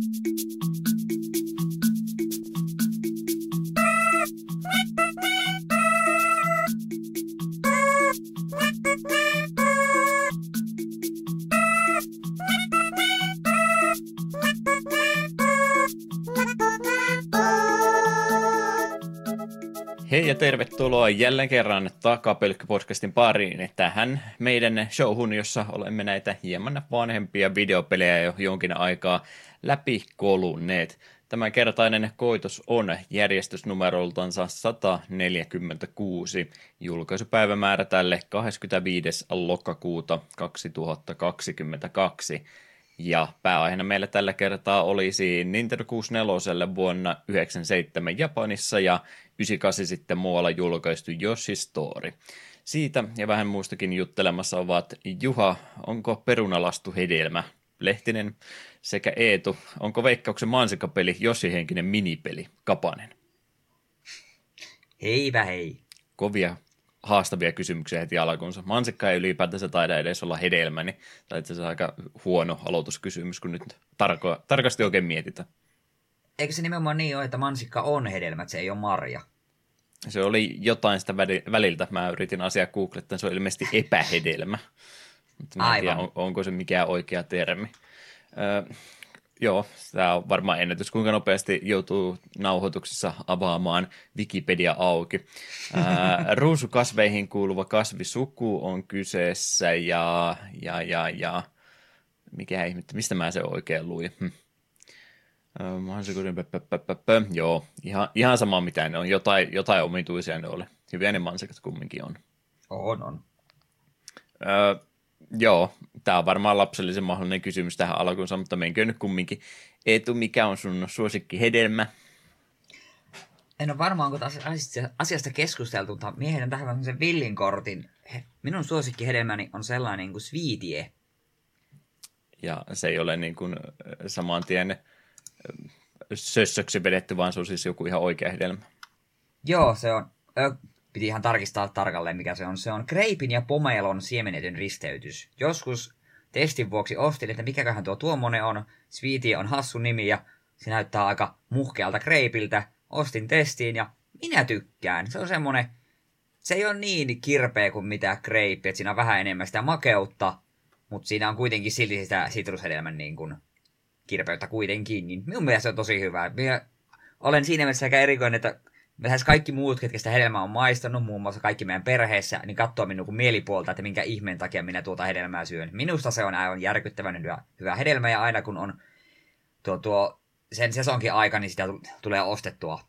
Thank you. Hei ja tervetuloa jälleen kerran Takapölkky-podcastin pariin tähän meidän showhun, jossa olemme näitä hieman vanhempia videopelejä jo jonkin aikaa läpi koluneet. kertainen koitos on järjestysnumeroltansa 146. Julkaisupäivämäärä tälle 25. lokakuuta 2022. Ja pääaiheena meillä tällä kertaa olisi Nintendo 64 vuonna 1997 Japanissa ja 98 sitten muualla julkaistu Yoshi Story. Siitä ja vähän muustakin juttelemassa ovat Juha, onko perunalastu hedelmä, Lehtinen sekä Eetu, onko veikkauksen mansikapeli Joshi-henkinen minipeli, Kapanen. Heivä hei. Kovia haastavia kysymyksiä heti alkuunsa. Mansikka ei ylipäätänsä taida edes olla hedelmä, niin tämä itse asiassa aika huono aloituskysymys, kun nyt tarko- tarkasti oikein mietitään. Eikö se nimenomaan niin ole, että mansikka on hedelmä, että se ei ole marja? Se oli jotain sitä väliltä. Mä yritin asiaa googlettaa, se on ilmeisesti epähedelmä. Mutta Aivan. Tiedä, on, onko se mikään oikea termi. Öö, Joo, tämä on varmaan ennätys, kuinka nopeasti joutuu nauhoituksessa avaamaan Wikipedia auki. Ää, ruusukasveihin kuuluva kasvisuku on kyseessä ja, ja, ja, ja mikä ihmettä, mistä mä se oikein luin? Hm. Joo, ihan, ihan sama mitä ne on. Jotain, jotain omituisia ne oli. Hyviä ne mansikat kumminkin on. On, on. Öö, Joo, tämä on varmaan lapsellisen mahdollinen kysymys tähän alkuunsa, mutta menkö nyt kumminkin. Eetu, mikä on sun suosikki hedelmä? En ole varma, onko asiasta keskusteltu, mutta miehen tähän sen villin kortin. Minun suosikki hedelmäni on sellainen kuin sviitie. Ja se ei ole niin kuin saman tien sössöksi vedetty, vaan se on siis joku ihan oikea hedelmä. Joo, se on piti ihan tarkistaa tarkalleen, mikä se on. Se on kreipin ja pomelon siemenetyn risteytys. Joskus testin vuoksi ostin, että mikäköhän tuo tuommoinen on. Sweetie on hassu nimi ja se näyttää aika muhkealta kreipiltä. Ostin testiin ja minä tykkään. Se on semmonen, se ei ole niin kirpeä kuin mitä kreippi, että siinä on vähän enemmän sitä makeutta, mutta siinä on kuitenkin silti sitä sitrushedelmän niin kuin kirpeyttä kuitenkin. Niin minun mielestä se on tosi hyvä. Minä olen siinä mielessä aika erikoinen, että lähes kaikki muut, ketkä sitä hedelmää on maistanut, muun muassa kaikki meidän perheessä, niin katsoo minun kuin mielipuolta, että minkä ihmeen takia minä tuota hedelmää syön. Minusta se on aivan järkyttävän hyvä, hyvä hedelmä, ja aina kun on tuo, tuo sen sesonkin aika, niin sitä tulee ostettua.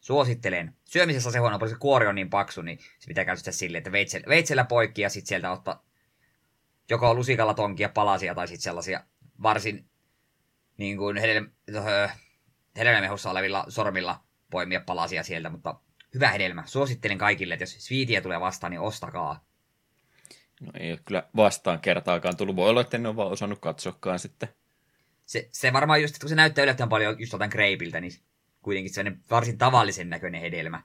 Suosittelen. Syömisessä se huono, se kuori on niin paksu, niin se pitää käyttää silleen, että veitsellä, veitsellä poikki ja sitten sieltä ottaa joko lusikalla tonkia palasia tai sitten sellaisia varsin niin kuin hedelmä, hedelmämehussa olevilla sormilla poimia palasia sieltä, mutta hyvä hedelmä. Suosittelen kaikille, että jos sviitiä tulee vastaan, niin ostakaa. No ei ole kyllä vastaan kertaakaan tullut. Voi olla, että en ole vaan osannut katsoakaan sitten. Se, se varmaan just, kun se näyttää yllättävän paljon just jotain kreipiltä, niin kuitenkin se on varsin tavallisen näköinen hedelmä.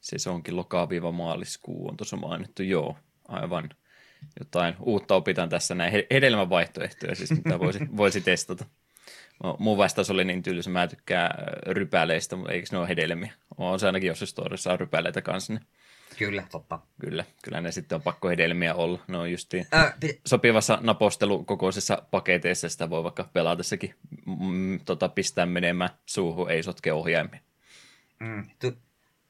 Se, se onkin lokaa maaliskuu on tuossa mainittu, joo, aivan. Jotain uutta opitaan tässä näin hedelmävaihtoehtoja, siis mitä voisi, voisi testata. Mun vastaus oli niin tylsä, mä tykkään rypäleistä, mutta eikö ne ole hedelmiä? On se ainakin jossain storissa on rypäleitä kanssa. Niin... Kyllä, totta. Kyllä, kyllä ne sitten on pakko hedelmiä olla. Ne on justiin äh, pit- sopivassa napostelukokoisessa paketeissa, sitä voi vaikka pelatessakin mm, tota, pistää menemään suuhun, ei sotke ohjaimia. Mm, tu-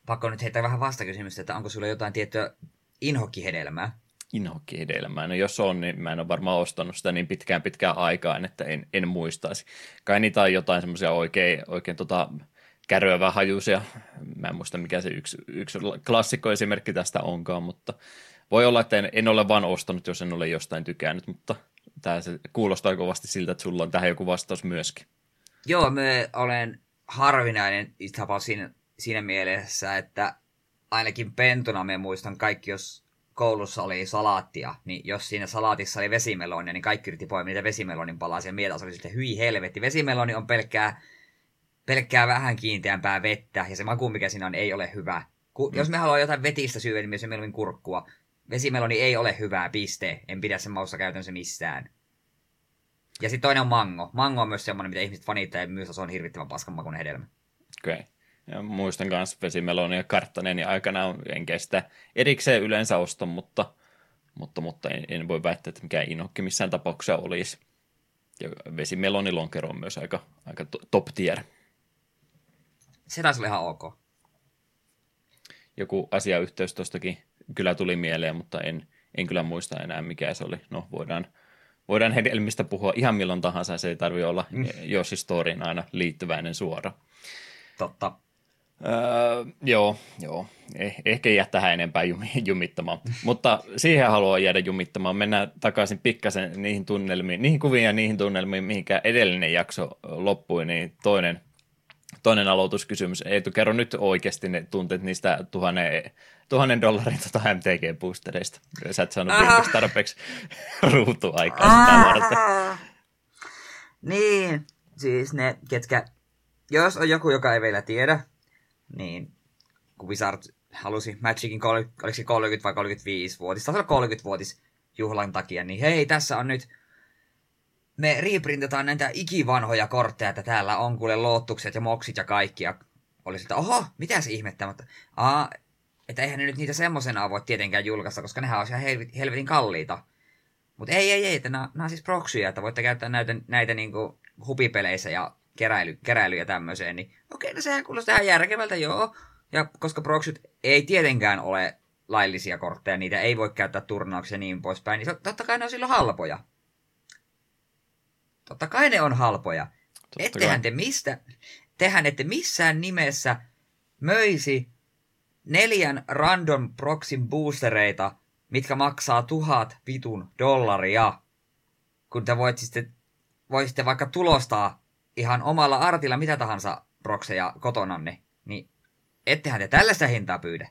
pakko nyt heittää vähän vastakysymystä, että onko sulla jotain tiettyä inhokkihedelmää? Inhokkihedelmää. No jos on, niin mä en ole varmaan ostanut sitä niin pitkään pitkään aikaan, että en, en muistaisi. Kai niitä on jotain semmoisia oikein, oikein tota, käröävää hajuisia. Mä en muista mikä se yksi, yksi klassikko esimerkki tästä onkaan, mutta voi olla, että en, en ole vaan ostanut, jos en ole jostain tykännyt, mutta tämä se kuulostaa kovasti siltä, että sulla on tähän joku vastaus myöskin. Joo, me olen harvinainen tapaus siinä, siinä mielessä, että ainakin pentuna me muistan kaikki, jos koulussa oli salaattia, niin jos siinä salaatissa oli vesimelonia, niin kaikki yritti poimia niitä vesimelonin palasia. Ja mieltä oli sitten, hyi helvetti, vesimeloni on pelkkää, pelkkää vähän kiinteämpää vettä, ja se maku, mikä siinä on, ei ole hyvä. Ku, mm. Jos me haluamme jotain vetistä syödä, niin myös melonin kurkkua. Vesimeloni ei ole hyvää, piste. En pidä sen maussa käytännössä missään. Ja sitten toinen on mango. Mango on myös semmoinen, mitä ihmiset fanittaa ja myös se on hirvittävän paskan makuinen hedelmä. Okei. Okay. Ja muistan myös vesimeloni ja karttanen ja aikana enkä sitä erikseen yleensä osta, mutta, mutta, mutta en, en, voi väittää, että mikään inokki missään tapauksessa olisi. Ja vesimelonilonkero on myös aika, aika top tier. Se taisi olla ihan ok. Joku asiayhteys tuostakin kyllä tuli mieleen, mutta en, en kyllä muista enää mikä se oli. No voidaan, voidaan hedelmistä puhua ihan milloin tahansa, se ei tarvitse olla mm. Jossi Storyin aina liittyväinen suora. Totta. Öö, joo, joo. Eh, ehkä jää tähän enempää jumittamaan. Mutta siihen haluan jäädä jumittamaan. Mennään takaisin pikkasen niihin tunnelmiin, niihin kuviin ja niihin tunnelmiin, mihinkä edellinen jakso loppui, niin toinen, toinen aloituskysymys. Eetu, kerro nyt oikeasti ne tunteet niistä tuhannen, tuhannen dollarin tota MTG-boostereista. Sä et saanut ah. tarpeeksi ruutuaikaa sitä varten. Niin, siis ne, ketkä, jos on joku, joka ei vielä tiedä, niin kun Wizard halusi Magicin, oliko se 30 vai 35 vuotis, taisi olla 30 vuotis juhlan takia, niin hei, tässä on nyt, me reprintataan näitä ikivanhoja kortteja, että täällä on kuule loottukset ja moksit ja kaikki, ja oli että oho, mitä se ihmettä, mutta aa, että eihän ne nyt niitä semmosena voi tietenkään julkaista, koska nehän on ihan helvetin kalliita. Mutta ei, ei, ei, että nämä, on siis proksyjä, että voitte käyttää näitä, näitä niinku hupipeleissä ja keräily, keräily ja tämmöiseen, niin okei, no sehän kuulostaa ihan järkevältä, joo. Ja koska proksyt ei tietenkään ole laillisia kortteja, niitä ei voi käyttää turnauksia ja niin poispäin, niin totta kai ne on silloin halpoja. Totta kai ne on halpoja. Totta Ettehän kai. te mistä, tehän ette missään nimessä möisi neljän random proxin boostereita, mitkä maksaa tuhat vitun dollaria, kun te voit sitten, voisitte vaikka tulostaa ihan omalla artilla mitä tahansa prokseja kotonanne, niin ettehän te tällaista hintaa pyydä.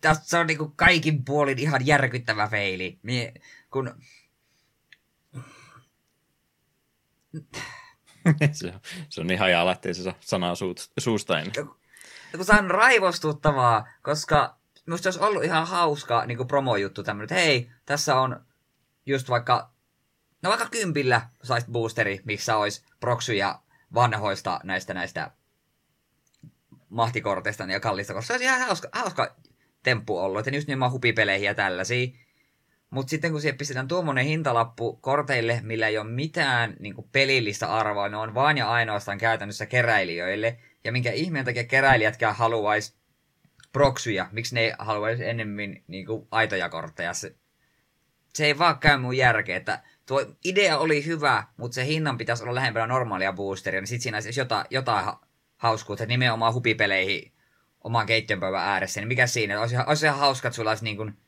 Tässä on niinku kaikin puolin ihan järkyttävä feili. Mie, kun... se, on, se on ihan lähtee se sana suusta ennen. Kun se on raivostuttavaa, koska musta olisi ollut ihan hauska niin promojuttu tämmöinen, että hei, tässä on just vaikka No vaikka kympillä saisit boosteri, missä olisi proksuja vanhoista näistä näistä mahtikorteista ja kallista, koska se olisi ihan hauska, hauska temppu ollut, että just nimenomaan hupipeleihin ja tällaisia. Mutta sitten kun siihen pistetään tuommoinen hintalappu korteille, millä ei ole mitään niin pelillistä arvoa, ne on vain ja ainoastaan käytännössä keräilijöille, ja minkä ihmeen takia keräilijätkään haluaisi proksuja, miksi ne haluaisi enemmän niin aitoja kortteja. Se, se ei vaan käy mun järkeä, että tuo idea oli hyvä, mutta se hinnan pitäisi olla lähempänä normaalia boosteria, niin sitten siinä olisi jotain, jotain ha- hauskuutta, nimenomaan hupipeleihin oman keittiönpöydän ääressä, niin mikä siinä, olisi, olisi ihan hauska, että sulla olisi niin kuin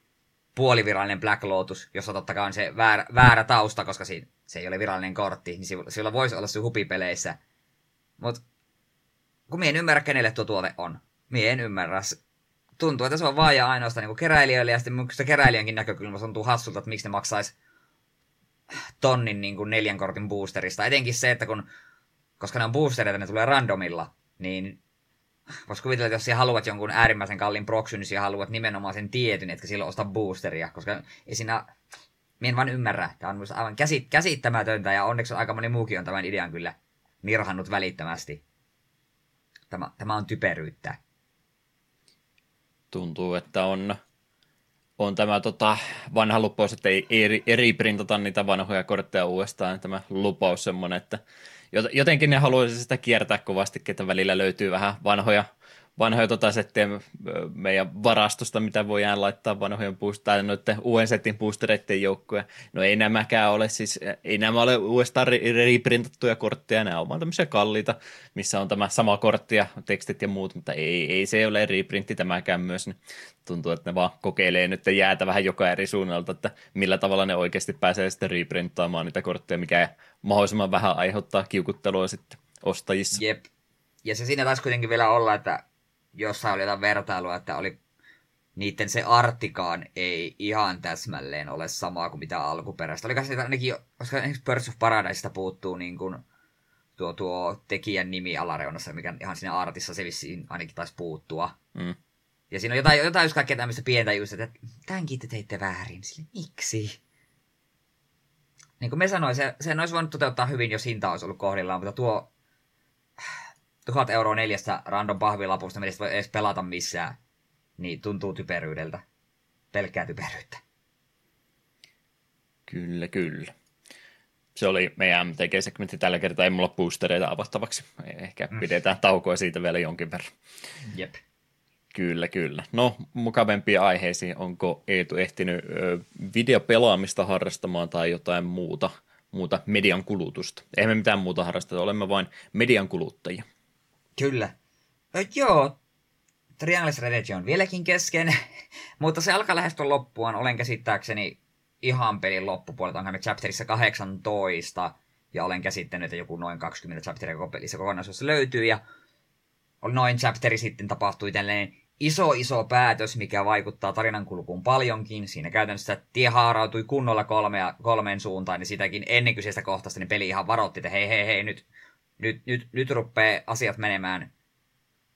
puolivirallinen Black Lotus, jossa totta kai on se väärä, väärä tausta, koska siinä, se ei ole virallinen kortti, niin sillä voisi olla se hupipeleissä. Mutta kun mie en ymmärrä, kenelle tuo tuote on. Mie en ymmärrä. Tuntuu, että se on vaan ja ainoastaan niin keräilijöille, ja sitten keräilijänkin näkökulmasta tuntuu hassulta, että miksi ne maksaisi tonnin niin kuin neljän kortin boosterista. Etenkin se, että kun, koska ne on boostereita, ne tulee randomilla, niin voisi kuvitella, että jos sinä haluat jonkun äärimmäisen kallin proxyn, niin haluat nimenomaan sen tietyn, että silloin ostaa boosteria, koska ei siinä, minä en vaan ymmärrä. Tämä on aivan käsit, käsittämätöntä ja onneksi aika moni muukin on tämän idean kyllä nirhannut välittömästi. Tämä, tämä on typeryyttä. Tuntuu, että on on tämä tota, vanha lupaus, että ei eri, eri printata niitä vanhoja kortteja uudestaan. Tämä lupaus semmoinen, että jotenkin ne haluaisi sitä kiertää kovasti, että välillä löytyy vähän vanhoja vanhoja tota settejä meidän varastosta, mitä voidaan laittaa vanhojen booster, noiden uuden setin boostereiden joukkoja. No ei nämäkään ole, siis ei nämä ole uudestaan reprintattuja kortteja, nämä on vaan tämmöisiä kalliita, missä on tämä sama kortti ja tekstit ja muut, mutta ei, ei se ole reprintti tämäkään myös. Niin tuntuu, että ne vaan kokeilee nyt jäätä vähän joka eri suunnalta, että millä tavalla ne oikeasti pääsee sitten reprinttaamaan niitä kortteja, mikä mahdollisimman vähän aiheuttaa kiukuttelua sitten ostajissa. Jep. Ja se siinä taisi kuitenkin vielä olla, että jossain oli jotain vertailua, että oli niiden se artikaan ei ihan täsmälleen ole samaa kuin mitä alkuperäistä. Oliko se ainakin, koska esimerkiksi Birds of Paradiseista puuttuu niin kuin tuo, tuo tekijän nimi alareunassa, mikä ihan siinä artissa se vissiin ainakin taisi puuttua. Mm. Ja siinä on jotain, jotain just kaikkea tämmöistä pientä just, että tämänkin te teitte väärin. Sille, miksi? Niin kuin me sanoin, se, sen olisi voinut toteuttaa hyvin, jos hinta olisi ollut kohdillaan, mutta tuo tuhat euroa neljästä random pahvilapusta, mistä voi edes pelata missään, niin tuntuu typeryydeltä. Pelkkää typeryyttä. Kyllä, kyllä. Se oli meidän MTG-segmentti tällä kertaa. Ei mulla boostereita avattavaksi. Ehkä mm. pidetään taukoa siitä vielä jonkin verran. Jep. Kyllä, kyllä. No, mukavempia aiheisiin. Onko Eetu ehtinyt ö, videopelaamista harrastamaan tai jotain muuta, muuta median kulutusta? Eihän me mitään muuta harrasteta, olemme vain median kuluttajia. Kyllä. No, joo, Triangle Strategy on vieläkin kesken, mutta se alkaa lähestyä loppuaan. Olen käsittääkseni ihan pelin loppupuolelta, onhan me chapterissa 18, ja olen käsittänyt, että joku noin 20 chapteria koko pelissä kokonaisuudessa löytyy, ja noin chapteri sitten tapahtui tällainen iso iso päätös, mikä vaikuttaa tarinan kulkuun paljonkin. Siinä käytännössä tie haarautui kunnolla kolmea, kolmeen suuntaan, niin sitäkin ennen kyseistä kohtasta niin peli ihan varoitti, että hei hei hei, nyt, nyt, nyt, nyt rupeaa asiat menemään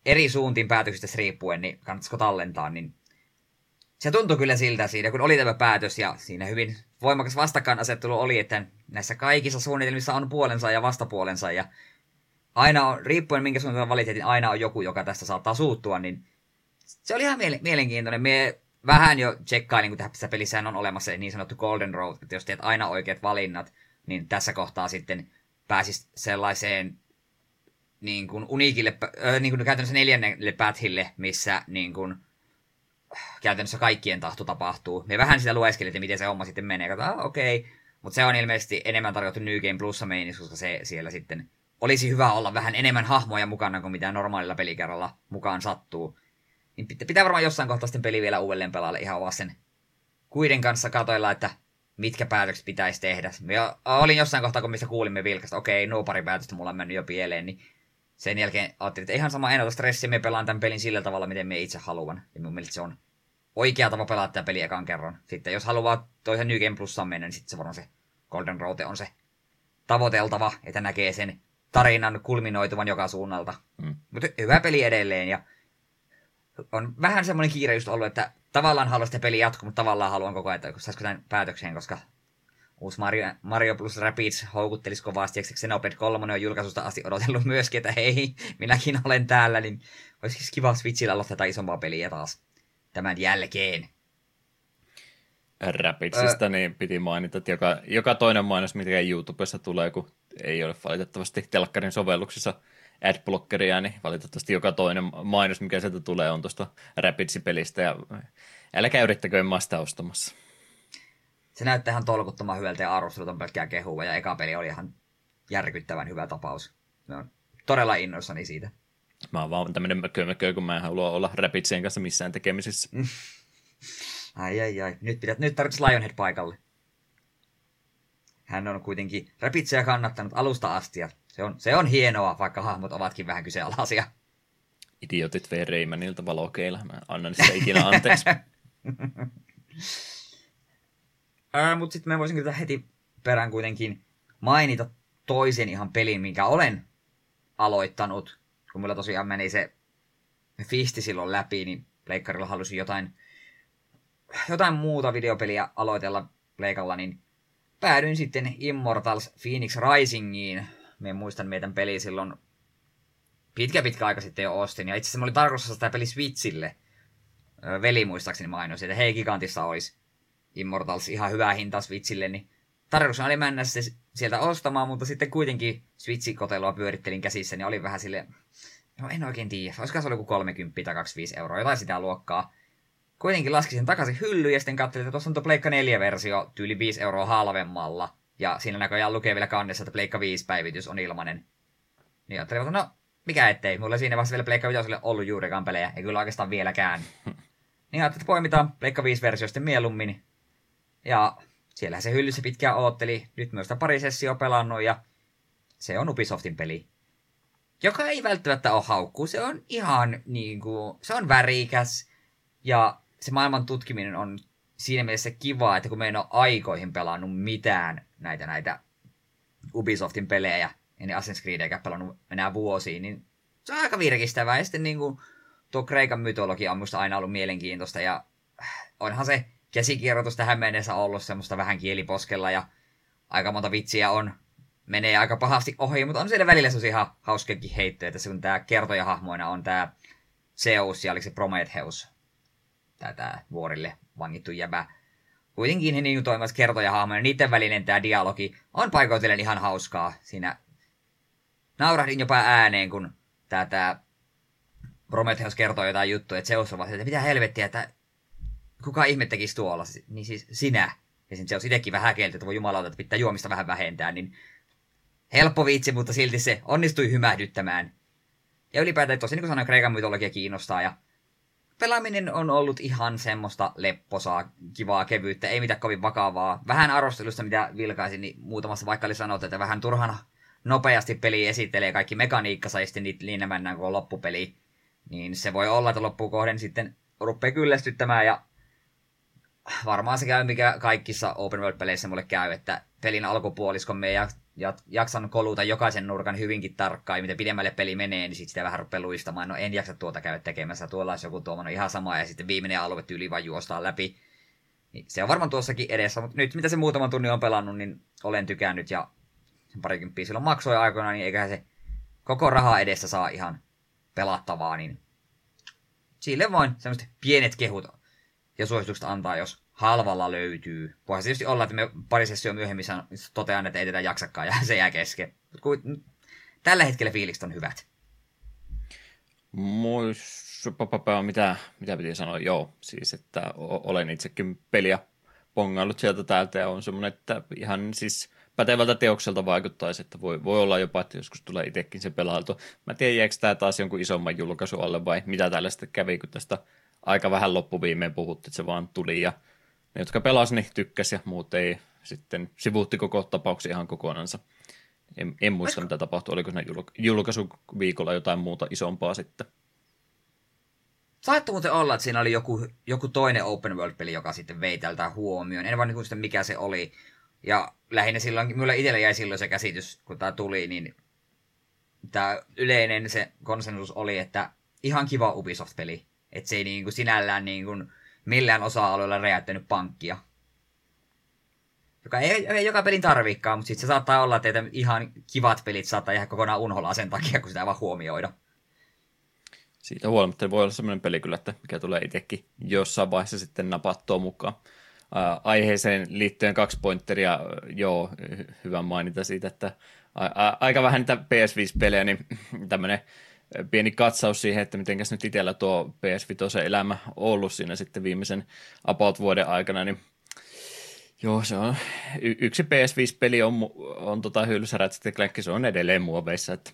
eri suuntiin päätöksistä riippuen, niin kannattaisiko tallentaa, niin se tuntui kyllä siltä siinä, kun oli tämä päätös, ja siinä hyvin voimakas vastakkainasettelu oli, että näissä kaikissa suunnitelmissa on puolensa ja vastapuolensa, ja aina on, riippuen minkä suuntaan valitet, niin aina on joku, joka tästä saattaa suuttua, niin se oli ihan mielenkiintoinen. Me vähän jo tsekkailin, kun tässä pelissä on olemassa niin sanottu Golden Road, että jos teet aina oikeat valinnat, niin tässä kohtaa sitten pääsis sellaiseen niin kuin uniikille, äh, niin kuin käytännössä neljännelle pathille, missä niin kuin, käytännössä kaikkien tahto tapahtuu. Me vähän sitä lueskelin, että miten se homma sitten menee. Katsotaan, ah, okei. Okay. Mutta se on ilmeisesti enemmän tarjottu New Game Plussa meinis, koska se siellä sitten olisi hyvä olla vähän enemmän hahmoja mukana kuin mitä normaalilla pelikerralla mukaan sattuu. Niin pitää varmaan jossain kohtaa sitten peli vielä uudelleen pelailla ihan vaan sen kuiden kanssa katoilla, että mitkä päätökset pitäisi tehdä. Ja olin jossain kohtaa, kun missä kuulimme vilkasta, okei, nuo pari päätöstä mulla on mennyt jo pieleen, niin sen jälkeen ajattelin, että ihan sama, en ota stressiä, me pelaan tämän pelin sillä tavalla, miten me itse haluan. Ja mun mielestä se on oikea tapa pelata tämä peli ekan kerran. Sitten jos haluaa toisen New Game Plussaan mennä, niin sitten se varmaan se Golden Road on se tavoiteltava, että näkee sen tarinan kulminoituvan joka suunnalta. Mm. Mutta hyvä peli edelleen ja on vähän semmoinen kiire just ollut, että tavallaan haluan sitä peli jatkuu, mutta tavallaan haluan koko ajan, että saisiko tämän päätökseen, koska uusi Mario, Mario plus Rapids houkuttelisi kovasti, ja Xenoblade 3 on julkaisusta asti odotellut myöskin, että hei, minäkin olen täällä, niin olisi kiva Switchillä aloittaa tätä isompaa peliä taas tämän jälkeen. Rapidsista, öö. niin piti mainita, että joka, joka toinen mainos, mikä YouTubessa tulee, kun ei ole valitettavasti telkkarin sovelluksessa adblockeria, niin valitettavasti joka toinen mainos, mikä sieltä tulee, on tuosta Rapidsi-pelistä, ja älkää yrittäkö masta ostamassa. Se näyttää ihan tolkuttoman hyvältä ja arvostelut on pelkkää kehua, ja eka peli oli ihan järkyttävän hyvä tapaus. Me on todella innoissani siitä. Mä oon vaan tämmönen mökö, kun mä en halua olla Rapitsien kanssa missään tekemisissä. ai ai ai, nyt, pitää, nyt tarvitsisi Lionhead paikalle. Hän on kuitenkin Rapitsia kannattanut alusta asti ja se on, se on hienoa, vaikka hahmot ovatkin vähän kyseenalaisia. Idiotit vei Reimanilta valokeilla. Mä annan sitä ikinä anteeksi. äh, Mutta sitten mä voisin kyllä heti perään kuitenkin mainita toisen ihan pelin, minkä olen aloittanut. Kun mulla tosiaan meni se fisti silloin läpi, niin Pleikkarilla halusin jotain, jotain muuta videopeliä aloitella Pleikalla, niin päädyin sitten Immortals Phoenix Risingiin, me muistan meidän peli silloin pitkä pitkä aika sitten jo ostin. Ja itse asiassa oli tarkoitus tämä peli Switchille. Veli muistaakseni mainosi, että hei Gigantissa olisi Immortals ihan hyvää hintaa Switchille, niin tarkoitus oli mennä se sieltä ostamaan, mutta sitten kuitenkin Switch-kotelua pyörittelin käsissä, niin oli vähän sille, no en oikein tiedä, olisiko se ollut joku 30 tai 25 euroa, jotain sitä luokkaa. Kuitenkin laskisin sen takaisin hyllyyn ja sitten katselin, että tuossa on tuo Pleikka 4-versio tyyli 5 euroa halvemmalla. Ja siinä näköjään lukee vielä kannessa, että Pleikka 5 päivitys on ilmanen. Niin ajattelin, että no, mikä ettei. Mulla siinä vasta vielä Pleikka 5 ollut juurikaan pelejä, ei kyllä oikeastaan vieläkään. niin ajattelin, että poimitaan Pleikka 5 versio sitten mieluummin. Ja siellä se hyllyssä pitkään ootteli. Nyt myös pari sessio pelannut ja se on Ubisoftin peli. Joka ei välttämättä ole haukku. Se on ihan niin kuin, se on värikäs. Ja se maailman tutkiminen on siinä mielessä kiva, että kun me en ole aikoihin pelannut mitään näitä, näitä Ubisoftin pelejä, ja ne Assassin's Creed eikä pelannut enää vuosiin, niin se on aika virkistävää. Ja sitten niin kuin, tuo Kreikan mytologia on musta aina ollut mielenkiintoista ja onhan se käsikirjoitus tähän mennessä ollut semmoista vähän kieliposkella ja aika monta vitsiä on, menee aika pahasti ohi, mutta on siellä välillä se ihan hauskakin heittoja, että kun tämä kertojahahmoina on tämä Zeus ja oliko se Prometheus, tämä vuorille vangittu jäbä. Kuitenkin niin toimivat kertojahahmoina, niiden välinen tämä dialogi on paikoitellen ihan hauskaa. Siinä naurahdin jopa ääneen, kun tämä, Prometheus kertoo jotain juttuja, että Zeus on vaan, että mitä helvettiä, että kuka ihme tekisi tuolla, niin siis sinä. Ja se on itsekin vähän häkelty, että voi jumalauta, että pitää juomista vähän vähentää, niin helppo vitsi, mutta silti se onnistui hymähdyttämään. Ja ylipäätään tosi niin kuin sanoin, Kreikan mytologia kiinnostaa ja pelaaminen on ollut ihan semmoista lepposaa, kivaa kevyyttä, ei mitään kovin vakavaa. Vähän arvostelusta, mitä vilkaisin, niin muutamassa vaikka oli sanottu, että vähän turhana nopeasti peli esittelee kaikki mekaniikkansa ja sitten niitä mennään koko loppupeli. Niin se voi olla, että loppukohden sitten rupeaa kyllästyttämään ja varmaan se käy, mikä kaikissa open world-peleissä mulle käy, että pelin alkupuoliskon me ja, ja jaksan koluta jokaisen nurkan hyvinkin tarkkaan, ja mitä pidemmälle peli menee, niin sit sitä vähän rupeaa luistamaan. No en jaksa tuota käydä tekemässä, tuolla olisi joku tuommoinen ihan sama, ja sitten viimeinen alue tyyli vaan juostaa läpi. Niin se on varmaan tuossakin edessä, mutta nyt mitä se muutaman tunnin on pelannut, niin olen tykännyt, ja parikymppiä silloin maksoi aikoina, niin eiköhän se koko raha edessä saa ihan pelattavaa, niin sille voin semmoiset pienet kehut ja suositukset antaa, jos halvalla löytyy. Voihan se tietysti olla, että me pari sessio myöhemmin totean, että ei tätä jaksakaan ja se jää kesken. Tällä hetkellä fiilikset on hyvät. Muissa, mitä, mitä piti sanoa? Joo, siis että olen itsekin peliä pongaillut sieltä täältä ja on semmoinen, että ihan siis pätevältä teokselta vaikuttaisi, että voi, voi olla jopa, että joskus tulee itsekin se pelailtu. Mä tiedän, jääkö tämä taas jonkun isomman julkaisu alle vai mitä tällaista kävi, kun tästä aika vähän loppuviimeen puhuttiin, että se vaan tuli ja ne, jotka pelasi, niin tykkäsi ja muut ei sitten sivuutti koko tapauksen ihan kokonansa. En, en muista, mitä tapahtui. Oliko siinä julkaisuviikolla jotain muuta isompaa sitten. Saattoi muuten olla, että siinä oli joku, joku toinen open world-peli, joka sitten vei tältä huomioon. En vaan niin muista, mikä se oli. Ja lähinnä silloin, minulle itselle jäi silloin se käsitys, kun tämä tuli, niin tämä yleinen se konsensus oli, että ihan kiva Ubisoft-peli. Että se ei niin kuin sinällään niin kuin millään osa-alueella räjäyttänyt pankkia. Joka ei, ei joka pelin tarviikaan, mutta sitten se saattaa olla, että ihan kivat pelit saattaa jäädä kokonaan unholaa sen takia, kun sitä ei vaan huomioida. Siitä huolimatta voi olla sellainen peli kyllä, että mikä tulee itsekin jossain vaiheessa sitten napattua mukaan. Ää, aiheeseen liittyen kaksi pointteria, joo, hyvä mainita siitä, että a, a, aika vähän niitä PS5-pelejä, niin tämmöinen pieni katsaus siihen, että mitenkäs nyt itsellä tuo PS5 elämä on ollut siinä sitten viimeisen about vuoden aikana, niin Joo, se on, y- yksi PS5-peli on, on tota hyllyssä Ratchet Clank, se on edelleen muoveissa, että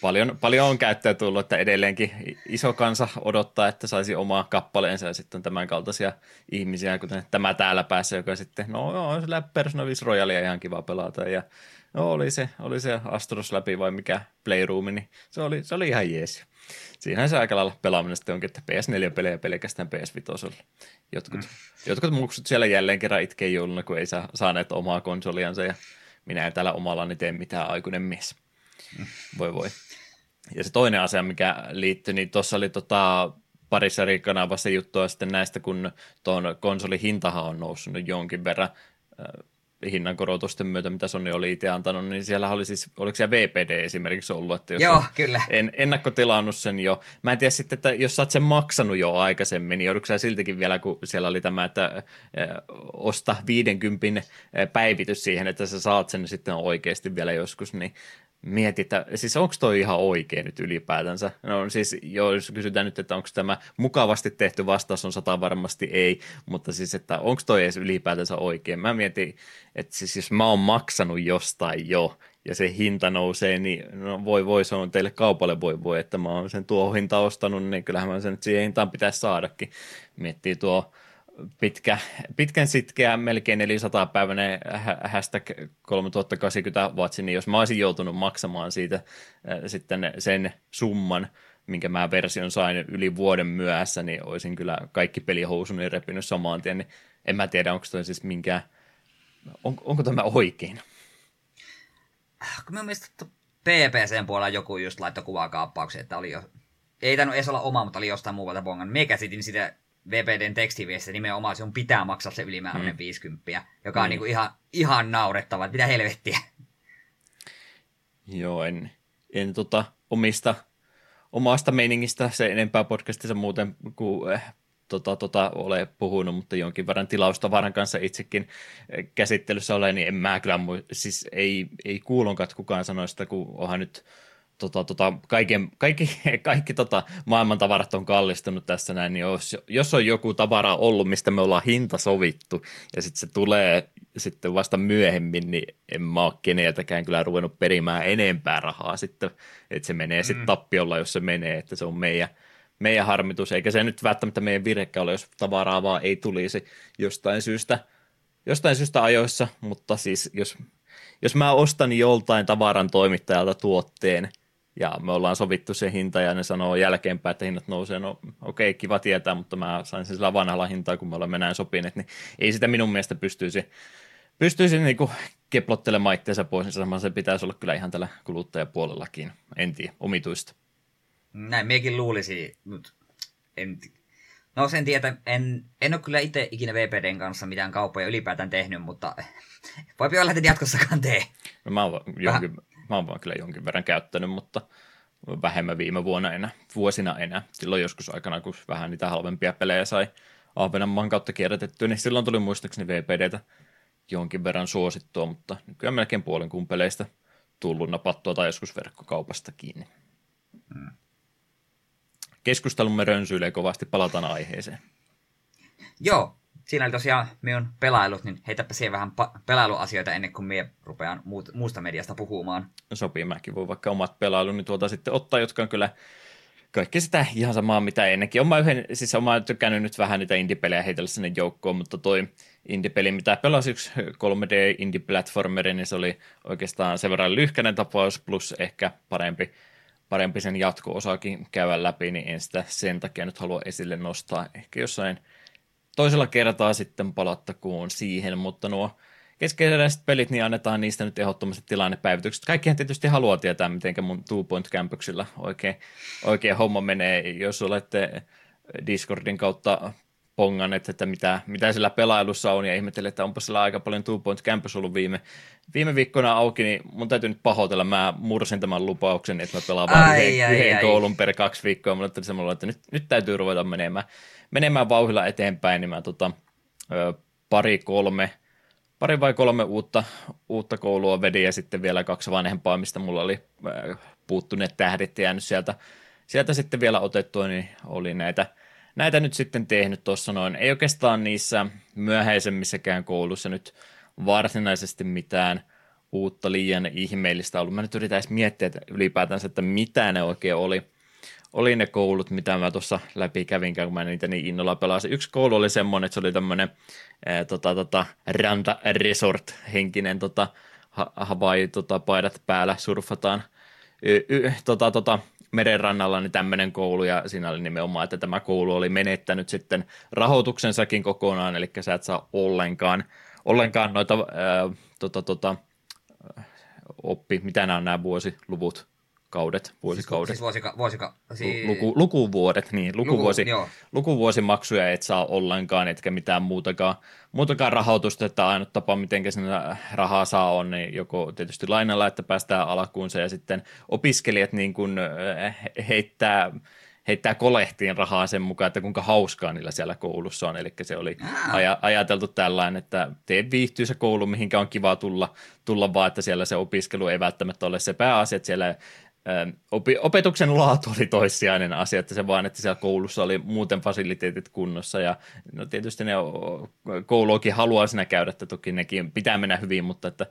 paljon, paljon on käyttöä tullut, että edelleenkin iso kansa odottaa, että saisi omaa kappaleensa ja sitten on tämän kaltaisia ihmisiä, kuten tämä täällä päässä, joka sitten, no joo, sillä Persona 5 Royalia ihan kiva pelata ja no oli se, oli se Astros läpi vai mikä Playroom, niin se oli, se oli ihan jees. Siinähän se aika lailla pelaaminen sitten onkin, että PS4-pelejä pelkästään PS5. Jotkut, mm. jotkut muksut siellä jälleen kerran itkee jouluna, kun ei saa saaneet omaa konsoliansa ja minä en täällä omallani tee mitään aikuinen mies. Mm. Voi voi. Ja se toinen asia, mikä liittyi, niin tuossa oli tota, parissa eri kanavassa juttua sitten näistä, kun tuon konsolin hintahan on noussut jonkin verran hinnankorotusten myötä, mitä Sony oli itse antanut, niin siellä oli siis, oliko siellä VPD esimerkiksi ollut, että jos Joo, kyllä. En, ennakkotilannut sen jo. Mä en tiedä sitten, että jos sä oot sen maksanut jo aikaisemmin, niin joudutko sä siltikin vielä, kun siellä oli tämä, että osta 50 päivitys siihen, että sä saat sen sitten oikeasti vielä joskus, niin että siis onko toi ihan oikein nyt ylipäätänsä? No siis, jos kysytään nyt, että onko tämä mukavasti tehty vastaus, on sata varmasti ei, mutta siis, että onko toi edes ylipäätänsä oikein? Mä mietin, että siis jos mä oon maksanut jostain jo, ja se hinta nousee, niin no voi voi, se on teille kaupalle voi voi, että mä oon sen tuo hinta ostanut, niin kyllähän mä sen nyt siihen hintaan pitäisi saadakin. Miettii tuo pitkä, pitkän sitkeä, melkein 400 päiväinen hashtag 3080 watsi, niin jos mä olisin joutunut maksamaan siitä äh, sitten sen summan, minkä mä version sain yli vuoden myöhässä, niin olisin kyllä kaikki pelihousuni repinyt samaan tien, niin en mä tiedä, onko toi siis minkään, on, onko tämä oikein? Kun mä mielestä PPCn puolella joku just laittoi kuvakaappauksia, että oli jo ei tainnut edes olla oma, mutta oli jostain muualta bongan. Me käsitin sitä VPDn tekstiviestiä nimenomaan, on pitää maksaa se ylimääräinen mm. 50, joka on mm. niinku ihan, ihan naurettava, mitä helvettiä. Joo, en, en tota, omista, omasta meiningistä se enempää podcastissa muuten kuin eh, tota, tota, ole puhunut, mutta jonkin verran tilausta kanssa itsekin eh, käsittelyssä ole, niin en mä kyllä, siis ei, ei kuulonkaan kukaan sanoa sitä, kun onhan nyt tota, tota, kaiken, kaikki, kaikki tota, maailman tavarat on kallistunut tässä näin, niin jos, jos on joku tavara ollut, mistä me ollaan hinta sovittu, ja sitten se tulee sitten vasta myöhemmin, niin en mä ole keneltäkään kyllä ruvennut perimään enempää rahaa sitten, että se menee mm. sitten tappiolla, jos se menee, että se on meidän, meidän harmitus, eikä se nyt välttämättä meidän virhekkä ole, jos tavaraa vaan ei tulisi jostain syystä, jostain syystä ajoissa, mutta siis jos, jos mä ostan joltain tavaran toimittajalta tuotteen, ja me ollaan sovittu se hinta ja ne sanoo jälkeenpäin, että hinnat nousee, no okei, okay, kiva tietää, mutta mä sain sen sillä vanhalla hintaa, kun me olemme näin sopineet, niin ei sitä minun mielestä pystyisi, pystyisi niinku keplottelemaan itseensä pois, niin se pitäisi olla kyllä ihan tällä kuluttajapuolellakin, en tiedä, omituista. Näin mekin luulisi, mutta en, no sen tiedä, en, en ole kyllä itse ikinä VPDn kanssa mitään kauppoja ylipäätään tehnyt, mutta voi olla, että jatkossakaan tee. No mä oon jonkin, mä oon kyllä jonkin verran käyttänyt, mutta vähemmän viime vuonna enää, vuosina enää. Silloin joskus aikana, kun vähän niitä halvempia pelejä sai Ahvenanmaan kautta kierrätettyä, niin silloin tuli muistaakseni VPDtä jonkin verran suosittua, mutta nykyään melkein puolen kuun peleistä tullut napattua tai joskus verkkokaupasta kiinni. Hmm. Keskustelumme rönsyilee kovasti, palataan aiheeseen. Joo, siinä oli tosiaan minun pelailut, niin heitäpä siihen vähän pa- pelailuasioita ennen kuin minä rupean muut, muusta mediasta puhumaan. Sopii, mäkin voi vaikka omat pelailuni tuolta sitten ottaa, jotka on kyllä kaikki sitä ihan samaa, mitä ennenkin. Oma yhden, siis oma tykkännyt nyt vähän niitä indie-pelejä heitellä sinne joukkoon, mutta toi indie-peli, mitä pelasi yksi 3D indie-platformeri, niin se oli oikeastaan sen verran lyhkäinen tapaus, plus ehkä parempi, parempi sen jatko-osakin käydä läpi, niin en sitä sen takia nyt halua esille nostaa. Ehkä jossain – toisella kertaa sitten palattakoon siihen, mutta nuo keskeiset pelit, niin annetaan niistä nyt ehdottomasti tilannepäivitykset. Kaikkihan tietysti haluaa tietää, miten mun Two Point Campusilla oikein, oikein homma menee. Jos olette Discordin kautta ponganneet, että mitä, mitä sillä pelailussa on, ja ihmettelee, että onpa sillä aika paljon Two Point Campus ollut viime, viime viikkoina auki, niin mun täytyy nyt pahoitella. Mä mursin tämän lupauksen, että mä pelaan vain yhden, ai, yhden ai. koulun per kaksi viikkoa. Semmoinen, että nyt, nyt täytyy ruveta menemään menemään vauhilla eteenpäin, niin mä tota, pari kolme, pari vai kolme uutta, uutta koulua vedin ja sitten vielä kaksi vanhempaa, mistä mulla oli puuttuneet tähdit jäänyt sieltä, sieltä sitten vielä otettua, niin oli näitä, näitä nyt sitten tehnyt tuossa noin. Ei oikeastaan niissä myöhäisemmissäkään koulussa nyt varsinaisesti mitään uutta liian ihmeellistä ollut. Mä nyt yritän miettiä että ylipäätänsä, että mitä ne oikein oli oli ne koulut, mitä mä tuossa läpi kävin, kun mä niitä niin innolla pelasin. Yksi koulu oli semmoinen, että se oli tämmöinen tota, tota, Ranta Resort-henkinen tota, Hawaii tota, paidat päällä, surfataan y, y, tota, tota, merenrannalla niin tämmöinen koulu, ja siinä oli nimenomaan, että tämä koulu oli menettänyt sitten rahoituksensakin kokonaan, eli sä et saa ollenkaan, ollenkaan noita ää, tota, tota, oppi, mitä nämä on nämä vuosiluvut, kaudet, vuosikaudet. Siis, siis vuosika, vuosika, siis... Luku, lukuvuodet, niin, lukuvuosi, Luku, lukuvuosimaksuja et saa ollenkaan, etkä mitään muutakaan, muutakaan rahoitusta, että ainut tapa, miten sinne rahaa saa on, niin joko tietysti lainalla, että päästään alkuunsa, ja sitten opiskelijat niin kuin eh, heittää heittää kolehtiin rahaa sen mukaan, että kuinka hauskaa niillä siellä koulussa on. Eli se oli aj- ajateltu tällainen, että tee viihtyy se koulu, mihinkä on kiva tulla, tulla vaan, että siellä se opiskelu ei välttämättä ole se pääasia, että siellä opetuksen laatu oli toissijainen asia, että se vaan, että siellä koulussa oli muuten fasiliteetit kunnossa ja no tietysti ne kouluakin haluaa sinä käydä, että toki nekin pitää mennä hyvin, mutta että,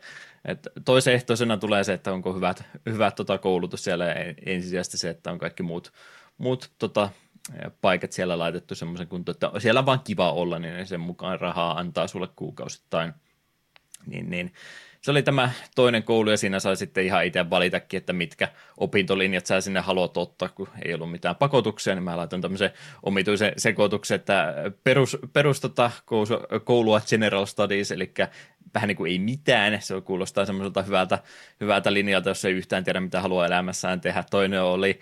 että toisehtoisena tulee se, että onko hyvät, hyvät tota koulutus siellä ja ensisijaisesti se, että on kaikki muut, muut tota, paikat siellä laitettu semmoisen kuntoon, että siellä on vaan kiva olla, niin sen mukaan rahaa antaa sulle kuukausittain. Niin, niin se oli tämä toinen koulu ja siinä sai sitten ihan itse valitakin, että mitkä opintolinjat sä sinne haluat ottaa, kun ei ollut mitään pakotuksia, niin mä laitan tämmöisen omituisen sekoituksen, että perus, perus tota, koulua General Studies, eli vähän niin kuin ei mitään. Se kuulostaa semmoiselta hyvältä, hyvältä linjalta, jos ei yhtään tiedä, mitä haluaa elämässään tehdä. Toinen oli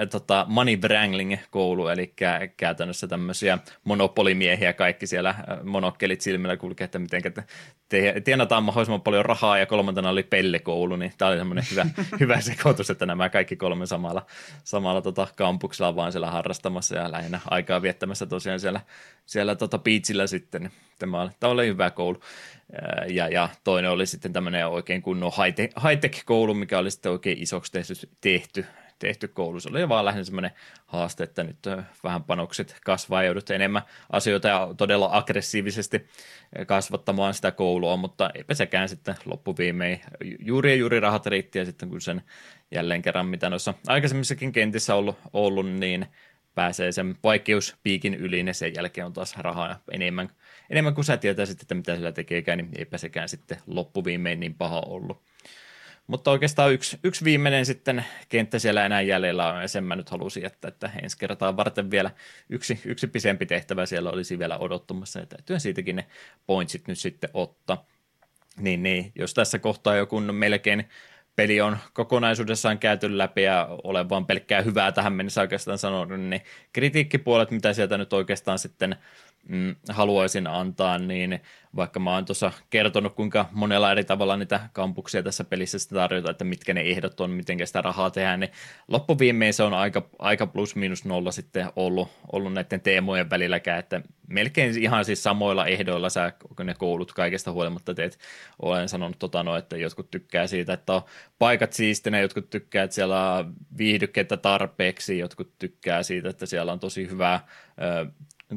äh, tota, Money Wrangling-koulu, eli käytännössä tämmöisiä monopolimiehiä kaikki siellä äh, monokkelit silmillä kulkee, että miten te, tienataan mahdollisimman paljon rahaa, ja kolmantena oli pellekoulu, niin tämä oli semmoinen hyvä, hyvä sekoitus, että nämä kaikki kolme samalla, samalla tota kampuksella vaan siellä harrastamassa ja lähinnä aikaa viettämässä tosiaan siellä, siellä tota beachillä sitten. Niin tämä oli, tämä oli hyvä koulu. Ja, ja toinen oli sitten tämmöinen oikein kunnon high-tech-koulu, mikä oli sitten oikein isoksi tehty, tehty, tehty koulu. Se oli vaan lähinnä semmoinen haaste, että nyt vähän panokset kasvaa ja joudut enemmän asioita ja todella aggressiivisesti kasvattamaan sitä koulua, mutta eipä sekään sitten loppuviimein. Juuri ja juuri rahat riitti ja sitten kun sen jälleen kerran, mitä noissa aikaisemmissakin kentissä ollut, ollut niin pääsee sen vaikeuspiikin yli, ja sen jälkeen on taas rahaa enemmän, enemmän kuin sä tietäisit, että mitä sillä tekeekään, niin eipä sekään sitten loppuviimein niin paha ollut. Mutta oikeastaan yksi, yksi viimeinen sitten kenttä siellä enää jäljellä on, ja sen mä nyt halusin jättää, että ensi kertaa varten vielä yksi, yksi pisempi tehtävä siellä olisi vielä odottamassa, ja täytyy siitäkin ne pointsit nyt sitten ottaa. Niin, niin, jos tässä kohtaa joku melkein peli on kokonaisuudessaan käyty läpi ja olen vaan pelkkää hyvää tähän mennessä oikeastaan sanonut, niin kritiikkipuolet, mitä sieltä nyt oikeastaan sitten mm, haluaisin antaa, niin vaikka mä oon tuossa kertonut, kuinka monella eri tavalla niitä kampuksia tässä pelissä sitä tarjota, että mitkä ne ehdot on, miten sitä rahaa tehdään, niin loppuviimein se on aika, aika plus minus nolla sitten ollut, ollut näiden teemojen välilläkään, että melkein ihan siis samoilla ehdoilla sä ne koulut kaikesta huolimatta teet. Olen sanonut tota no, että jotkut tykkää siitä, että on paikat siistinä, jotkut tykkää, että siellä on viihdykkeitä tarpeeksi, jotkut tykkää siitä, että siellä on tosi hyvää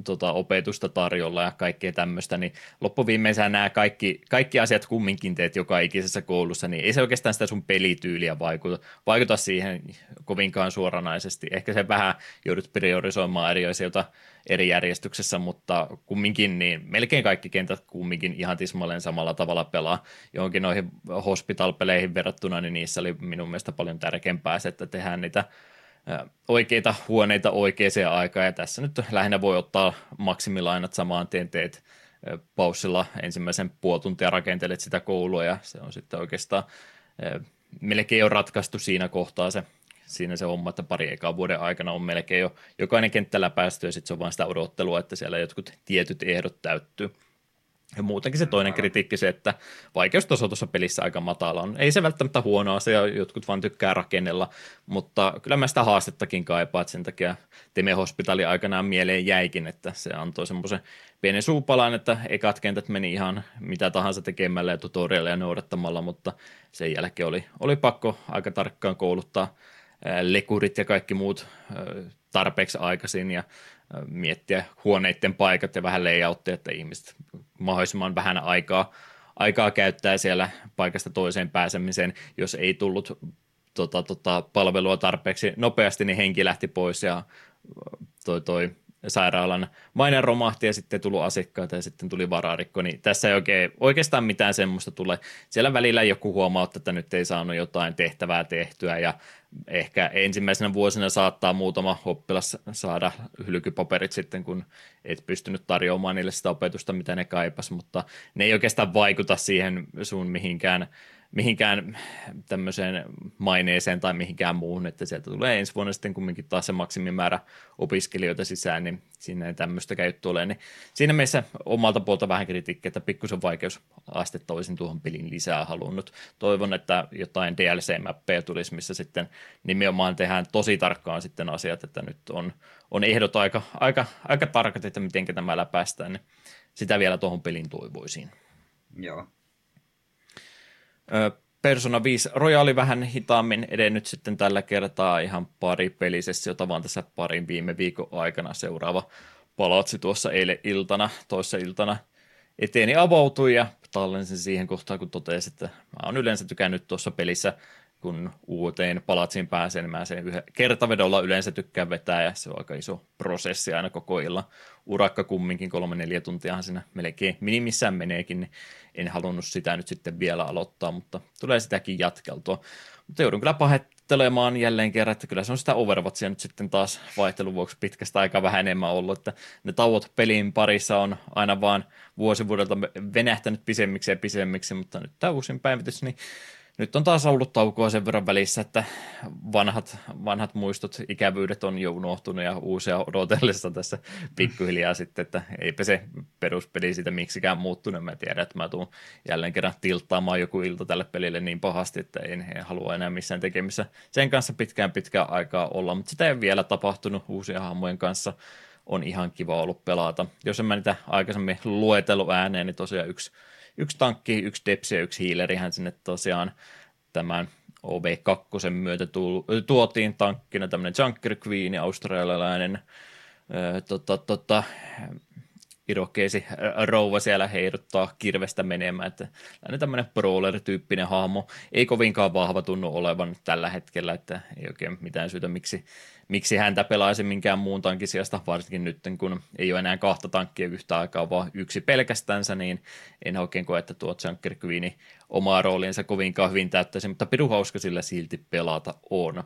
tota, opetusta tarjolla ja kaikkea tämmöistä, niin loppuviimein nämä kaikki, kaikki asiat kumminkin teet joka ikisessä koulussa, niin ei se oikeastaan sitä sun pelityyliä vaikuta, vaikuta siihen kovinkaan suoranaisesti. Ehkä se vähän joudut priorisoimaan eri asioita eri järjestyksessä, mutta kumminkin niin melkein kaikki kentät kumminkin ihan tismalleen samalla tavalla pelaa. Johonkin noihin hospital-peleihin verrattuna, niin niissä oli minun mielestä paljon tärkeämpää se, että tehdään niitä oikeita huoneita oikeaan aikaan, ja tässä nyt lähinnä voi ottaa maksimilainat samaan tien teet paussilla ensimmäisen puoli tuntia rakentelet sitä koulua, ja se on sitten oikeastaan melkein jo ratkaistu siinä kohtaa se, siinä se homma, että pari ekaa vuoden aikana on melkein jo jokainen kenttällä päästy, ja sitten se on vain sitä odottelua, että siellä jotkut tietyt ehdot täyttyy. Ja muutenkin se toinen kritiikki se, että vaikeustaso tuossa pelissä aika matala on. Ei se välttämättä huono asia, jotkut vaan tykkää rakennella, mutta kyllä mä sitä haastettakin kaipaan, että sen takia Teme Hospitali aikanaan mieleen jäikin, että se antoi semmoisen pienen suupalan, että ekat kentät meni ihan mitä tahansa tekemällä ja tutorialia noudattamalla, mutta sen jälkeen oli, oli pakko aika tarkkaan kouluttaa lekurit ja kaikki muut tarpeeksi aikaisin ja miettiä huoneiden paikat ja vähän layouttia, että ihmiset mahdollisimman vähän aikaa, aikaa käyttää siellä paikasta toiseen pääsemiseen. Jos ei tullut tota, tota, palvelua tarpeeksi nopeasti, niin henki lähti pois ja toi, toi sairaalan mainen romahti ja sitten tuli asiakkaita ja sitten tuli vararikko, niin tässä ei oikein, oikeastaan mitään semmoista tule. Siellä välillä joku huomaa, että nyt ei saanut jotain tehtävää tehtyä ja ehkä ensimmäisenä vuosina saattaa muutama oppilas saada hylkypaperit sitten, kun et pystynyt tarjoamaan niille sitä opetusta, mitä ne kaipas, mutta ne ei oikeastaan vaikuta siihen sun mihinkään mihinkään tämmöiseen maineeseen tai mihinkään muuhun, että sieltä tulee ensi vuonna sitten kumminkin taas se maksimimäärä opiskelijoita sisään, niin siinä ei tämmöistä juttu ole. Niin siinä mielessä omalta puolta vähän kritiikkiä, että pikkusen vaikeusastetta olisin tuohon pelin lisää halunnut. Toivon, että jotain DLC-mäppejä tulisi, missä sitten nimenomaan tehdään tosi tarkkaan sitten asiat, että nyt on, on ehdot aika, aika, aika tarkat, että miten tämä läpäistään, niin sitä vielä tuohon peliin toivoisin. Joo, Persona 5 Royali vähän hitaammin edennyt sitten tällä kertaa ihan pari pelisessiota vaan tässä parin viime viikon aikana. Seuraava palatsi tuossa eilen iltana, toissa iltana eteeni avautui ja tallensin siihen kohtaan, kun totesin, että mä oon yleensä tykännyt tuossa pelissä kun uuteen palatsiin pääsee, niin mä sen yhden kertavedolla yleensä tykkään vetää, ja se on aika iso prosessi aina koko illan. Urakka kumminkin, kolme-neljä tuntiahan siinä melkein minimissään meneekin, niin en halunnut sitä nyt sitten vielä aloittaa, mutta tulee sitäkin jatkeltua. Mutta joudun kyllä tottelemaan jälleen kerran, että kyllä se on sitä Overwatchia nyt sitten taas vaihtelun vuoksi pitkästä aikaa vähän enemmän ollut, että ne tauot pelin parissa on aina vaan vuosi vuodelta venähtänyt pisemmiksi ja pisemmiksi, mutta nyt tämä uusin päivitys, niin nyt on taas ollut taukoa sen verran välissä, että vanhat, vanhat muistot, ikävyydet on jo unohtunut ja uusia odotellessa tässä pikkuhiljaa sitten, että eipä se peruspeli siitä miksikään muuttunut. Mä tiedän, että mä tuun jälleen kerran tilttaamaan joku ilta tälle pelille niin pahasti, että en, en halua enää missään tekemissä sen kanssa pitkään pitkään aikaa olla, mutta sitä ei vielä tapahtunut uusien hahmojen kanssa on ihan kiva ollut pelata. Jos en mä niitä aikaisemmin luetellut ääneen, niin tosiaan yksi yksi tankki, yksi depsi ja yksi hiilerihän sinne tosiaan tämän OV2 myötä tuotiin tankkina tämmöinen Junker Queen, australialainen tota, tota, irokeesi rouva siellä heiduttaa kirvestä menemään, että tämmöinen brawler-tyyppinen hahmo ei kovinkaan vahva tunnu olevan tällä hetkellä, että ei oikein mitään syytä, miksi miksi häntä pelaisi minkään muun tankin sijasta, varsinkin nyt, kun ei ole enää kahta tankkia yhtä aikaa, vaan yksi pelkästänsä, niin en oikein koe, että tuo Junker Queen omaa rooliinsa kovinkaan hyvin täyttäisi, mutta piru hauska sillä silti pelata on.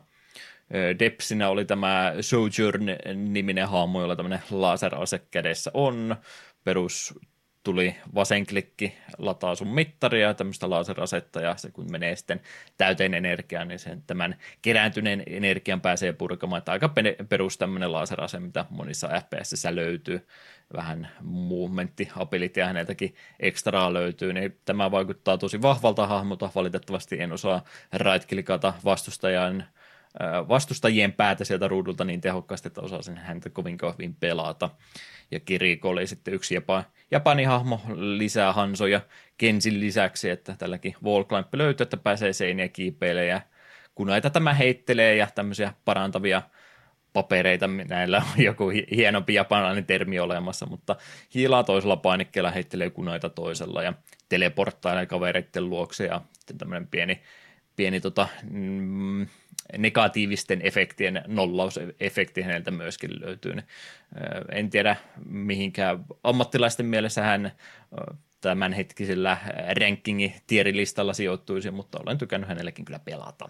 Depsinä oli tämä Sojourn-niminen hahmo, jolla tämmöinen laserase kädessä on. Perus tuli vasenklikki, lataa sun mittaria tämmöistä laserasetta, ja se kun menee sitten täyteen energiaan, niin sen tämän kerääntyneen energian pääsee purkamaan. Että aika perus tämmöinen laserase, mitä monissa FPS löytyy. Vähän movementti, ability ja häneltäkin ekstraa löytyy, niin tämä vaikuttaa tosi vahvalta hahmolta. Valitettavasti en osaa right-klikata vastustajan vastustajien päätä sieltä ruudulta niin tehokkaasti, että osasin häntä kovin kovin pelata. Ja Kiriko oli sitten yksi Japan, Japanin hahmo lisää Hansoja Kensin lisäksi, että tälläkin wall climb löytyy, että pääsee seiniä kiipeilemään ja kunaita tämä heittelee ja tämmöisiä parantavia papereita, näillä on joku hienompi japanilainen termi olemassa, mutta hiilaa toisella painikkeella heittelee kunaita toisella ja teleporttailee kavereiden luokse ja tämmöinen pieni, pieni tota, mm, negatiivisten efektien nollausefekti häneltä myöskin löytyy. En tiedä mihinkään ammattilaisten mielessä hän tämänhetkisellä rankingi tierilistalla sijoittuisi, mutta olen tykännyt hänellekin kyllä pelata.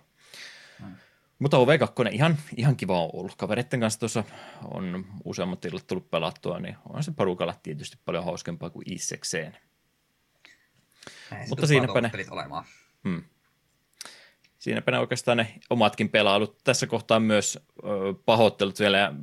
Hmm. Mutta OV2 ihan, ihan kiva on ollut. Kavereiden kanssa tuossa on useammat illat tullut pelattua, niin on se porukalla tietysti paljon hauskempaa kuin itsekseen. Mutta siinäpä ne... Olemaan. Hmm siinäpä ne oikeastaan ne omatkin pelailut. Tässä kohtaa myös pahoittelut vielä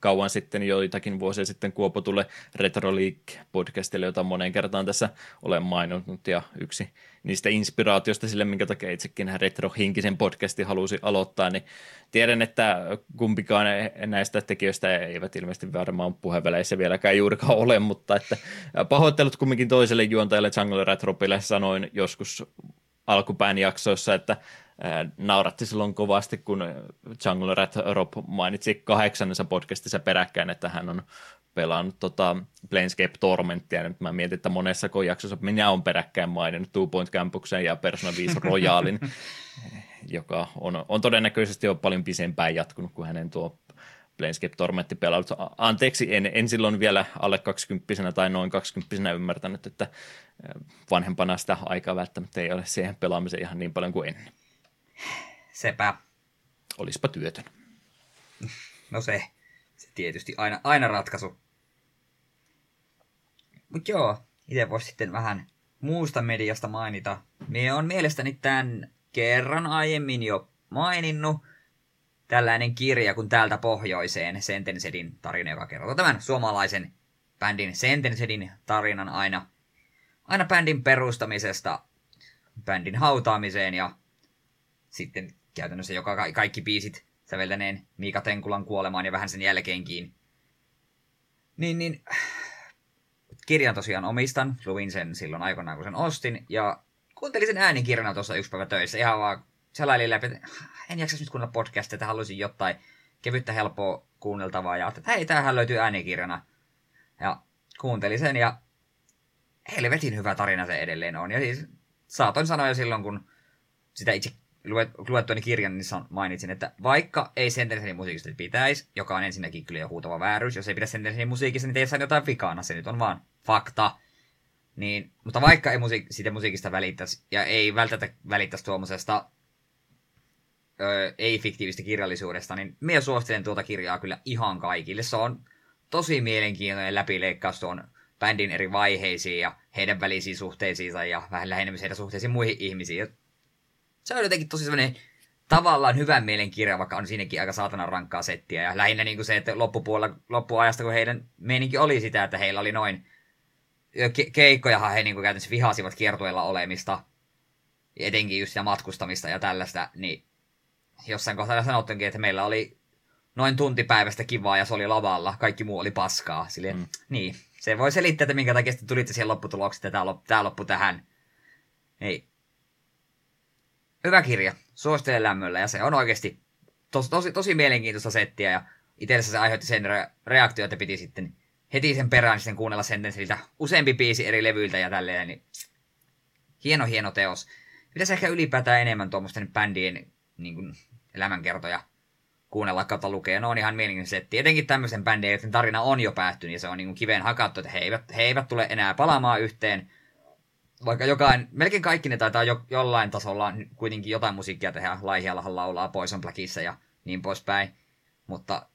kauan sitten, joitakin vuosia sitten Kuopotulle Retro League-podcastille, jota moneen kertaan tässä olen maininnut, ja yksi niistä inspiraatiosta sille, minkä takia itsekin Retro-hinkisen podcasti halusi aloittaa, niin tiedän, että kumpikaan näistä tekijöistä eivät ilmeisesti varmaan puheväleissä vieläkään juurikaan ole, mutta että pahoittelut kumminkin toiselle juontajalle Jungle Retropille sanoin joskus alkupään jaksoissa, että nauratti silloin kovasti, kun Jungle Rat Rob mainitsi kahdeksannessa podcastissa peräkkäin, että hän on pelannut tota Planescape Tormentia. Nyt mä mietin, että monessa jaksossa minä on peräkkäin maininnut Two Point Campuksen ja Persona 5 Royalin, joka on, on todennäköisesti jo paljon pisempään jatkunut kuin hänen tuo Planescape Tormentti pelailut. Anteeksi, en, en silloin vielä alle 20 tai noin 20 ymmärtänyt, että vanhempana sitä aikaa välttämättä ei ole siihen pelaamiseen ihan niin paljon kuin ennen. Sepä. Olispa työtön. No se, se tietysti aina, aina ratkaisu. Mutta joo, itse voisi sitten vähän muusta mediasta mainita. Mie on mielestäni tämän kerran aiemmin jo maininnut, tällainen kirja kuin Täältä pohjoiseen, Sentensedin tarina, joka kertoo tämän suomalaisen bändin Sentensedin tarinan aina, aina bändin perustamisesta bändin hautaamiseen ja sitten käytännössä joka kaikki biisit säveltäneen Miika Tenkulan kuolemaan ja vähän sen jälkeenkin. Niin, niin kirjan tosiaan omistan, luin sen silloin aikoinaan kun sen ostin ja kuuntelin sen äänikirjana tuossa yksi päivä töissä ihan vaan selailin läpi, että en jaksa nyt kuunnella podcastia, että haluaisin jotain kevyttä, helppoa kuunneltavaa. Ja että hei, tämähän löytyy äänikirjana. Ja kuuntelin sen ja helvetin hyvä tarina se edelleen on. Ja siis saatoin sanoa jo silloin, kun sitä itse luettuani kirjan, niin mainitsin, että vaikka ei Sentencenin musiikista pitäisi, joka on ensinnäkin kyllä jo huutava vääryys, jos ei pidä Sentencenin musiikista, niin teissä jotain vikana, se nyt on vaan fakta. Niin, mutta vaikka ei musiik- siitä musiikista välittäisi, ja ei välttämättä välittäisi tuommoisesta ei-fiktiivistä kirjallisuudesta, niin minä suosittelen tuota kirjaa kyllä ihan kaikille. Se on tosi mielenkiintoinen läpileikkaus tuon bändin eri vaiheisiin ja heidän välisiin suhteisiinsa ja vähän lähinnä heidän suhteisiin muihin ihmisiin. Se on jotenkin tosi sellainen tavallaan hyvän mielen kirja, vaikka on siinäkin aika saatana rankkaa settiä. Ja lähinnä niin kuin se, että loppupuolella, loppuajasta, kun heidän meininki oli sitä, että heillä oli noin ke- keikkojahan he niin kuin käytännössä vihasivat kiertueella olemista, etenkin just ja matkustamista ja tällaista, niin jossain kohtaa sanottukin, että meillä oli noin tuntipäivästä kivaa ja se oli lavalla, kaikki muu oli paskaa. Silleen, mm. Niin, se voi selittää, että minkä takia sitten tulitte siihen lopputulokseen, että tämä loppu, tähän. Ei. Hyvä kirja, suosittelen lämmöllä ja se on oikeasti tosi, tosi, tosi mielenkiintoista settiä ja itselle se aiheutti sen re- reaktio, että piti sitten heti sen perään sitten kuunnella sen siltä useampi biisi eri levyiltä ja tälleen, niin hieno hieno teos. Pitäisi ehkä ylipäätään enemmän tuommoisten bändien niin kuin, elämänkertoja kuunnella kautta lukea. No on ihan mielenkiintoinen setti. Etenkin tämmöisen bändin, tarina on jo päättynyt ja se on niin kuin kiveen hakattu, että he eivät, he eivät tule enää palaamaan yhteen. Vaikka jokain, melkein kaikki ne taitaa jo, jollain tasolla kuitenkin jotain musiikkia tehdä. Laihialahan laulaa Poison Blackissa ja niin poispäin. Mutta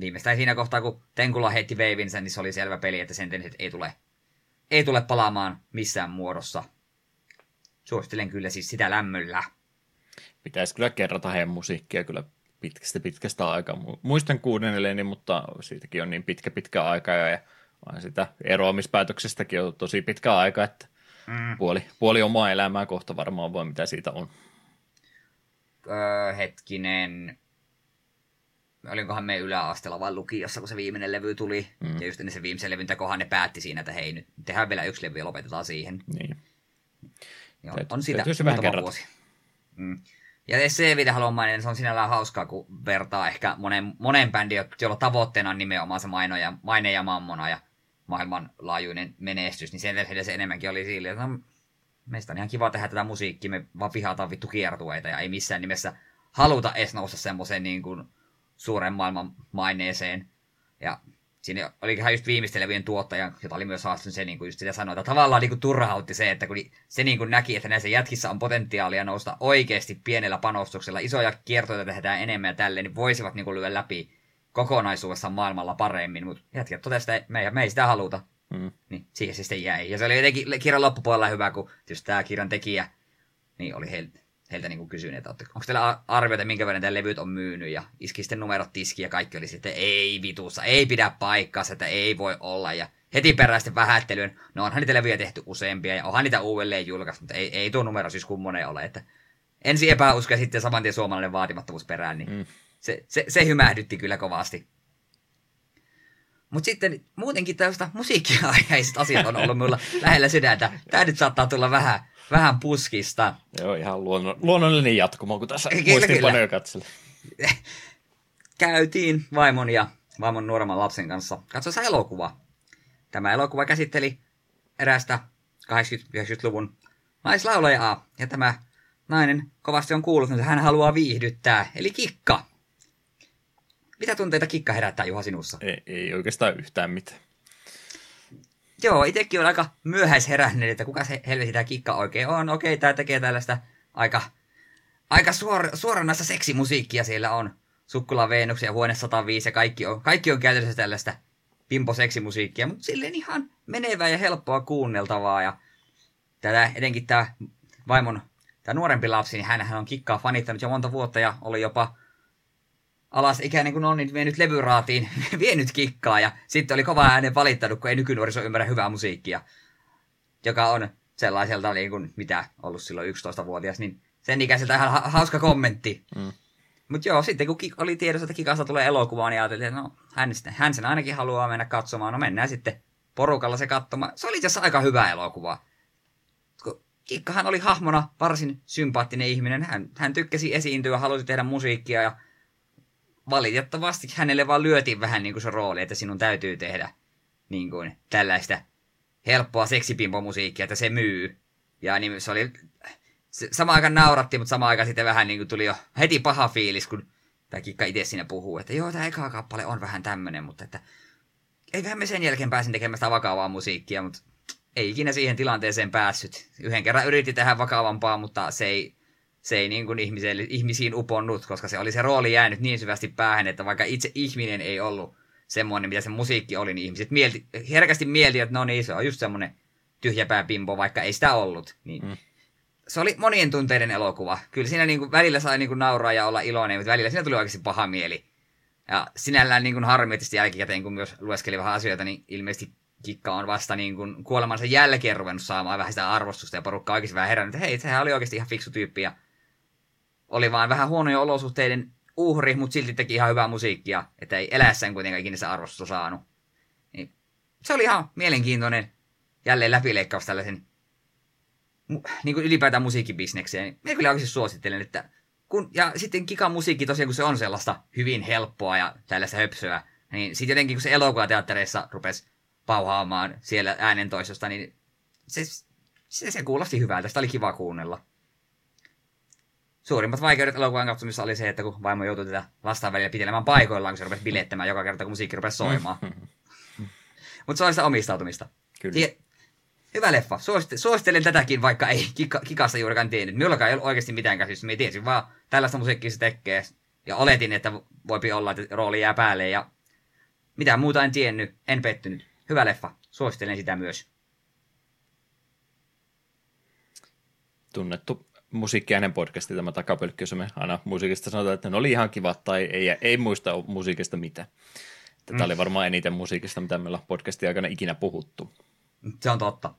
viimeistään siinä kohtaa, kun Tenkula heitti veivinsä, niin se oli selvä peli, että sen ei tule, ei tule palaamaan missään muodossa. Suosittelen kyllä siis sitä lämmöllä. Pitäisi kyllä kerrata heidän musiikkia kyllä pitkästä pitkästä aikaa. Muistan kuunnelleni, mutta siitäkin on niin pitkä pitkä aika ja sitä eroamispäätöksestäkin on tosi pitkä aika, että mm. puoli, puoli omaa elämää kohta varmaan voi, mitä siitä on. Öö, hetkinen, olinkohan me yläasteella vai lukiossa, kun se viimeinen levy tuli. Mm. Ja just ennen se viimeisen levyn tekohan ne päätti siinä, että hei, nyt tehdään vielä yksi levy ja lopetetaan siihen. Niin. Joo, on sitä muutama vuosi. Mm. Ja se, mitä haluan mainita, se on sinällään hauskaa, kun vertaa ehkä monen, monen bändin, jolla tavoitteena on nimenomaan se maino ja, maine ja mammona ja maailmanlaajuinen menestys, niin sen se enemmänkin oli sille, että meistä on ihan kiva tehdä tätä musiikkia, me vaan vihataan vittu kiertueita ja ei missään nimessä haluta edes nousta semmoiseen niin kuin suuren maailman maineeseen. Ja siinä oli ihan just viimeistelevien tuottaja, jota oli myös haastunut se, niin kuin just sitä sanoi, että tavallaan niin kuin turhautti se, että kun se niin kuin näki, että näissä jätkissä on potentiaalia nousta oikeasti pienellä panostuksella, isoja kiertoja tehdään enemmän ja tälleen, niin voisivat niin kuin lyödä läpi kokonaisuudessaan maailmalla paremmin, mutta jätkät totesi, että me, me ei sitä haluta. Mm. Niin siihen se sitten jäi. Ja se oli jotenkin kirjan loppupuolella hyvä, kun just tämä kirjan tekijä niin oli heiltä heiltä niin kysynyt, että onko teillä arvioita, minkä verran tämä levyt on myynyt, ja iski sitten numerot tiskiin, ja kaikki oli sitten, ei vitussa, ei pidä paikkaa, että ei voi olla, ja heti peräisten vähättelyyn, no onhan niitä levyjä tehty useampia, ja onhan niitä uudelleen julkaistu, mutta ei, ei tuo numero siis kummonen ole, että ensin epäusko ja sitten saman tien suomalainen vaatimattomuus perään, niin mm. se, se, se hymähdytti kyllä kovasti. Mutta sitten muutenkin tällaista musiikkia asiat on ollut mulla lähellä sydäntä. Tämä nyt saattaa tulla vähän vähän puskista. Joo, ihan luonno, luonnollinen jatkumo, kun tässä muistinpanoja katseli. Käytiin vaimon ja vaimon nuoremman lapsen kanssa katsoessa elokuva. Tämä elokuva käsitteli erästä 80-90-luvun naislaulajaa, ja tämä nainen kovasti on kuullut, että hän haluaa viihdyttää, eli kikka. Mitä tunteita kikka herättää Juha sinussa? Ei, ei oikeastaan yhtään mitään. Joo, itsekin on aika myöhäisheräinen, että kuka se helvetti tämä kikka oikein on. Okei, tämä tekee tällaista aika, aika suor, suoranaista seksimusiikkia siellä on. Sukkula Venuksen ja Huone 105 ja kaikki on, kaikki on käytössä tällaista pimpo-seksimusiikkia, mutta silleen ihan menevää ja helppoa kuunneltavaa. Ja tätä etenkin tämä vaimon, tämä nuorempi lapsi, niin hän on kikkaa fanittanut jo monta vuotta ja oli jopa alas ikäinen kun on, niin vienyt levyraatiin, vienyt kikkaa ja sitten oli kova äänen valittanut, kun ei nykynuoriso ymmärrä hyvää musiikkia, joka on sellaiselta niin kuin, mitä ollut silloin 11-vuotias, niin sen ikäiseltä ihan ha- hauska kommentti. Mm. Mutta joo, sitten kun oli tiedossa, että Kikasta tulee elokuva, niin ajattelin, että no, hän, hän sen ainakin haluaa mennä katsomaan. No mennään sitten porukalla se katsomaan. Se oli itse asiassa aika hyvä elokuva. Kikkahan oli hahmona varsin sympaattinen ihminen. Hän, hän tykkäsi esiintyä, halusi tehdä musiikkia ja valitettavasti hänelle vaan lyötiin vähän niin kuin se rooli, että sinun täytyy tehdä niin kuin tällaista helppoa seksipimpomusiikkia, että se myy. Ja niin se oli, se, sama aikaan nauratti, mutta sama aikaan sitten vähän niin kuin tuli jo heti paha fiilis, kun tämä kikka itse siinä puhuu, että joo, tämä eka kappale on vähän tämmöinen, mutta että eiköhän me sen jälkeen pääsin tekemään sitä vakavaa musiikkia, mutta ei ikinä siihen tilanteeseen päässyt. Yhden kerran yritti tehdä vakavampaa, mutta se ei, se ei niin kuin ihmisiin uponnut, koska se oli se rooli jäänyt niin syvästi päähän, että vaikka itse ihminen ei ollut semmoinen, mitä se musiikki oli, niin ihmiset mielti, herkästi mielti, että no niin, se on just semmoinen tyhjäpää pimpo, vaikka ei sitä ollut. Niin mm. Se oli monien tunteiden elokuva. Kyllä siinä niin kuin välillä sai niin kuin nauraa ja olla iloinen, mutta välillä siinä tuli oikeasti paha mieli. Ja sinällään niin kuin harmi, että jälkikäteen, kun myös lueskeli vähän asioita, niin ilmeisesti Kikka on vasta niin kuin kuolemansa jälkeen ruvennut saamaan vähän sitä arvostusta ja porukka oikeasti vähän herännyt, että hei, sehän oli oikeasti ihan fiksu tyyppi ja oli vaan vähän huonoja olosuhteiden uhri, mutta silti teki ihan hyvää musiikkia, että ei eläessään kuitenkaan ikinä se arvostusta saanut. Niin, se oli ihan mielenkiintoinen jälleen läpileikkaus tällaisen niin kuin ylipäätään musiikkibisnekseen. Minä kyllä oikeasti suosittelen, että kun, ja sitten Kikan musiikki tosiaan, kun se on sellaista hyvin helppoa ja tällaista höpsöä, niin sitten jotenkin kun se elokuvateattereissa rupesi pauhaamaan siellä äänentoisosta, niin se, se, se kuulosti hyvältä, sitä oli kiva kuunnella. Suurimmat vaikeudet elokuvan katsomissa oli se, että kun vaimo joutui tätä lastaan välillä pitelemään paikoillaan, kun se rupesi bilettämään joka kerta, kun musiikki rupesi soimaan. Mutta se on sitä omistautumista. Kyllä. Sie- hyvä leffa. Suosittelen, suosittelen tätäkin, vaikka ei kika, kikassa juurikaan tiennyt. Minullakaan ei ollut oikeasti mitään käsitystä. Me tiesin vaan, tällaista musiikkia se tekee. Ja oletin, että voipi olla, että rooli jää päälle. Ja mitään muuta en tiennyt. En pettynyt. Hyvä leffa. Suosittelen sitä myös. Tunnettu musiikkiäinen podcasti tämä takapölkki, jossa me aina musiikista sanotaan, että ne oli ihan kivat tai ei, ei muista musiikista mitään. Tämä mm. oli varmaan eniten musiikista, mitä meillä podcastin aikana ikinä puhuttu. Se on totta.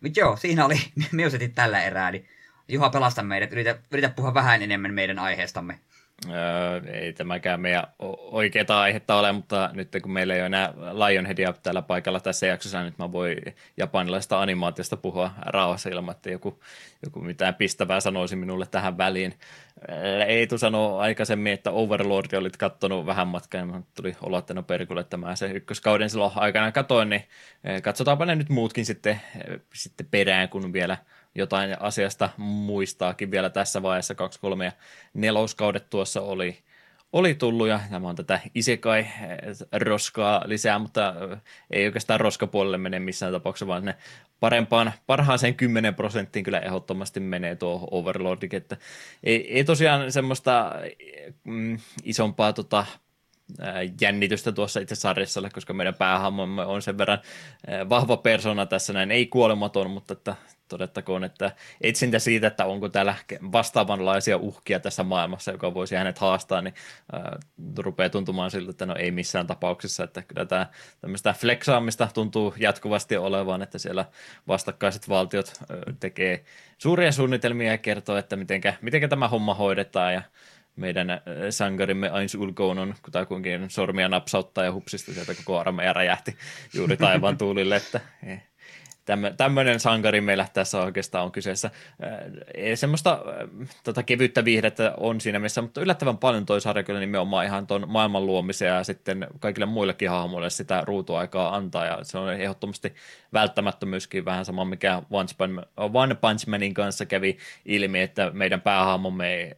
Mutta joo, siinä oli Musetit tällä erää. Niin Juha, pelasta meidät. Yritä, yritä puhua vähän enemmän meidän aiheestamme. Öö, ei tämäkään meidän oikeaa aihetta ole, mutta nyt kun meillä ei ole enää Lionheadia täällä paikalla tässä jaksossa, nyt mä voin japanilaista animaatiosta puhua rauhassa ilman, että joku, joku mitään pistävää sanoisi minulle tähän väliin. tu sanoi aikaisemmin, että Overlord olit kattonut vähän matkaa, ja tuli olo, että no perkulle, että mä se ykköskauden silloin aikana katoin, niin katsotaanpa ne nyt muutkin sitten, sitten perään, kun vielä – jotain asiasta muistaakin vielä tässä vaiheessa. Kaksi, kolme ja neloskaudet tuossa oli, oli tullut ja tämä on tätä isekai roskaa lisää, mutta ei oikeastaan roskapuolelle mene missään tapauksessa, vaan ne parempaan, parhaaseen 10 prosenttiin kyllä ehdottomasti menee tuo Overlordikin, että ei, ei tosiaan semmoista mm, isompaa tota, jännitystä tuossa itse sarjassa, koska meidän päähahmomme on sen verran vahva persona tässä näin, ei kuolematon, mutta että todettakoon, että etsintä siitä, että onko täällä vastaavanlaisia uhkia tässä maailmassa, joka voisi hänet haastaa, niin äh, rupeaa tuntumaan siltä, että no ei missään tapauksessa, että kyllä tämä tämmöistä flexaamista tuntuu jatkuvasti olevan, että siellä vastakkaiset valtiot äh, tekee suuria suunnitelmia ja kertoo, että mitenkä, mitenkä tämä homma hoidetaan. Ja meidän sankarimme Ains Ulkoon on kutakuinkin sormia napsauttaa ja hupsista sieltä koko armeija räjähti juuri taivaan tuulille, että eh, tämmöinen sankari meillä tässä oikeastaan on kyseessä. Ei semmoista tota, kevyttä viihdettä on siinä mielessä, mutta yllättävän paljon toi sarja kyllä nimenomaan ihan tuon maailman luomisen ja sitten kaikille muillekin hahmoille sitä ruutuaikaa antaa ja se on ehdottomasti välttämättömyyskin vähän sama, mikä One Punch Manin kanssa kävi ilmi, että meidän päähahmomme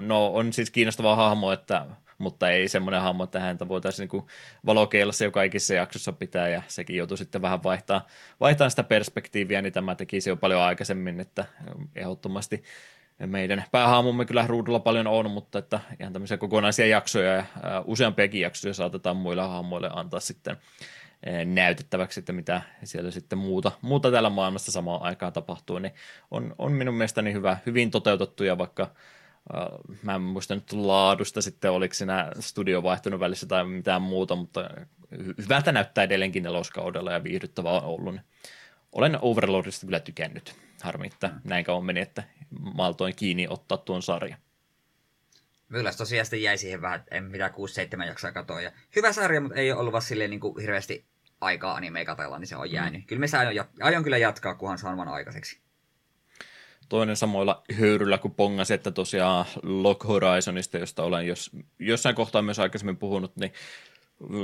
no, on siis kiinnostava hahmo, että mutta ei semmoinen hahmo, että häntä voitaisiin niin valokeilassa joka ikisessä jaksossa pitää, ja sekin joutui sitten vähän vaihtaa, vaihtaa sitä perspektiiviä, niin tämä tekisi jo paljon aikaisemmin, että ehdottomasti meidän päähaamumme kyllä ruudulla paljon on, mutta että ihan tämmöisiä kokonaisia jaksoja ja useampiakin jaksoja saatetaan muille hahmoille antaa sitten näytettäväksi, että mitä siellä sitten muuta, muuta täällä maailmassa samaan aikaan tapahtuu, niin on, on minun mielestäni hyvä, hyvin toteutettu ja vaikka mä en muista nyt laadusta sitten, oliko siinä studio vaihtunut välissä tai mitään muuta, mutta hyvältä näyttää edelleenkin neloskaudella ja viihdyttävä on ollut. Olen Overlordista kyllä tykännyt. Harmi, että mm. näin kauan meni, että maltoin kiinni ottaa tuon sarjan. Myös tosiaan sitten jäi siihen vähän, en mitä 6-7 jaksaa katoa. Ja hyvä sarja, mutta ei ole ollut vaan silleen niin kuin hirveästi aikaa animea katella, niin se on jäänyt. Mm. Kyllä me aion, aion kyllä jatkaa, kunhan saan aikaiseksi toinen samoilla höyryllä kuin pongasi, että tosiaan Lock Horizonista, josta olen jos, jossain kohtaa myös aikaisemmin puhunut, niin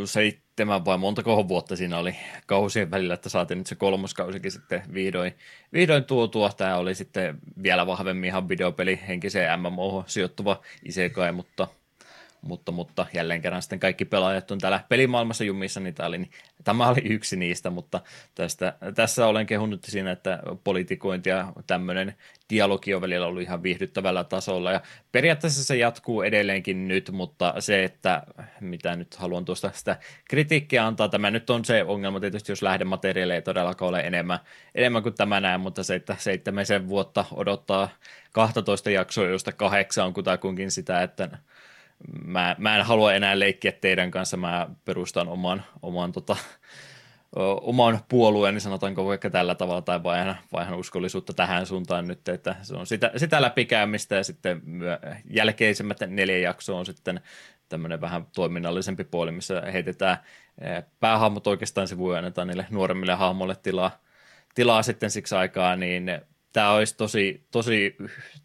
seitsemän vai montako vuotta siinä oli kausien välillä, että saatiin nyt se kolmoskausikin sitten vihdoin, vihdoin tuotua. Tämä oli sitten vielä vahvemmin ihan videopeli henkiseen MMO sijoittuva isekai, mutta mutta, mutta jälleen kerran sitten kaikki pelaajat on täällä pelimaailmassa jumissa, niin oli, niin tämä oli yksi niistä, mutta tästä, tässä olen kehunut siinä, että politikointi ja tämmöinen dialogi on välillä ollut ihan viihdyttävällä tasolla, ja periaatteessa se jatkuu edelleenkin nyt, mutta se, että mitä nyt haluan tuosta sitä kritiikkiä antaa, tämä nyt on se ongelma tietysti, jos lähdemateriaaleja ei todellakaan ole enemmän, enemmän kuin tämä näin, mutta se, että seitsemisen vuotta odottaa 12 jaksoa, josta kahdeksan on kutakuinkin sitä, että mä, mä en halua enää leikkiä teidän kanssa, mä perustan oman, oman, tota, oman puolueeni, sanotaanko vaikka tällä tavalla, tai vaihan, vaihan uskollisuutta tähän suuntaan nyt, että se on sitä, sitä läpikäymistä, ja sitten myö, jälkeisemmät neljä jaksoa on sitten tämmöinen vähän toiminnallisempi puoli, missä heitetään päähahmot oikeastaan sivuja, annetaan niille nuoremmille hahmoille tilaa, tilaa sitten siksi aikaa, niin tämä olisi tosi, tosi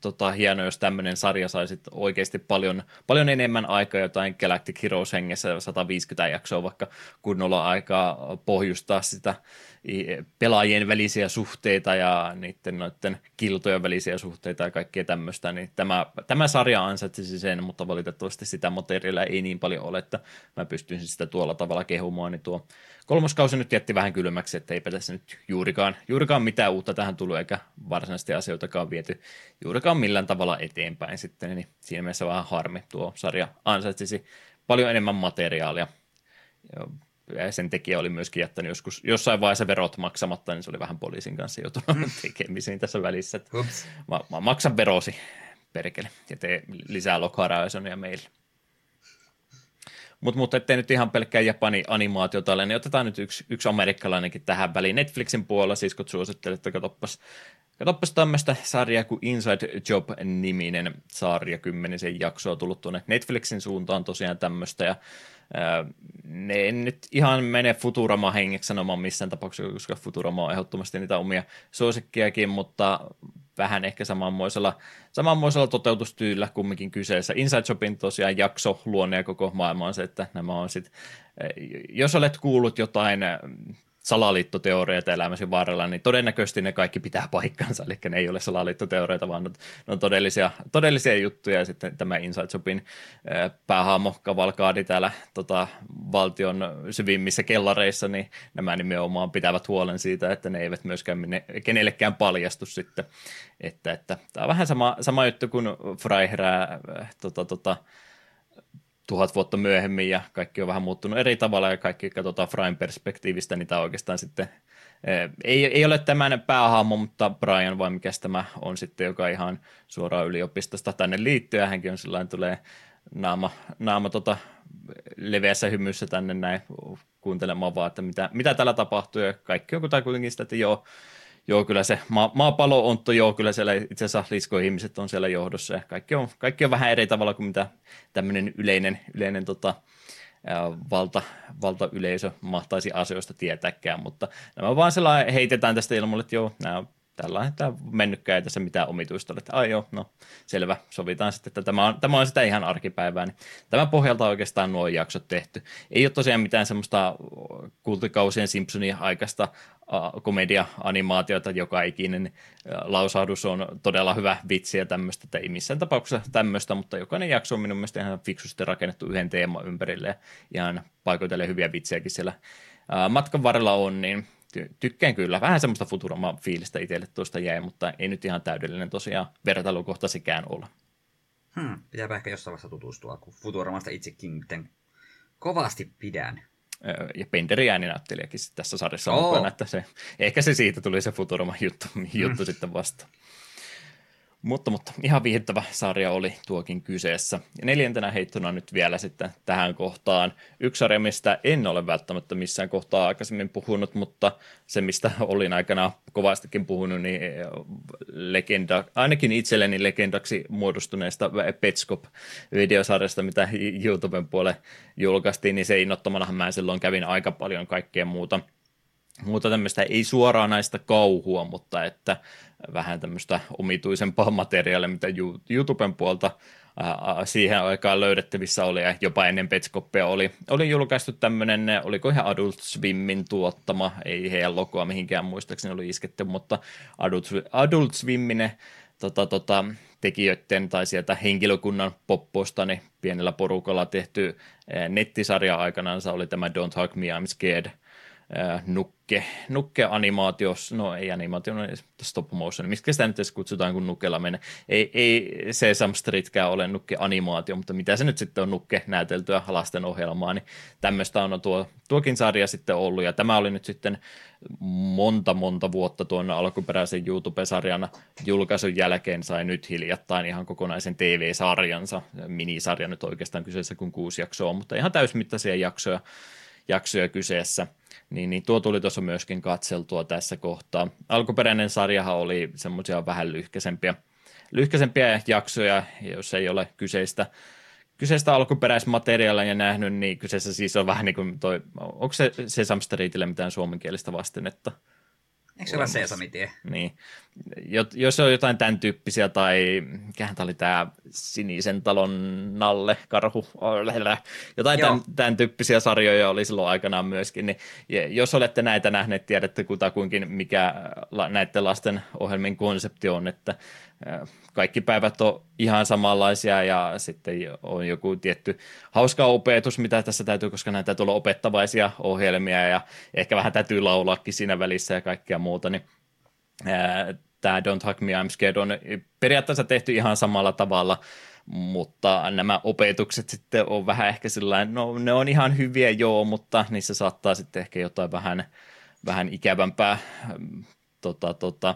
tota, hieno, jos tämmöinen sarja saisi oikeasti paljon, paljon enemmän aikaa jotain Galactic Heroes hengessä, 150 jaksoa vaikka kunnolla aikaa pohjustaa sitä pelaajien välisiä suhteita ja niiden noiden kiltojen välisiä suhteita ja kaikkea tämmöistä, niin tämä, tämä sarja ansaitsisi sen, mutta valitettavasti sitä materiaalia ei niin paljon ole, että mä pystyisin sitä tuolla tavalla kehumaan, niin tuo kolmoskausi nyt jätti vähän kylmäksi, että eipä tässä nyt juurikaan, juurikaan mitään uutta tähän tullut, eikä varsinaisesti asioitakaan viety juurikaan millään tavalla eteenpäin sitten, niin siinä mielessä vähän harmi tuo sarja ansaitsisi paljon enemmän materiaalia sen tekijä oli myöskin jättänyt joskus jossain vaiheessa verot maksamatta, niin se oli vähän poliisin kanssa joutunut mm. tekemisiin tässä välissä. Että mä, mä, maksan verosi, perkele, ja tee lisää Locaraisonia meille. Mutta mut, ettei nyt ihan pelkkää Japani animaatiota ole, niin otetaan nyt yksi, yksi amerikkalainenkin tähän väliin. Netflixin puolella siis kun suosittelet, että katoppas, katoppas tämmöistä sarjaa kuin Inside Job-niminen sarja, kymmenisen jaksoa tullut tuonne Netflixin suuntaan tosiaan tämmöistä, ja ne ei nyt ihan mene Futurama hengeksi sanomaan missään tapauksessa, koska Futurama on ehdottomasti niitä omia suosikkiakin, mutta vähän ehkä samanmoisella, samanmoisella toteutustyylillä kumminkin kyseessä. Inside Jobin tosiaan jakso luonne ja koko maailma on se, että nämä on sitten, jos olet kuullut jotain salaliittoteorioita elämäsi varrella, niin todennäköisesti ne kaikki pitää paikkansa, eli ne ei ole salaliittoteorioita, vaan ne on todellisia, todellisia juttuja, ja sitten tämä Inside Jobin päähahmo kavalkaadi täällä tota, valtion syvimmissä kellareissa, niin nämä nimenomaan pitävät huolen siitä, että ne eivät myöskään minne, kenellekään paljastu sitten, että, että tämä on vähän sama, sama juttu kuin Fry herää tota, tota, tuhat vuotta myöhemmin ja kaikki on vähän muuttunut eri tavalla ja kaikki katsotaan Fryn perspektiivistä, niin tämä oikeastaan sitten eh, ei, ei ole tämän päähahmo, mutta Brian vai mikä tämä on sitten, joka ihan suoraan yliopistosta tänne liittyy ja hänkin on sellainen tulee naama, naama tota, leveässä hymyssä tänne näin kuuntelemaan vaan, että mitä, mitä täällä tapahtuu ja kaikki on kuitenkin sitä, että joo, joo, kyllä se ma- maapallo on, joo, kyllä siellä itse asiassa liskoihmiset on siellä johdossa ja kaikki on, kaikki on vähän eri tavalla kuin mitä tämmöinen yleinen, yleinen tota, valta, valtayleisö mahtaisi asioista tietääkään, mutta nämä vaan sellainen heitetään tästä ilmoille, että joo, nämä tällainen tämä mennytkään ei tässä mitään omituista ole, että ai joo, no selvä, sovitaan sitten, että tämä on, tämä on sitä ihan arkipäivää, niin tämän pohjalta oikeastaan nuo jaksot tehty. Ei ole tosiaan mitään semmoista kultikausien Simpsonin aikaista komedia-animaatiota, joka ikinen lausahdus on todella hyvä vitsi ja tämmöistä, että ei missään tapauksessa tämmöistä, mutta jokainen jakso on minun mielestä ihan fiksusti rakennettu yhden teeman ympärille ja ihan paikoitellen hyviä vitsejäkin siellä matkan varrella on, niin tykkään kyllä. Vähän semmoista Futurama-fiilistä itselle tuosta jäi, mutta ei nyt ihan täydellinen tosiaan vertailukohta sekään olla. Hmm, pitääpä ehkä jossain vaiheessa tutustua, kun Futuramasta itsekin kovasti pidän. Ja Penderi ääninäyttelijäkin tässä sarjassa on mukana, että se, ehkä se siitä tuli se Futurama juttu, juttu hmm. sitten vasta. Mutta, mutta ihan viihdyttävä sarja oli tuokin kyseessä. Ja neljäntenä heittona nyt vielä sitten tähän kohtaan. Yksi sarja, mistä en ole välttämättä missään kohtaa aikaisemmin puhunut, mutta se, mistä olin aikana kovastikin puhunut, niin legenda, ainakin itselleni legendaksi muodostuneesta Petscop-videosarjasta, mitä YouTuben puolelle julkaistiin, niin se innottomanahan mä silloin kävin aika paljon kaikkea muuta – muuta tämmöistä, ei suoraan näistä kauhua, mutta että vähän tämmöistä omituisempaa materiaalia, mitä YouTuben puolta siihen aikaan löydettävissä oli, ja jopa ennen Petskoppia oli, oli julkaistu tämmöinen, oliko ihan Adult Swimin tuottama, ei heidän logoa mihinkään muistaakseni oli isketty, mutta Adult, Adult Swiminen tota, tota, tekijöiden tai sieltä henkilökunnan popposta niin pienellä porukalla tehty nettisarja aikanaan oli tämä Don't Hug Me, I'm Scared – nukke, nukke animaatio, no ei animaatio, no stop motion, miksi sitä nyt edes kutsutaan, kun nukkella menee. Ei, ei Sesame Streetkään ole nukke animaatio, mutta mitä se nyt sitten on nukke näyteltyä lasten ohjelmaa, niin tämmöistä on tuo, tuokin sarja sitten ollut, ja tämä oli nyt sitten monta monta vuotta tuon alkuperäisen YouTube-sarjan julkaisun jälkeen sai nyt hiljattain ihan kokonaisen TV-sarjansa, minisarja nyt oikeastaan kyseessä kuin kuusi jaksoa, mutta ihan täysmittaisia jaksoja, jaksoja kyseessä – niin, niin tuo tuli tuossa myöskin katseltua tässä kohtaa. Alkuperäinen sarjahan oli semmoisia vähän lyhkäisempiä, lyhkäisempiä jaksoja, jos ei ole kyseistä, kyseistä alkuperäismateriaalia nähnyt, niin kyseessä siis on vähän niin kuin toi, onko se Sesame Streetille mitään suomenkielistä vastennetta? Eikö se ole Sesamitie? Niin. Jos on jotain tämän tyyppisiä, tai mikähän tämä oli tämä Sinisen talon Nalle, Karhu, jotain tämän, tämän, tyyppisiä sarjoja oli silloin aikanaan myöskin, niin jos olette näitä nähneet, tiedätte kutakuinkin, mikä näiden lasten ohjelmien konsepti on, että kaikki päivät on ihan samanlaisia ja sitten on joku tietty hauska opetus, mitä tässä täytyy, koska näitä täytyy olla opettavaisia ohjelmia ja ehkä vähän täytyy laulaakin siinä välissä ja kaikkea muuta, niin tämä Don't Hug Me, I'm Scared on periaatteessa tehty ihan samalla tavalla, mutta nämä opetukset sitten on vähän ehkä sillä no ne on ihan hyviä joo, mutta niissä saattaa sitten ehkä jotain vähän, vähän ikävämpää tota, tota,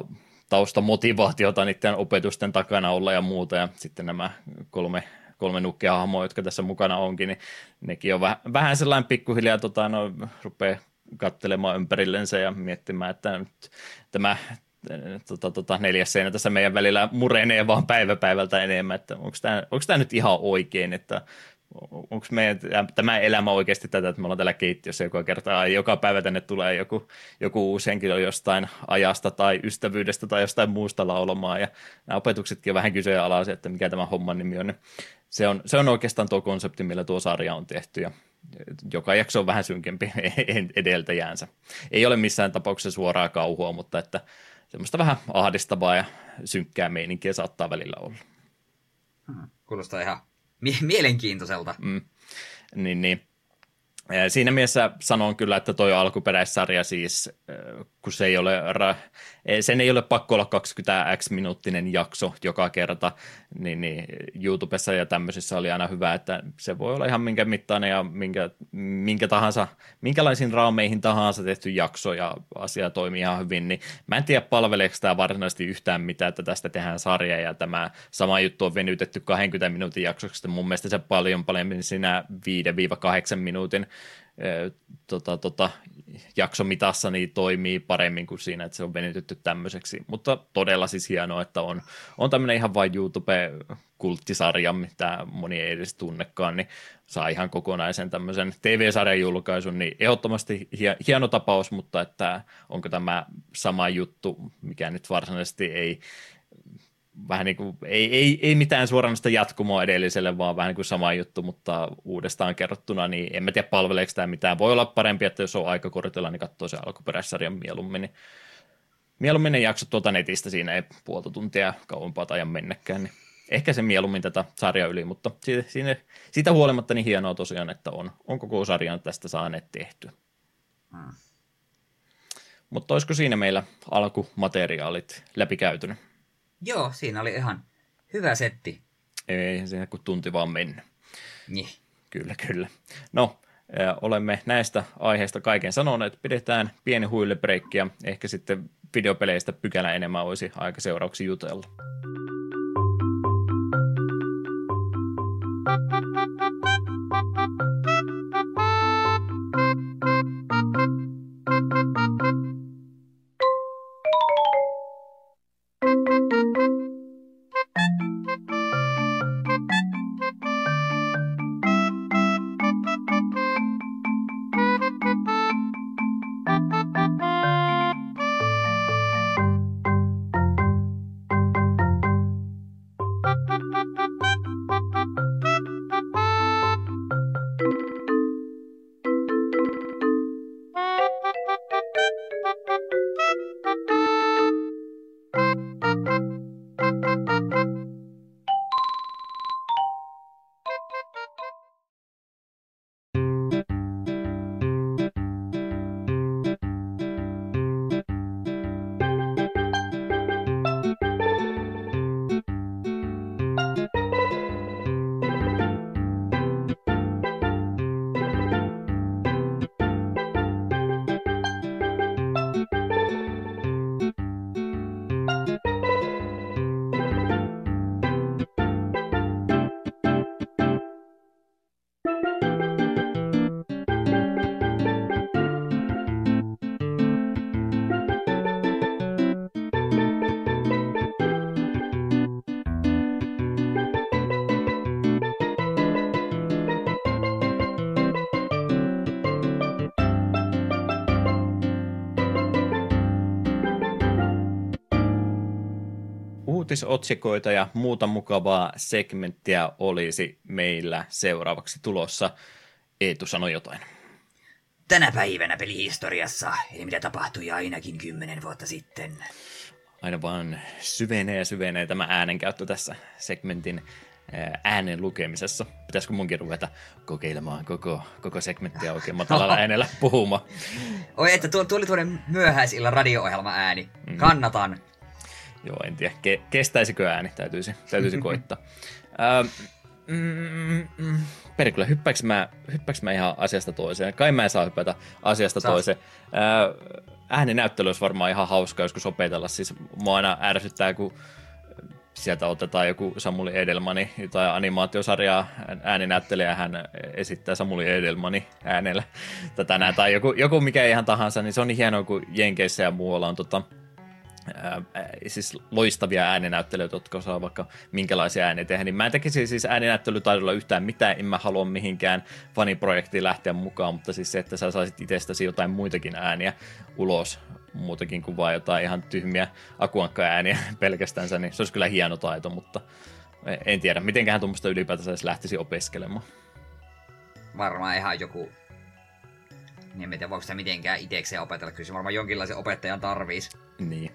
uh, taustamotivaatiota niiden opetusten takana olla ja muuta, ja sitten nämä kolme, kolme nukkehahmoa, jotka tässä mukana onkin, niin nekin on vähän, vähän sellainen pikkuhiljaa tota, no, rupeaa kattelemaan ympärillensä ja miettimään, että nyt tämä tota, tota, neljäs seinä tässä meidän välillä murenee vaan päivä päivältä enemmän, että onko tämä, nyt ihan oikein, että onko meidän tämä elämä oikeasti tätä, että me ollaan täällä keittiössä joka kerta, joka päivä tänne tulee joku, joku uusi henkilö jostain ajasta tai ystävyydestä tai jostain muusta laulamaan, ja nämä opetuksetkin on vähän kyseenalaisia, että mikä tämä homman nimi on. Se on, se on oikeastaan tuo konsepti, millä tuo sarja on tehty, ja joka jakso on vähän synkempi edeltäjäänsä. Ei ole missään tapauksessa suoraa kauhua, mutta että semmoista vähän ahdistavaa ja synkkää meininkiä saattaa välillä olla. Hmm, kuulostaa ihan mielenkiintoiselta. Mm. Niin, niin. Siinä mielessä sanon kyllä, että toi alkuperäissarja siis, kun se ei ole, sen ei ole pakko olla 20 x minuuttinen jakso joka kerta, niin, niin YouTubessa ja tämmöisissä oli aina hyvä, että se voi olla ihan minkä mittainen ja minkä, minkä tahansa, minkälaisiin raameihin tahansa tehty jakso ja asia toimii ihan hyvin, niin mä en tiedä palveleeko tämä varsinaisesti yhtään mitään, että tästä tehdään sarja ja tämä sama juttu on venytetty 20 minuutin jaksoksi, mun mielestä se paljon paljon siinä 5-8 minuutin tota, tota, jaksomitassa niin toimii paremmin kuin siinä, että se on venytetty tämmöiseksi. Mutta todella siis hienoa, että on, on tämmöinen ihan vain YouTube-kulttisarja, mitä moni ei edes tunnekaan, niin saa ihan kokonaisen tämmöisen TV-sarjan julkaisun, niin ehdottomasti hieno tapaus, mutta että onko tämä sama juttu, mikä nyt varsinaisesti ei vähän niin kuin, ei, ei, ei mitään suoranaista jatkumoa edelliselle, vaan vähän niin kuin sama juttu, mutta uudestaan kerrottuna, niin en mä tiedä palveleeko tämä mitään. Voi olla parempi, että jos on aika kortilla, niin katsoo se alkuperäissarjan mieluummin. Niin mieluummin ne jakso tuota netistä, siinä ei puolta tuntia kauempaa ajan mennäkään, niin ehkä se mieluummin tätä sarjaa yli, mutta siitä, siitä, siitä huolimatta niin hienoa tosiaan, että on, on koko sarjan tästä saaneet tehtyä. Hmm. Mutta olisiko siinä meillä alkumateriaalit läpikäytynyt? Joo, siinä oli ihan hyvä setti. Ei siinä kun tunti vaan mennä. Niin. Kyllä, kyllä. No, olemme näistä aiheista kaiken sanoneet. Pidetään pieni huillebreikki ja ehkä sitten videopeleistä pykälä enemmän olisi aika seuraavaksi jutella. Uutisotsikoita ja muuta mukavaa segmenttiä olisi meillä seuraavaksi tulossa. Eetu sano jotain. Tänä päivänä pelihistoriassa, eli mitä tapahtui ainakin kymmenen vuotta sitten. Aina vaan syvenee ja syvenee tämä äänenkäyttö tässä segmentin äänen lukemisessa. Pitäisikö munkin ruveta kokeilemaan koko, koko segmenttiä oikein matalalla äänellä puhumaan? Oi, että tuo, tuli tuonne myöhäisillan radio-ohjelma ääni. Mm. Kannatan. Joo, en tiedä, ke- kestäisikö ääni, täytyisi, täytyisi koittaa. Ähm, mm, mm, perkele, hyppääks mä, hyppääks mä ihan asiasta toiseen? Kai mä en saa hypätä asiasta Saas. toiseen. Äh, ääninäyttely olisi varmaan ihan hauska joskus opetella. Siis mua aina ärsyttää, kun sieltä otetaan joku Samuli Edelmani tai animaatiosarjaa ääninäyttelijä hän esittää Samuli Edelmani äänellä tätä näin, tai joku, joku mikä ihan tahansa, niin se on niin hienoa, kun Jenkeissä ja muualla on tota, ää, siis loistavia ääninäyttelijöitä, jotka osaa vaikka minkälaisia ääniä tehdä, niin mä en tekisi siis ääninäyttelytaidolla yhtään mitään, en mä halua mihinkään faniprojektiin lähteä mukaan, mutta siis se, että sä saisit itsestäsi jotain muitakin ääniä ulos, muutakin kuin vain jotain ihan tyhmiä akuankka-ääniä pelkästänsä, niin se olisi kyllä hieno taito, mutta en tiedä, mitenköhän tuommoista ylipäätänsä edes lähtisi opiskelemaan. Varmaan ihan joku niin en tiedä, voiko sitä mitenkään itsekseen opetella. Kyllä se varmaan jonkinlaisen opettajan tarvisi. Niin.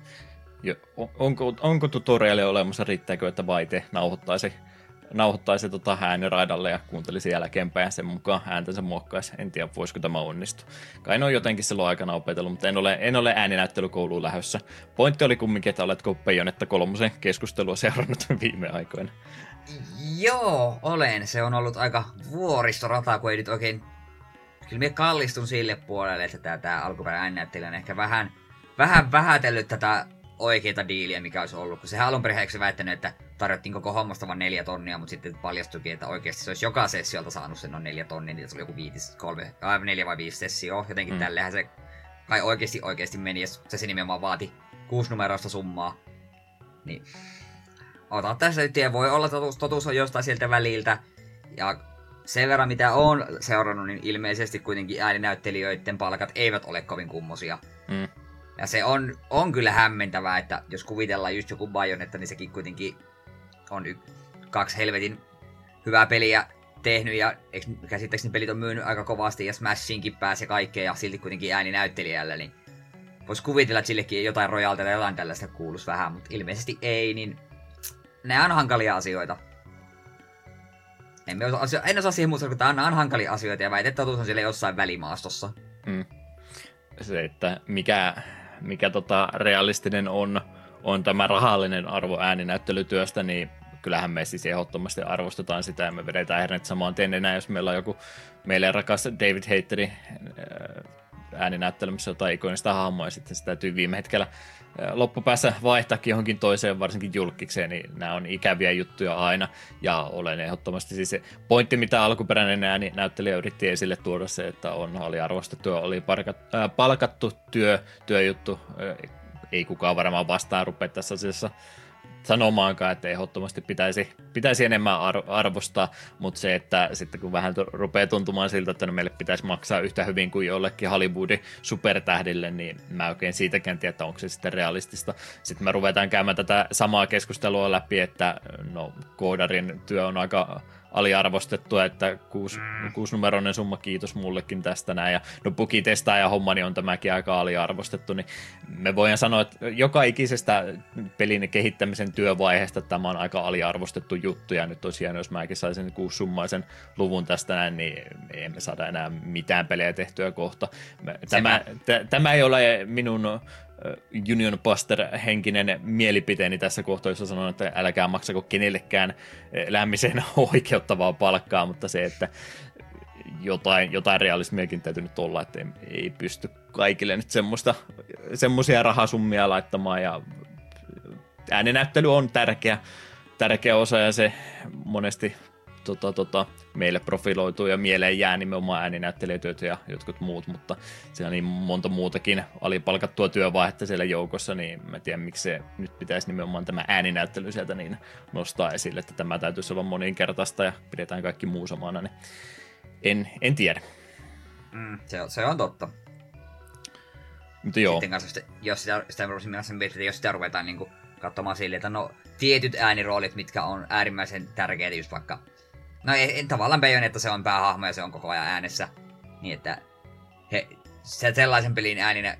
Jo, onko, onko tutoriali olemassa, riittääkö, että Vaite nauhoittaisi, nauhoittaisi tota ääniraidalle ja kuuntelisi jälkeenpäin sen mukaan ääntänsä muokkaisi. En tiedä, voisiko tämä onnistua. Kai ne on jotenkin silloin aikana opetellut, mutta en ole, en ole ääninäyttelykouluun lähdössä. Pointti oli kumminkin, että oletko Peijonetta kolmosen keskustelua seurannut viime aikoina. Joo, olen. Se on ollut aika vuoristorata, kun ei nyt oikein kyllä minä kallistun sille puolelle, että tämä, tämä alkuperäinen näyttelijä on ehkä vähän, vähän vähätellyt tätä oikeita diiliä, mikä olisi ollut. Kun sehän alun perin väittänyt, että tarjottiin koko hommasta vain neljä tonnia, mutta sitten paljastuikin, että oikeasti se olisi joka sessiolta saanut sen noin neljä tonnia, niin se oli joku viitis, kolme, aivan neljä vai viisi sessioa. Jotenkin mm. tällehän se kai oikeasti oikeasti meni, ja se, se nimenomaan vaati kuusi numeroista summaa. Niin ota tässä nyt, voi olla totuus, totuus on jostain sieltä väliltä. Ja sen verran mitä on seurannut, niin ilmeisesti kuitenkin ääninäyttelijöiden palkat eivät ole kovin kummosia. Mm. Ja se on, on kyllä hämmentävää, että jos kuvitellaan just joku Bayonetta, niin sekin kuitenkin on y- kaksi helvetin hyvää peliä tehnyt ja käsittääkseni pelit on myynyt aika kovasti ja Smashinkin pääsi kaikkea ja silti kuitenkin ääninäyttelijällä, niin voisi kuvitella, että sillekin jotain rojalta tai jotain tällaista kuulus vähän, mutta ilmeisesti ei, niin ne on hankalia asioita. En, osaa, en osaa siihen muuta, kun tämä on hankalia asioita ja väitet, että totuus on siellä jossain välimaastossa. Mm. Se, että mikä, mikä tota realistinen on, on tämä rahallinen arvo ääninäyttelytyöstä, niin kyllähän me siis ehdottomasti arvostetaan sitä ja me vedetään hernet samaan tien enää, jos meillä on joku meille rakas David Hateri ääninäyttelemässä jotain ikonista hahmoa ja sitten se täytyy viime hetkellä loppupäässä vaihtaakin johonkin toiseen, varsinkin julkikseen, niin nämä on ikäviä juttuja aina. Ja olen ehdottomasti siis se pointti, mitä alkuperäinen ääni näyttelijä yritti esille tuoda se, että on aliarvostettu ja oli parkat, äh, palkattu työ, työjuttu. Ei kukaan varmaan vastaan rupea tässä asiassa sanomaankaan, että ehdottomasti pitäisi, pitäisi enemmän arvostaa, mutta se, että sitten kun vähän rupeaa tuntumaan siltä, että no meille pitäisi maksaa yhtä hyvin kuin jollekin Hollywoodin supertähdille, niin mä oikein siitäkään tiedä, että onko se sitten realistista. Sitten me ruvetaan käymään tätä samaa keskustelua läpi, että no koodarin työ on aika aliarvostettua, että kuusi, mm. kuusinumeroinen summa, kiitos mullekin tästä näin. Ja no testaa ja homma, niin on tämäkin aika aliarvostettu, niin me voidaan sanoa, että joka ikisestä pelin kehittämisen työvaiheesta tämä on aika aliarvostettu juttu, ja nyt tosiaan, jos mäkin saisin kuussummaisen luvun tästä näin, niin emme saada enää mitään pelejä tehtyä kohta. Tämä, t- tämä ei ole minun Union Buster-henkinen mielipiteeni tässä kohtaa, jossa sanon, että älkää maksako kenellekään lämmiseen oikeuttavaa palkkaa, mutta se, että jotain, jotain realismiakin täytyy nyt olla, että ei, ei pysty kaikille nyt semmoista, semmoisia rahasummia laittamaan ja ääninäyttely on tärkeä, tärkeä osa ja se monesti tota, tota, meille profiloituu ja mieleen jää nimenomaan ääninäyttelijätyöt ja jotkut muut, mutta siellä on niin monta muutakin alipalkattua työvaihetta siellä joukossa, niin mä tiedän miksi se nyt pitäisi nimenomaan tämä ääninäyttely sieltä niin nostaa esille, että tämä täytyisi olla moninkertaista ja pidetään kaikki muu samana, niin en, en tiedä. Mm, se, on, se on totta. Mutta joo. Sitten kanssa, jos sitä, sitä, sitä, jos sitä ruvetaan niin kuin katsomaan silleen, että no tietyt ääniroolit, mitkä on äärimmäisen tärkeitä, just vaikka No ei, tavallaan että se on päähahmo ja se on koko ajan äänessä. Niin että he, se sellaisen pelin ääninen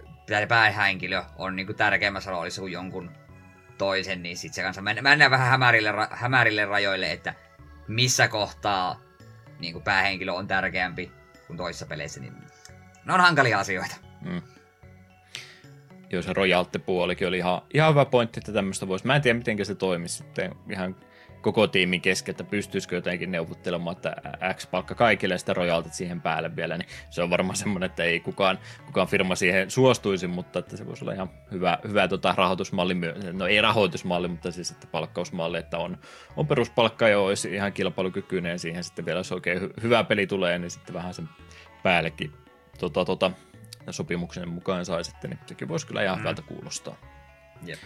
päähenkilö on niinku tärkeämmässä roolissa kuin jonkun toisen, niin sit se kanssa mennään vähän hämärille, hämärille rajoille, että missä kohtaa niinku päähenkilö on tärkeämpi kuin toisissa peleissä, niin ne on hankalia asioita. Mm. Joo, se rojaltte-puolikin oli ihan, ihan hyvä pointti, että tämmöistä voisi. Mä en tiedä, miten se toimisi sitten ihan koko tiimin kesken, että pystyisikö jotenkin neuvottelemaan, että X palkka kaikille sitä rojaltit siihen päälle vielä, niin se on varmaan semmoinen, että ei kukaan, kukaan firma siihen suostuisi, mutta että se voisi olla ihan hyvä, hyvä tota rahoitusmalli, no ei rahoitusmalli, mutta siis että palkkausmalli, että on, on peruspalkka jo olisi ihan kilpailukykyinen ja siihen sitten vielä, jos oikein hy- hyvä peli tulee, niin sitten vähän sen päällekin tota, tota, sopimuksen mukaan sai sitten, niin sekin voisi kyllä ihan mm. hyvältä kuulostaa. Yep.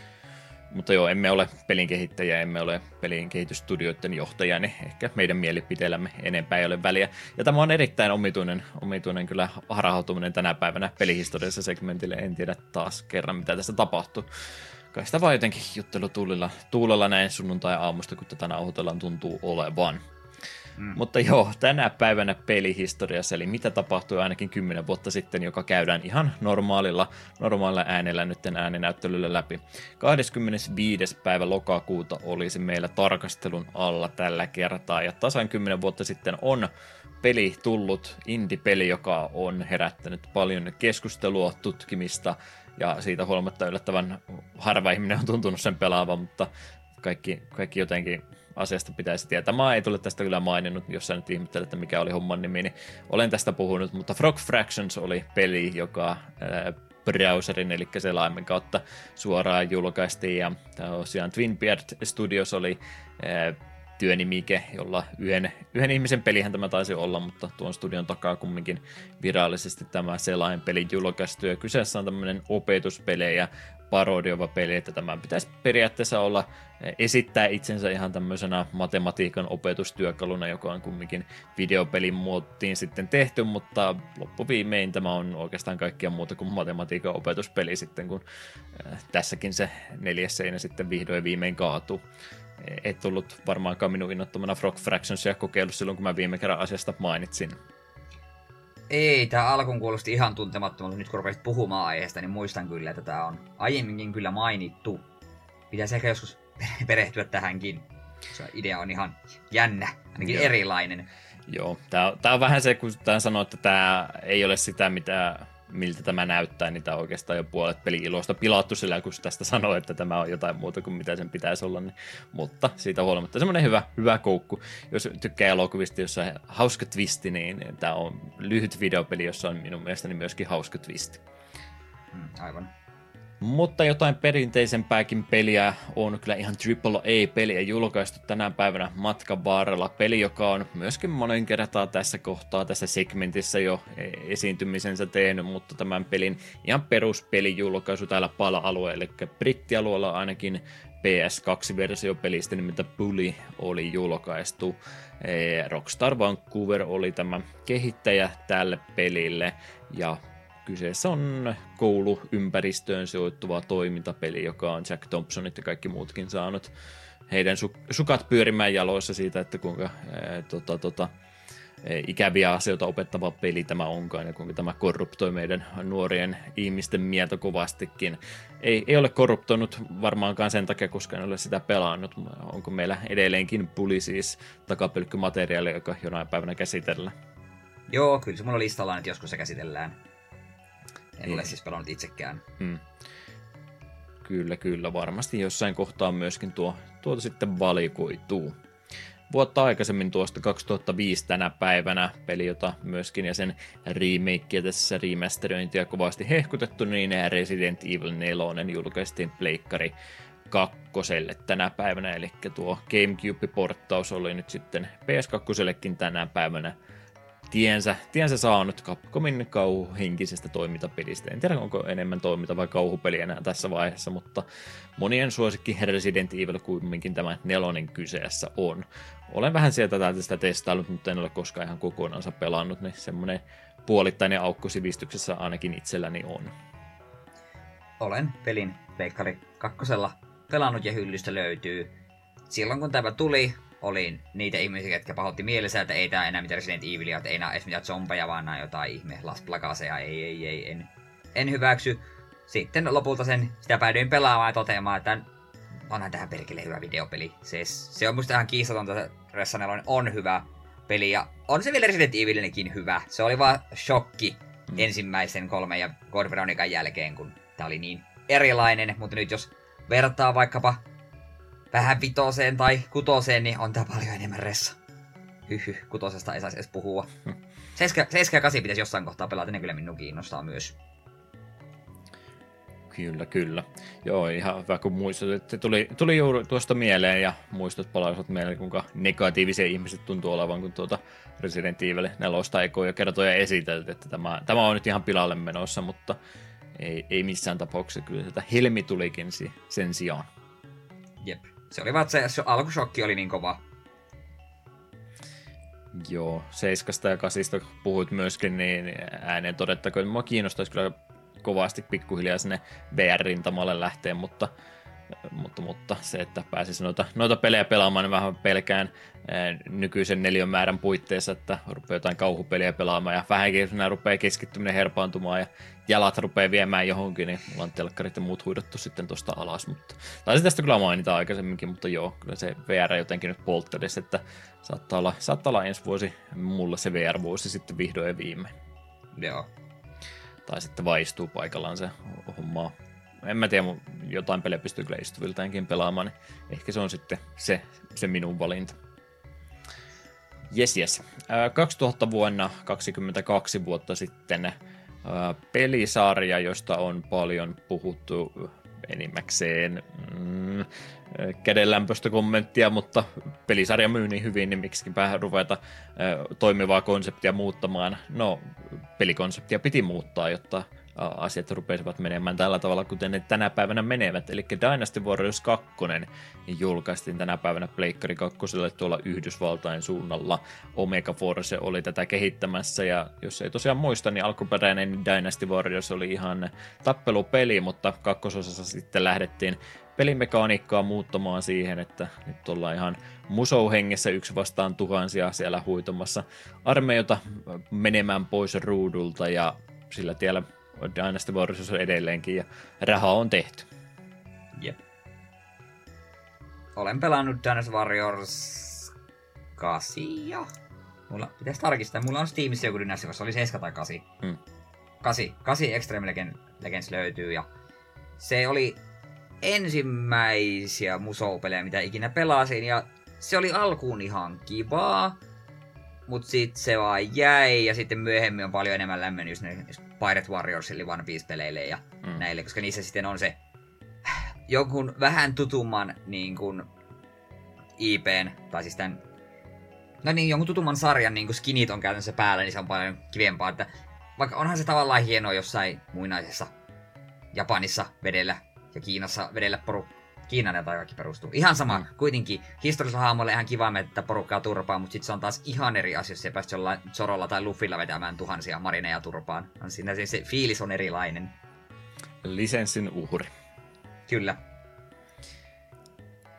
Mutta joo, emme ole pelin kehittäjiä, emme ole pelin kehitysstudioiden johtajia, niin ehkä meidän mielipiteellämme enempää ei ole väliä. Ja tämä on erittäin omituinen, omituinen kyllä harhautuminen tänä päivänä pelihistoriassa segmentille. En tiedä taas kerran, mitä tässä tapahtuu. Kai sitä vaan jotenkin juttelu tuulilla, tuulella näin sunnuntai-aamusta, kun tätä nauhoitellaan tuntuu olevan. Mm. Mutta joo, tänä päivänä pelihistoriassa, eli mitä tapahtui ainakin 10 vuotta sitten, joka käydään ihan normaalilla, normaalilla äänellä nyt ääninäyttelyllä läpi. 25. päivä lokakuuta olisi meillä tarkastelun alla tällä kertaa, ja tasan 10 vuotta sitten on peli tullut, indie-peli, joka on herättänyt paljon keskustelua, tutkimista, ja siitä huolimatta yllättävän harva ihminen on tuntunut sen pelaavan, mutta kaikki, kaikki jotenkin asiasta pitäisi tietää. Mä ei tule tästä kyllä maininnut, jos sä nyt ihmettelet, että mikä oli homman nimi, niin olen tästä puhunut, mutta Frog Fractions oli peli, joka ää, browserin, eli selaimen kautta suoraan julkaistiin, ja tosiaan Twin Beard Studios oli ää, työnimike, jolla yhden, yhden ihmisen pelihän tämä taisi olla, mutta tuon studion takaa kumminkin virallisesti tämä selain peli julkaistu. Ja kyseessä on tämmöinen opetuspelejä parodioiva peli, että tämä pitäisi periaatteessa olla eh, esittää itsensä ihan tämmöisenä matematiikan opetustyökaluna, joka on kumminkin videopelin muottiin sitten tehty, mutta loppuviimein tämä on oikeastaan kaikkia muuta kuin matematiikan opetuspeli sitten, kun eh, tässäkin se neljäs seinä sitten vihdoin viimein kaatuu. Et tullut varmaankaan minun innottomana Frog Fractionsia kokeillut silloin, kun mä viime kerran asiasta mainitsin. Ei, tämä alkuun kuulosti ihan tuntemattomalta. Nyt kun rupesit puhumaan aiheesta, niin muistan kyllä, että tämä on aiemminkin kyllä mainittu. Pitäisi ehkä joskus perehtyä tähänkin. Se idea on ihan jännä, ainakin Joo. erilainen. Joo, tämä, tämä on vähän se, kun tämä sanoo, että tämä ei ole sitä, mitä miltä tämä näyttää, niin tämä on oikeastaan jo puolet peli-ilosta pilattu sillä, kun tästä sanoo, että tämä on jotain muuta kuin mitä sen pitäisi olla. Niin, mutta siitä huolimatta semmoinen hyvä, hyvä koukku. Jos tykkää elokuvista, jossa on hauska twisti, niin tämä on lyhyt videopeli, jossa on minun mielestäni myöskin hauska twisti. Mm, aivan. Mutta jotain perinteisempääkin peliä on kyllä ihan AAA-peliä julkaistu tänä päivänä matkan varrella. Peli, joka on myöskin monen kertaa tässä kohtaa, tässä segmentissä jo esiintymisensä tehnyt, mutta tämän pelin ihan peruspeli julkaisu täällä pala-alueella, eli brittialueella ainakin PS2-versio pelistä nimeltä Bully oli julkaistu. Rockstar Vancouver oli tämä kehittäjä tälle pelille ja Kyseessä on kouluympäristöön sijoittuva toimintapeli, joka on Jack Thompsonit ja kaikki muutkin saanut heidän su- sukat pyörimään jaloissa siitä, että kuinka ää, tota, tota, ikäviä asioita opettava peli tämä onkaan ja kuinka tämä korruptoi meidän nuorien ihmisten mieltä kovastikin. Ei, ei ole korruptoinut varmaankaan sen takia, koska en ole sitä pelannut. Onko meillä edelleenkin puli siis takapelkkymateriaali, joka jonain päivänä käsitellään? Joo, kyllä se mulla listalla että joskus se käsitellään. En ei. ole siis pelannut itsekään. Hmm. Kyllä, kyllä. Varmasti jossain kohtaa myöskin tuo, tuota sitten valikoituu vuotta aikaisemmin tuosta 2005 tänä päivänä, peli, jota myöskin ja sen remake tässä remasterointia kovasti hehkutettu, niin Resident Evil 4 julkaistiin pleikkari kakkoselle tänä päivänä, eli tuo Gamecube-porttaus oli nyt sitten PS2 tänä päivänä tiensä, tiensä saanut Capcomin kauhuhenkisestä toimintapelistä. En tiedä, onko enemmän toiminta vai kauhupeli enää tässä vaiheessa, mutta monien suosikki Resident Evil kuitenkin tämä nelonen kyseessä on. Olen vähän sieltä täältä sitä testaillut, mutta en ole koskaan ihan kokonaansa pelannut, niin semmoinen puolittainen aukko sivistyksessä ainakin itselläni on. Olen pelin Pleikkari kakkosella pelannut ja hyllystä löytyy. Silloin kun tämä tuli, oli niitä ihmisiä, jotka pahoitti mielessä, että ei tää enää mitään Resident Evilia, että ei nää edes mitään zombeja, vaan nää jotain ihme Las Plagaseja, ei, ei, ei, en, en hyväksy. Sitten lopulta sen, sitä päädyin pelaamaan ja toteamaan, että onhan tähän perkele hyvä videopeli. Se, se on musta ihan kiistatonta, että Ressaneloinen on hyvä peli, ja on se vielä Resident Evilinkin hyvä. Se oli vaan shokki mm. ensimmäisen kolmen ja God Veronican jälkeen, kun tää oli niin erilainen, mutta nyt jos vertaa vaikkapa vähän vitoseen tai kutoseen, niin on tää paljon enemmän ressa. Hyhy, kutosesta ei saisi edes puhua. 7 ja 8 pitäisi jossain kohtaa pelata, ne kyllä minun kiinnostaa myös. Kyllä, kyllä. Joo, ihan hyvä kun muistat, että tuli, tuli juuri tuosta mieleen ja muistot palaisivat mieleen, kuinka negatiivisia ihmiset tuntuu olevan, kun tuota Resident Evil 4 ekoja kertoja esitelty, että tämä, tämä on nyt ihan pilalle menossa, mutta ei, ei missään tapauksessa kyllä sitä helmi tulikin sen sijaan. Jep. Se oli vaan, se, se alkushokki oli niin kova. Joo, seiskasta ja kasista puhuit myöskin, niin ääneen todettakoon, että mua kiinnostaisi kyllä kovasti pikkuhiljaa sinne VR-rintamalle lähteä, mutta mutta, mutta se, että pääsisi noita, noita pelejä pelaamaan, niin vähän pelkään nykyisen neljän määrän puitteissa, että rupeaa jotain kauhupeliä pelaamaan ja vähänkin rupeaa keskittyminen herpaantumaan ja jalat rupeaa viemään johonkin, niin mulla on telkkarit ja muut huidottu sitten tuosta alas, mutta taisi tästä kyllä mainita aikaisemminkin, mutta joo, kyllä se VR jotenkin nyt polttadessa, että saattaa olla, saattaa olla ensi vuosi mulla se VR-vuosi sitten vihdoin ja viimein. Joo. Tai sitten vaistuu paikallaan se homma en mä tiedä, jotain pelejä pystyy kyllä istuviltaankin pelaamaan, niin ehkä se on sitten se, se minun valinta. Jes, jes. 2000 vuonna, 22 vuotta sitten, pelisarja, josta on paljon puhuttu enimmäkseen mm, kädenlämpöistä kommenttia, mutta pelisarja myy niin hyvin, niin miksikipä ruveta toimivaa konseptia muuttamaan. No, pelikonseptia piti muuttaa, jotta asiat rupesivat menemään tällä tavalla, kuten ne tänä päivänä menevät. Eli Dynasty Warriors 2 julkaistiin tänä päivänä Pleikkari 2 tuolla Yhdysvaltain suunnalla. Omega Force oli tätä kehittämässä, ja jos ei tosiaan muista, niin alkuperäinen Dynasty Warriors oli ihan tappelupeli, mutta kakkososassa sitten lähdettiin pelimekaniikkaa muuttamaan siihen, että nyt ollaan ihan musouhengessä yksi vastaan tuhansia siellä huitomassa armeijota menemään pois ruudulta ja sillä tiellä Dynasty Warriors on edelleenkin ja rahaa on tehty. Jep. Olen pelannut Dynasty Warriors 8. Mulla pitäisi tarkistaa. Mulla on Steamissa joku Dynasty Warriors, oli 7 tai 8. Hmm. 8. 8 Extreme Legends löytyy ja se oli ensimmäisiä musoupelejä, mitä ikinä pelasin ja se oli alkuun ihan kivaa, mut sit se vaan jäi ja sitten myöhemmin on paljon enemmän lämmennyt just ne Pirate Warriors eli One Piece-peleille ja mm. näille, koska niissä sitten on se jonkun vähän tutumman niin kuin IPn, tai siis tämän, no niin, jonkun tutumman sarjan niin kuin skinit on käytännössä päällä, niin se on paljon kivempaa, että vaikka onhan se tavallaan hienoa jossain muinaisessa Japanissa vedellä ja Kiinassa vedellä porukka Kiinan ja kaikki perustuu. Ihan sama, mm. kuitenkin historiallisella hahmolla ihan kiva että porukkaa turpaa, mutta sitten se on taas ihan eri asia, jos se päästä jollain Zorolla tai Luffilla vetämään tuhansia marineja turpaan. On siinä se, se fiilis on erilainen. Lisenssin uhri. Kyllä.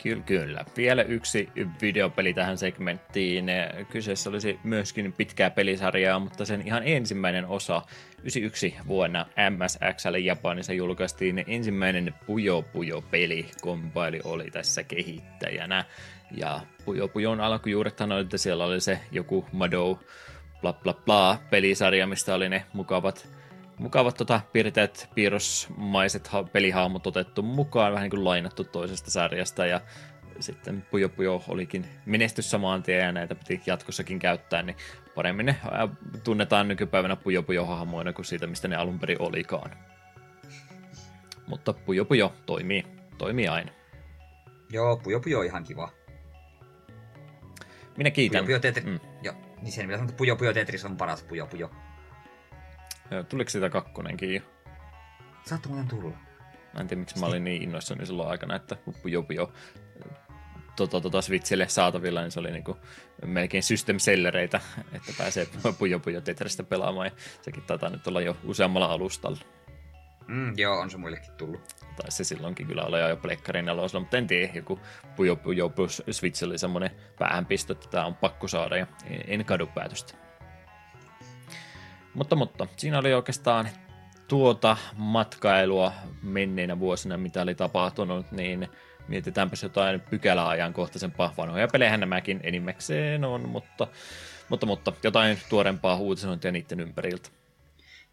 Kyllä, kyllä. Vielä yksi videopeli tähän segmenttiin. Kyseessä olisi myöskin pitkää pelisarjaa, mutta sen ihan ensimmäinen osa 91 vuonna MSXL Japanissa julkaistiin ensimmäinen Puyo Puyo peli. Kombaili oli tässä kehittäjänä. Ja Puyo Puyon alkujuurethan oli, että siellä oli se joku Mado bla bla bla pelisarja, mistä oli ne mukavat mukavat tota, piirteet, piirrosmaiset ha- pelihahmot otettu mukaan, vähän niin kuin lainattu toisesta sarjasta, ja sitten Puyo Puyo olikin menestys samaan tien, ja näitä piti jatkossakin käyttää, niin paremmin ne tunnetaan nykypäivänä Puyo Puyo hahmoina kuin siitä, mistä ne alun perin olikaan. Mutta Puyo Puyo toimii, toimii aina. Joo, Puyo Puyo on ihan kiva. Minä kiitän. Puyo Puyo Tetris, mm. joo, niin sen mitä että Puyo Puyo Tetris on paras Puyo Puyo. Tuliko sitä kakkonenkin jo? Saattaa muuten tulla. Mä en tiedä, miksi mä olin niin innoissani silloin aikana, että jopi jo tota, tota Switchille saatavilla, niin se oli niinku melkein system sellereitä, että pääsee Puyo Puyo Tetristä pelaamaan, ja sekin taitaa nyt olla jo useammalla alustalla. Mm, joo, on se muillekin tullut. Tai se silloinkin kyllä oli jo Pleikkarin nelosella, mutta en tiedä, joku Puyo plus Switch oli semmoinen päähänpistö, että tämä on pakko saada, ja en kadu päätöstä. Mutta, mutta siinä oli oikeastaan tuota matkailua menneinä vuosina, mitä oli tapahtunut, niin mietitäänpäs jotain pykäläajankohtaisempaa. Vanhoja pelejä nämäkin enimmäkseen on, mutta, mutta, mutta jotain tuorempaa uutisointia niiden ympäriltä.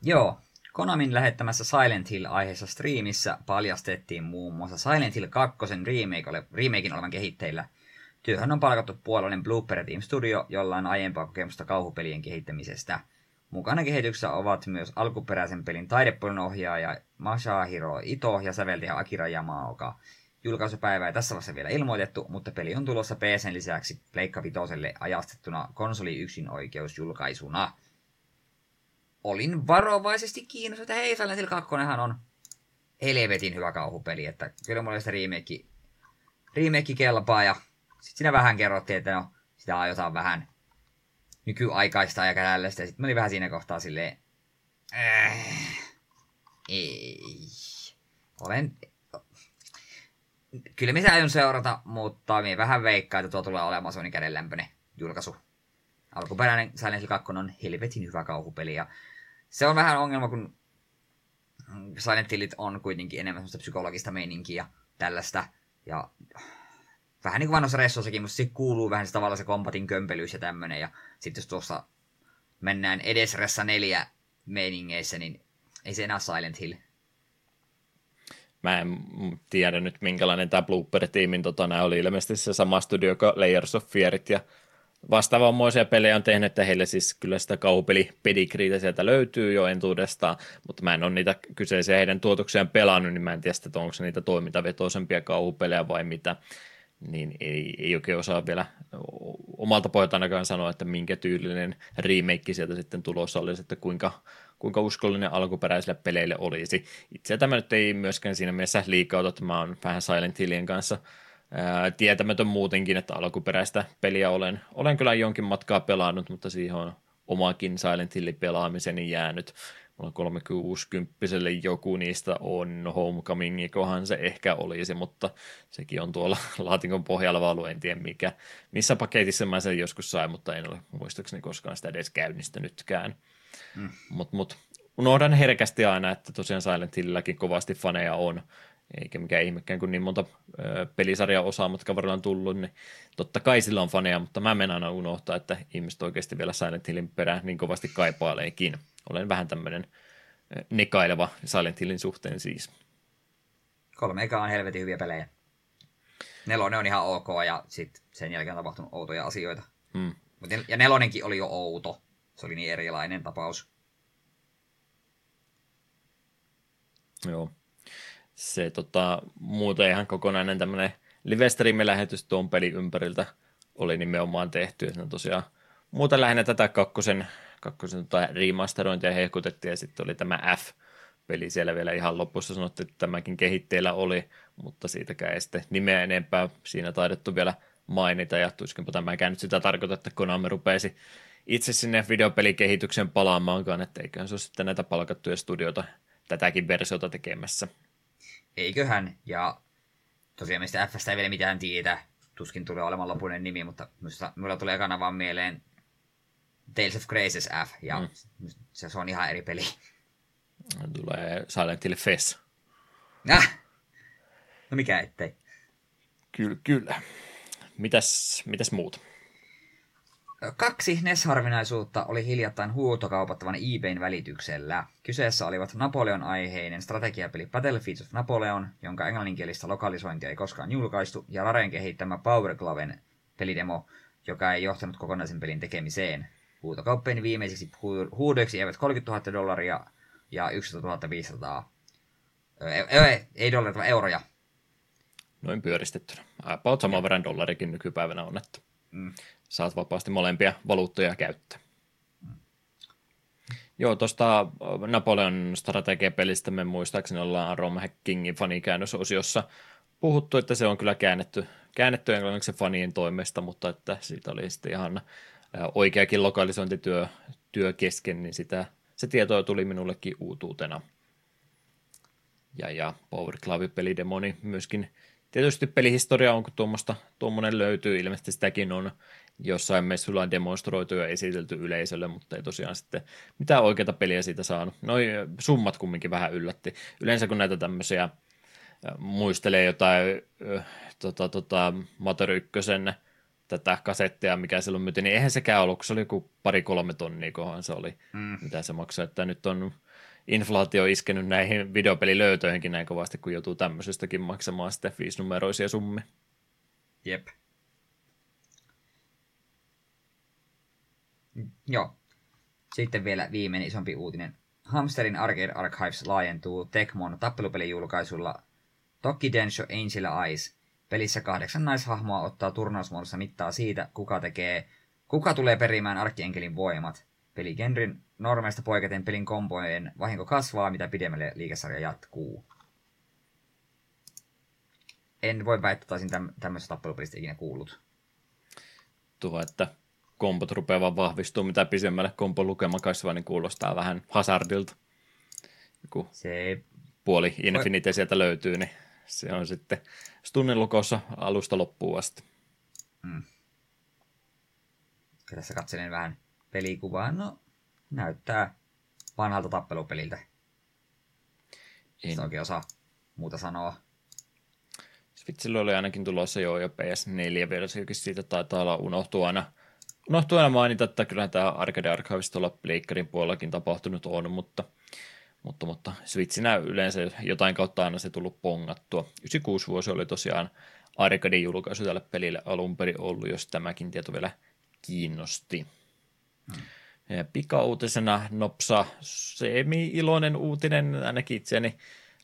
Joo, Konamin lähettämässä Silent Hill-aiheessa striimissä paljastettiin muun muassa Silent Hill 2 remake, remakein olevan kehitteillä. Työhön on palkattu puolellinen Blooper Team Studio, jolla on aiempaa kokemusta kauhupelien kehittämisestä – Mukana kehityksessä ovat myös alkuperäisen pelin taidepuolen ohjaaja Masahiro Ito ja säveltäjä Akira Yamaoka. Julkaisupäivä ei tässä vaiheessa vielä ilmoitettu, mutta peli on tulossa PCn lisäksi Pleikka Vitoselle ajastettuna konsoli yksin oikeusjulkaisuna. Olin varovaisesti kiinnostunut, että hei, Silent Hill 2 on helvetin hyvä kauhupeli, että kyllä mulle sitä remake, remake kelpaa ja sitten siinä vähän kerrottiin, että no, sitä aiotaan vähän nykyaikaista ja tällaista. Sitten mä olin vähän siinä kohtaa silleen, äh, ei. Olen... Kyllä mitä aion seurata, mutta minä vähän veikkaan, että tuo tulee olemaan sellainen kädenlämpöinen julkaisu. Alkuperäinen Silent Hill 2 on helvetin hyvä kauhupeli ja se on vähän ongelma, kun Silent Hillit on kuitenkin enemmän semmoista psykologista meininkiä tällaista. Ja vähän niin kuin vanhoissa ressossakin, mutta sitten kuuluu vähän se tavallaan se kompatin kömpelyys ja tämmönen. Ja sitten jos tuossa mennään edes Ressa 4 meiningeissä, niin ei se enää Silent Hill. Mä en tiedä nyt, minkälainen tämä Blooper-tiimin tota, nämä oli ilmeisesti se sama studio kuin Layers of Fearit ja vastaavammoisia pelejä on tehnyt, että heille siis kyllä sitä kauhupeli pedigriitä sieltä löytyy jo entuudestaan, mutta mä en ole niitä kyseisiä heidän tuotoksiaan pelannut, niin mä en tiedä, että onko se niitä toimintavetoisempia kauhupelejä vai mitä niin ei, ei oikein osaa vielä omalta ainakaan sanoa, että minkä tyylinen remake sieltä sitten tulossa olisi, että kuinka, kuinka uskollinen alkuperäisille peleille olisi. Itse tämä nyt ei myöskään siinä mielessä liikaa, että mä oon vähän Silent Hillin kanssa ää, tietämätön muutenkin, että alkuperäistä peliä olen, olen kyllä jonkin matkaa pelannut, mutta siihen on omakin Silent Hillin pelaamiseni jäänyt 360 joku niistä on Homecoming, kohan se ehkä olisi, mutta sekin on tuolla laatikon pohjalla vaan en tiedä mikä, missä paketissa mä sen joskus sain, mutta en ole muistaakseni koskaan sitä edes käynnistänytkään. Mm. Mutta mut, unohdan herkästi aina, että tosiaan Silent Hillilläkin kovasti faneja on, eikä mikään ihmekään, kun niin monta ö, pelisarjaa osaa, mutta on tullut, niin totta kai sillä on faneja, mutta mä menen aina unohtaa, että ihmiset oikeasti vielä Silent Hillin perään niin kovasti kaipaileekin olen vähän tämmöinen nekaileva Silent Hillin suhteen siis. Kolme eka on helvetin hyviä pelejä. Nelonen on ihan ok ja sitten sen jälkeen on tapahtunut outoja asioita. Hmm. Ja nelonenkin oli jo outo. Se oli niin erilainen tapaus. Joo. Se tota, muuten ihan kokonainen tämmöinen live lähetys tuon pelin ympäriltä oli nimenomaan tehty. Ja tosiaan muuten lähinnä tätä kakkosen kakkosen tota remasterointia hehkutettiin ja sitten oli tämä F-peli siellä vielä ihan lopussa sanottiin, että tämäkin kehitteellä oli, mutta siitäkään ei sitten nimeä enempää siinä taidettu vielä mainita ja tuskinpa tämäkään nyt sitä tarkoita, että Konami rupeisi itse sinne videopelikehityksen palaamaankaan, että eiköhän se ole sitten näitä palkattuja studioita tätäkin versiota tekemässä. Eiköhän, ja tosiaan mistä Fstä ei vielä mitään tiedä. Tuskin tulee olemaan lopullinen nimi, mutta minusta, mulla tulee ekana vaan mieleen Tales of Graces F, ja mm. se, se on ihan eri peli. Tulee Silent Hill Fess. Äh! No mikä ettei. Kyllä, kyllä. Mitäs, mitäs muut? Kaksi NES-harvinaisuutta oli hiljattain huutokaupattavan eBayn välityksellä. Kyseessä olivat Napoleon-aiheinen strategiapeli Battlefields of Napoleon, jonka englanninkielistä lokalisointia ei koskaan julkaistu, ja Laren kehittämä Power Gloven pelidemo, joka ei johtanut kokonaisen pelin tekemiseen. Huutokauppojen viimeisiksi huudoiksi eivät 30 000 dollaria ja 11 500. Ei, ei, ei dollaria, vaan euroja. Noin pyöristettynä. About saman verran dollarikin nykypäivänä on, että mm. saat vapaasti molempia valuuttoja käyttää. Mm. Joo, tuosta Napoleon strategiapelistä me muistaakseni ollaan Rom Hackingin fanikäännösosiossa puhuttu, että se on kyllä käännetty, käännetty englanniksi fanien toimesta, mutta että siitä oli sitten ihan oikeakin lokalisointityö työ kesken, niin sitä, se tietoa tuli minullekin uutuutena. Ja, ja Power Glove pelidemoni myöskin tietysti pelihistoria on, kun tuommoista, tuommoinen löytyy, ilmeisesti sitäkin on jossain messuilla demonstroitu ja esitelty yleisölle, mutta ei tosiaan sitten mitään oikeita peliä siitä saanut. Noi summat kumminkin vähän yllätti. Yleensä kun näitä tämmöisiä muistelee jotain tota, tota, Motor 1 tätä kasettia, mikä silloin myytiin, niin eihän sekään ollut, kun se oli joku pari-kolme tonnia, kohan se oli, mm. mitä se maksoi, että nyt on inflaatio iskenyt näihin videopelilöytöihinkin näin kovasti, kun joutuu tämmöisestäkin maksamaan sitten viisinumeroisia summia. Jep. Joo. Sitten vielä viimeinen isompi uutinen. Hamsterin Arcade Archives laajentuu Tecmon tappelupelijulkaisulla Toki Densho Angel Eyes. Pelissä kahdeksan naishahmoa ottaa turnausmuodossa mittaa siitä, kuka tekee, kuka tulee perimään arkkienkelin voimat. Peligenrin normeista poiketen pelin kombojen vahinko kasvaa, mitä pidemmälle liikesarja jatkuu. En voi väittää, että olisin täm- tämmöisestä tappelupelistä ikinä kuullut. Tuo, että kombot rupeaa vaan vahvistuu, mitä pisemmälle kompo lukema kasvaa, niin kuulostaa vähän hazardilta. Joku se... puoli Infinite sieltä löytyy, niin se on sitten tunnin lukossa alusta loppuun asti. Mm. Tässä katselen vähän pelikuvaa. No, näyttää vanhalta tappelupeliltä. En. oikein osaa muuta sanoa. Switchillä oli ainakin tulossa jo, jo PS4-versiokin siitä taitaa olla unohtuu aina, unohtuu aina mainita, että kyllä tämä Arcade Archives tuolla Pleikkarin puolellakin tapahtunut on, mutta, mutta, mutta Switchinä yleensä jotain kautta aina se tullut pongattua. 96 vuosi oli tosiaan Arcadein julkaisu tälle pelille alun perin ollut, jos tämäkin tieto vielä kiinnosti. Hmm. Pikauutisena nopsa semi-iloinen uutinen, ainakin itseäni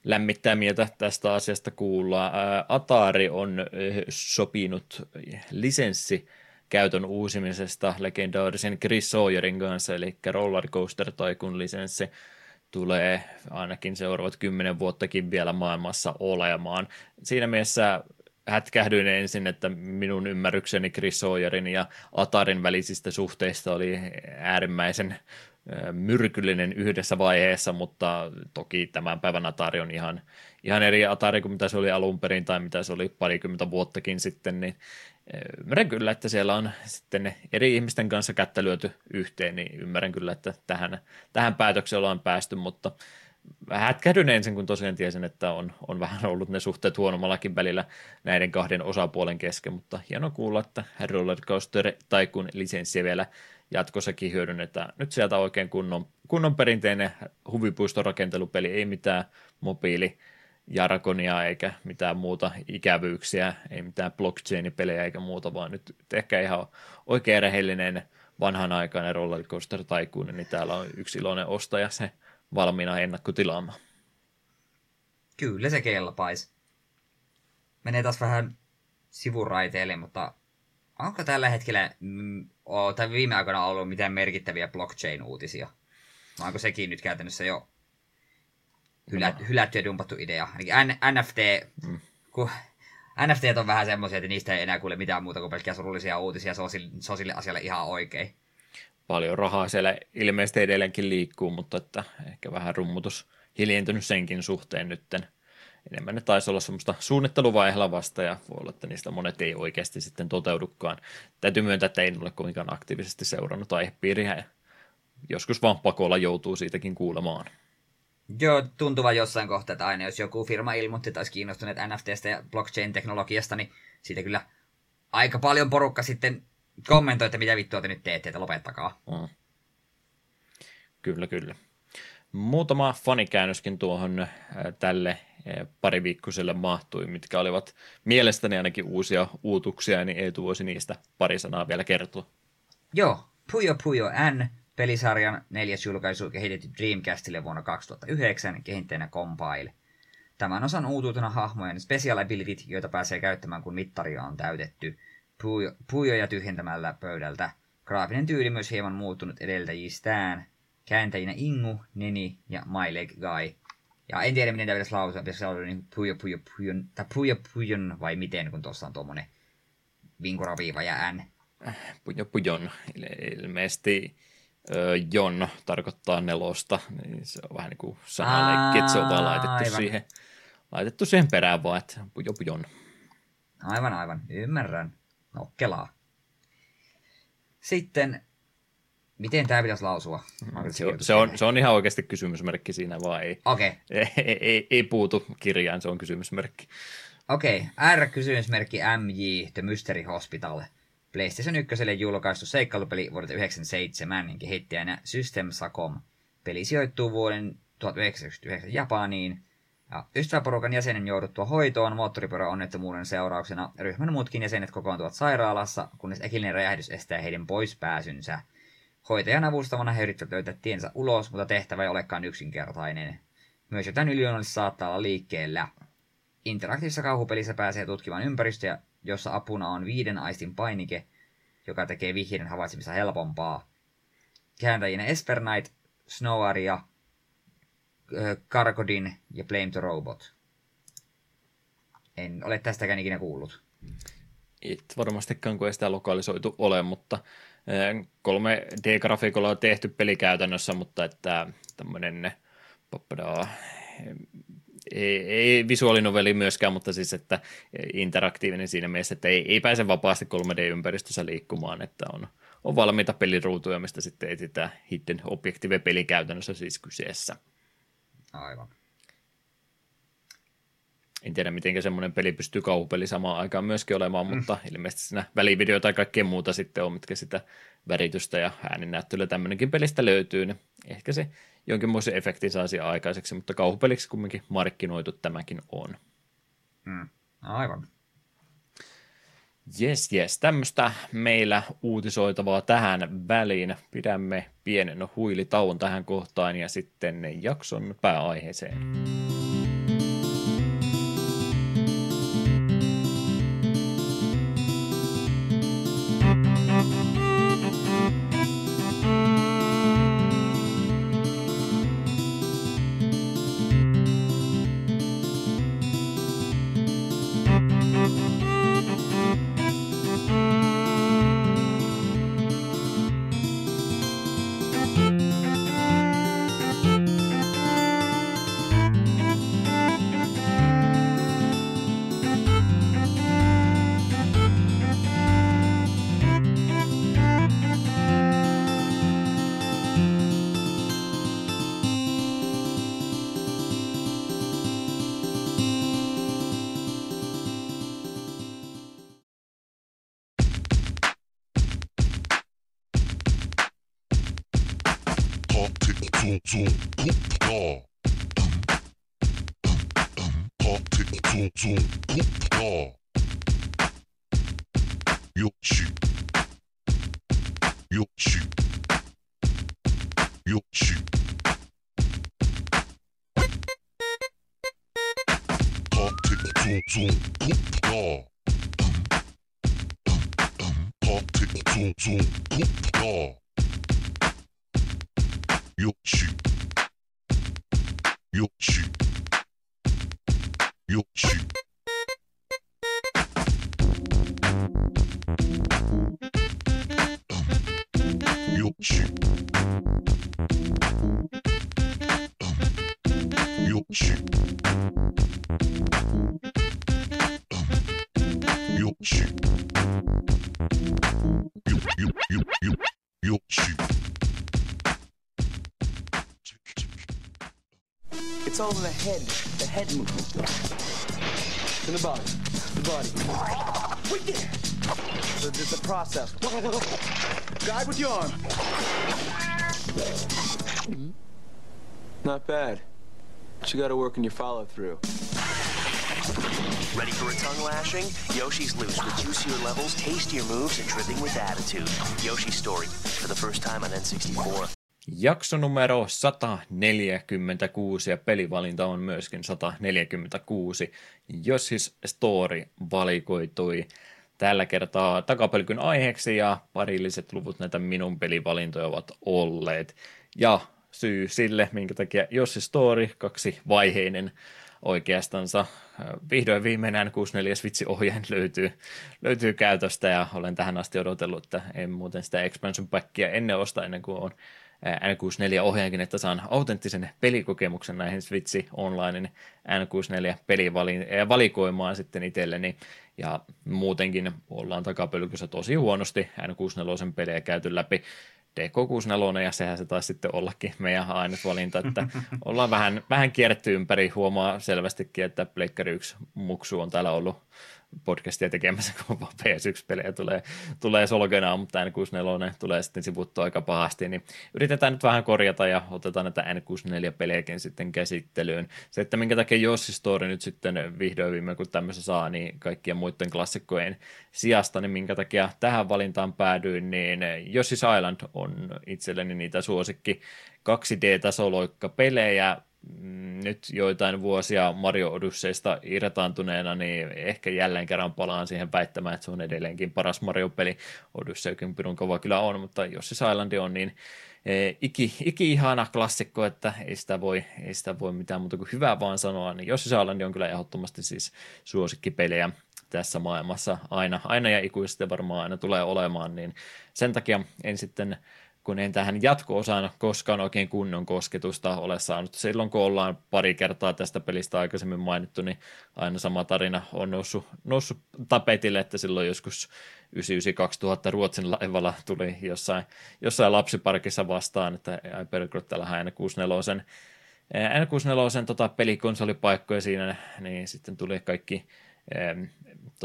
lämmittää mieltä tästä asiasta kuulla. Atari on sopinut lisenssi käytön uusimisesta legendaarisen Chris Sawyerin kanssa, eli Roller Coaster Tycoon lisenssi tulee ainakin seuraavat kymmenen vuottakin vielä maailmassa olemaan. Siinä mielessä hätkähdyin ensin, että minun ymmärrykseni Chris Sawyerin ja Atarin välisistä suhteista oli äärimmäisen myrkyllinen yhdessä vaiheessa, mutta toki tämän päivän Atari on ihan, ihan eri Atari kuin mitä se oli alun perin tai mitä se oli parikymmentä vuottakin sitten, niin ymmärrän kyllä, että siellä on sitten eri ihmisten kanssa kättä lyöty yhteen, niin ymmärrän kyllä, että tähän, tähän päätökseen ollaan päästy, mutta hätkähdyn ensin, kun tosiaan tiesin, että on, on vähän ollut ne suhteet huonommallakin välillä näiden kahden osapuolen kesken, mutta hieno kuulla, että Roller Coaster tai kun lisenssiä vielä jatkossakin hyödynnetään. Nyt sieltä oikein kunnon, kunnon perinteinen huvipuistorakentelupeli, ei mitään mobiili jargonia eikä mitään muuta ikävyyksiä, ei mitään blockchain-pelejä eikä muuta, vaan nyt ehkä ihan oikein rehellinen vanhanaikainen rollercoaster taikuun, niin täällä on yksi iloinen ostaja se valmiina ennakkotilaamaan. Kyllä se kelpaisi. Menee taas vähän sivuraiteille, mutta onko tällä hetkellä mm, tai viime aikoina ollut mitään merkittäviä blockchain-uutisia? Onko sekin nyt käytännössä jo hylä, no. hylätty ja dumpattu idea? N- NFT, mm. kun NFT on vähän semmoisia, että niistä ei enää kuule mitään muuta kuin pelkkiä surullisia uutisia, se on sille, se on sille asialle ihan oikein paljon rahaa siellä ilmeisesti edelleenkin liikkuu, mutta että ehkä vähän rummutus hiljentynyt senkin suhteen nytten. enemmän ne taisi olla semmoista suunnitteluvaiheella vasta ja voi olla, että niistä monet ei oikeasti sitten toteudukaan. Täytyy myöntää, että en ole kovinkaan aktiivisesti seurannut aihepiiriä ja joskus vaan pakolla joutuu siitäkin kuulemaan. Joo, tuntuva jossain kohtaa, että aina jos joku firma ilmoitti tai kiinnostuneet NFTstä ja blockchain-teknologiasta, niin siitä kyllä aika paljon porukka sitten kommentoi, että mitä vittua te nyt teette, että lopettakaa. Mm. Kyllä, kyllä. Muutama fanikäännöskin tuohon äh, tälle äh, pariviikkoiselle mahtui, mitkä olivat mielestäni ainakin uusia uutuksia, niin Eetu voisi niistä pari sanaa vielä kertoa. Joo, Puyo Puyo N, pelisarjan neljäs julkaisu kehitetty Dreamcastille vuonna 2009, kehittäjänä Compile. Tämän osan uutuutena hahmojen special abilityt, joita pääsee käyttämään kun mittaria on täytetty, pujoja tyhjentämällä pöydältä. Graafinen tyyli myös hieman muuttunut edeltäjistään, kääntäjinä Ingu, Neni ja My Leg Guy. Ja en tiedä, miten tämä pitäisi lausua. Pitäisi lausua niin puyo, puyo, puyon, tai puyo, puyon, vai miten, kun tuossa on tuommoinen vinkuraviiva ja N. Puyo, pujon. Ilmeisesti ö, Jon tarkoittaa nelosta, niin se on vähän niin kuin sanaleikki, että se on vaan laitettu siihen, laitettu siihen perään vaan, että puyo, pujon. Aivan, aivan. Ymmärrän. Nokkelaa. Sitten Miten tämä pitäisi lausua? Se on, se, on, se on ihan oikeasti kysymysmerkki siinä, vaan ei, okay. ei, ei, ei, ei puutu kirjaan, se on kysymysmerkki. Okei, okay. R-kysymysmerkki MJ, The Mystery Hospital. PlayStation 1 julkaistu seikkailupeli vuodelta 1997, kehittäjänä System Sacom. Peli sijoittuu vuoden 1999 Japaniin. Ja ystäväporukan jäsenen jouduttua hoitoon moottoripyöräonnettomuuden seurauksena ryhmän muutkin jäsenet kokoontuvat sairaalassa, kunnes äkillinen räjähdys estää heidän poispääsynsä – Hoitajan avustamana he yrittävät löytää tiensä ulos, mutta tehtävä ei olekaan yksinkertainen. Myös jotain yliluonnollista saattaa olla liikkeellä. Interaktiivisessa kauhupelissä pääsee tutkimaan ympäristöä, jossa apuna on viiden aistin painike, joka tekee vihjeiden havaitsemista helpompaa. Kääntäjinä Esper Knight, Snowaria, Karkodin ja Blame the Robot. En ole tästäkään ikinä kuullut. Et varmastikaan, kun ei sitä lokalisoitu ole, mutta 3D-grafiikolla on tehty peli käytännössä, mutta että tämmöinen ei, ei visuaalinoveli myöskään, mutta siis että interaktiivinen siinä mielessä, että ei, ei pääse vapaasti 3D-ympäristössä liikkumaan, että on, on valmiita peliruutuja, mistä sitten etsitään hidden objective peli käytännössä siis kyseessä. Aivan. En tiedä, miten semmoinen peli pystyy kauhupeli samaan aikaan myöskin olemaan, mm. mutta ilmeisesti siinä välivideo tai kaikkea muuta sitten on, mitkä sitä väritystä ja ääninäyttelyä tämmöinenkin pelistä löytyy, niin ehkä se jonkinmoisen efektin saisi aikaiseksi, mutta kauhupeliksi kumminkin markkinoitu tämäkin on. Mm. Aivan. Jes, jes. Tämmöistä meillä uutisoitavaa tähän väliin. Pidämme pienen huilitauon tähän kohtaan ja sitten jakson pääaiheeseen. Mm. It's all in the head, the head movement. In the body, the body. Wait there. So there's a process. Guide with your arm. Not bad. But you gotta work on your follow through. Ready for a tongue lashing? Yoshi's loose with juicier levels, tastier moves, and dripping with attitude. Yoshi's story for the first time on N64. Jakso numero 146 ja pelivalinta on myöskin 146. Jossis Story valikoitui tällä kertaa takapelkyn aiheeksi ja parilliset luvut näitä minun pelivalintoja ovat olleet. Ja syy sille, minkä takia Jossi Story, kaksi vaiheinen oikeastansa vihdoin viimein N64 Switchin ohjain löytyy, löytyy käytöstä ja olen tähän asti odotellut, että en muuten sitä expansion packia ennen osta ennen kuin on N64-ohjaankin, että saan autenttisen pelikokemuksen näihin Switchi Onlinein N64-pelivalikoimaan sitten itselleni. Ja muutenkin ollaan takapölkyssä tosi huonosti N64 pelejä käyty läpi. DK64 ja sehän se taisi sitten ollakin meidän ainutvalinta, että ollaan vähän, vähän kierretty ympäri, huomaa selvästikin, että Pleikkari 1 muksu on täällä ollut podcastia tekemässä, kun PS1-pelejä tulee, tulee solkenaan, mutta N64 tulee sitten sivuttua aika pahasti, niin yritetään nyt vähän korjata ja otetaan näitä N64-pelejäkin sitten käsittelyyn. Se, että minkä takia Jossi Story nyt sitten vihdoin viime kun tämmöisen saa, niin kaikkien muiden klassikkojen sijasta, niin minkä takia tähän valintaan päädyin, niin Yoshi's Island on itselleni niitä suosikki 2D-tasoloikka-pelejä, Mm, nyt joitain vuosia Mario Odysseysta irtaantuneena, niin ehkä jälleen kerran palaan siihen väittämään, että se on edelleenkin paras Mario-peli. Odysseykin pirun kova kyllä on, mutta jos se Island on niin e, iki, iki ihana klassikko, että ei sitä, voi, ei sitä voi mitään muuta kuin hyvää vaan sanoa, niin jos Island on kyllä ehdottomasti siis suosikkipelejä tässä maailmassa aina, aina ja ikuisesti varmaan aina tulee olemaan, niin sen takia en sitten kun en tähän jatko-osaan koskaan oikein kunnon kosketusta ole saanut. Silloin kun ollaan pari kertaa tästä pelistä aikaisemmin mainittu, niin aina sama tarina on noussut, noussut tapetille, että silloin joskus 99-2000 Ruotsin laivalla tuli jossain, jossain lapsiparkissa vastaan, että ai perkele, täällä N64 N64 tota, pelikonsolipaikkoja siinä, niin sitten tuli kaikki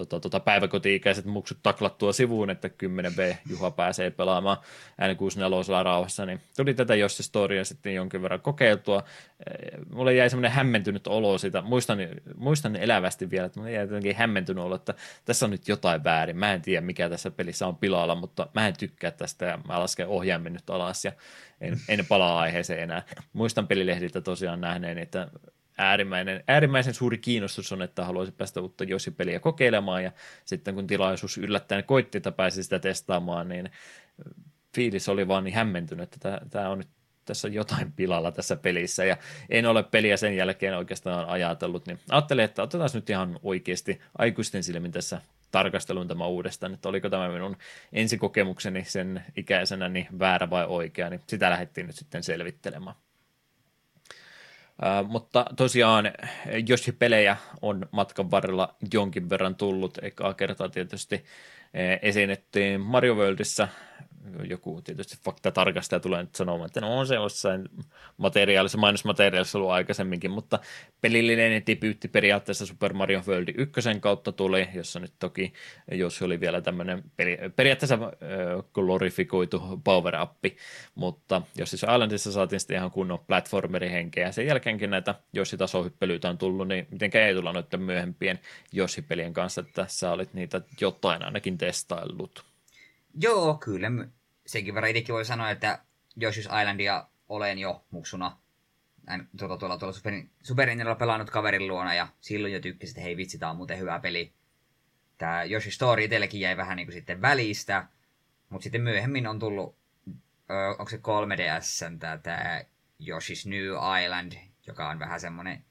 tota, tota, päiväkoti-ikäiset muksut taklattua sivuun, että 10B Juha pääsee pelaamaan N64 rauhassa, niin tuli tätä Jossi Storia sitten jonkin verran kokeiltua. Mulle jäi semmoinen hämmentynyt olo siitä, muistan, muistan elävästi vielä, että mulle jäi jotenkin hämmentynyt olo, että tässä on nyt jotain väärin, mä en tiedä mikä tässä pelissä on pilalla, mutta mä en tykkää tästä ja mä lasken ohjaimen nyt alas ja en, en palaa aiheeseen enää. Muistan pelilehdiltä tosiaan nähneen, että äärimmäinen, äärimmäisen suuri kiinnostus on, että haluaisi päästä uutta Josi-peliä kokeilemaan, ja sitten kun tilaisuus yllättäen koitti, että pääsi sitä testaamaan, niin fiilis oli vaan niin hämmentynyt, että tämä on nyt tässä jotain pilalla tässä pelissä, ja en ole peliä sen jälkeen oikeastaan ajatellut, niin ajattelin, että otetaan nyt ihan oikeasti aikuisten silmin tässä tarkastelun tämä uudestaan, että oliko tämä minun ensikokemukseni sen ikäisenä niin väärä vai oikea, niin sitä lähdettiin nyt sitten selvittelemään. Mutta tosiaan Yoshi-pelejä on matkan varrella jonkin verran tullut. Ekaa kertaa tietysti esiinnettiin Mario Worldissa joku tietysti faktatarkastaja tulee nyt sanomaan, että no on se jossain materiaalissa, mainosmateriaalissa ollut aikaisemminkin, mutta pelillinen debyytti periaatteessa Super Mario World 1 kautta tuli, jossa nyt toki, jos oli vielä tämmöinen peri, periaatteessa glorifikoitu power-appi, mutta jos siis Islandissa saatiin sitten ihan kunnon platformerihenkeä, ja sen jälkeenkin näitä Yoshi-tasohyppelyitä on tullut, niin mitenkään ei tulla noiden myöhempien Yoshi-pelien kanssa, että tässä olit niitä jotain ainakin testaillut. Joo, kyllä senkin verran itsekin voi sanoa, että Yoshi's Islandia olen jo muksuna tuolla, tuolla, tuolla Super, Super pelannut kaverin luona ja silloin jo tykkäsin, että hei vitsi, tää on muuten hyvä peli. Tämä Yoshi Story itsellekin jäi vähän niin kuin sitten välistä, mutta sitten myöhemmin on tullut, ö, onko se 3DS, tämä, tämä Yoshi's New Island, joka on vähän semmonen,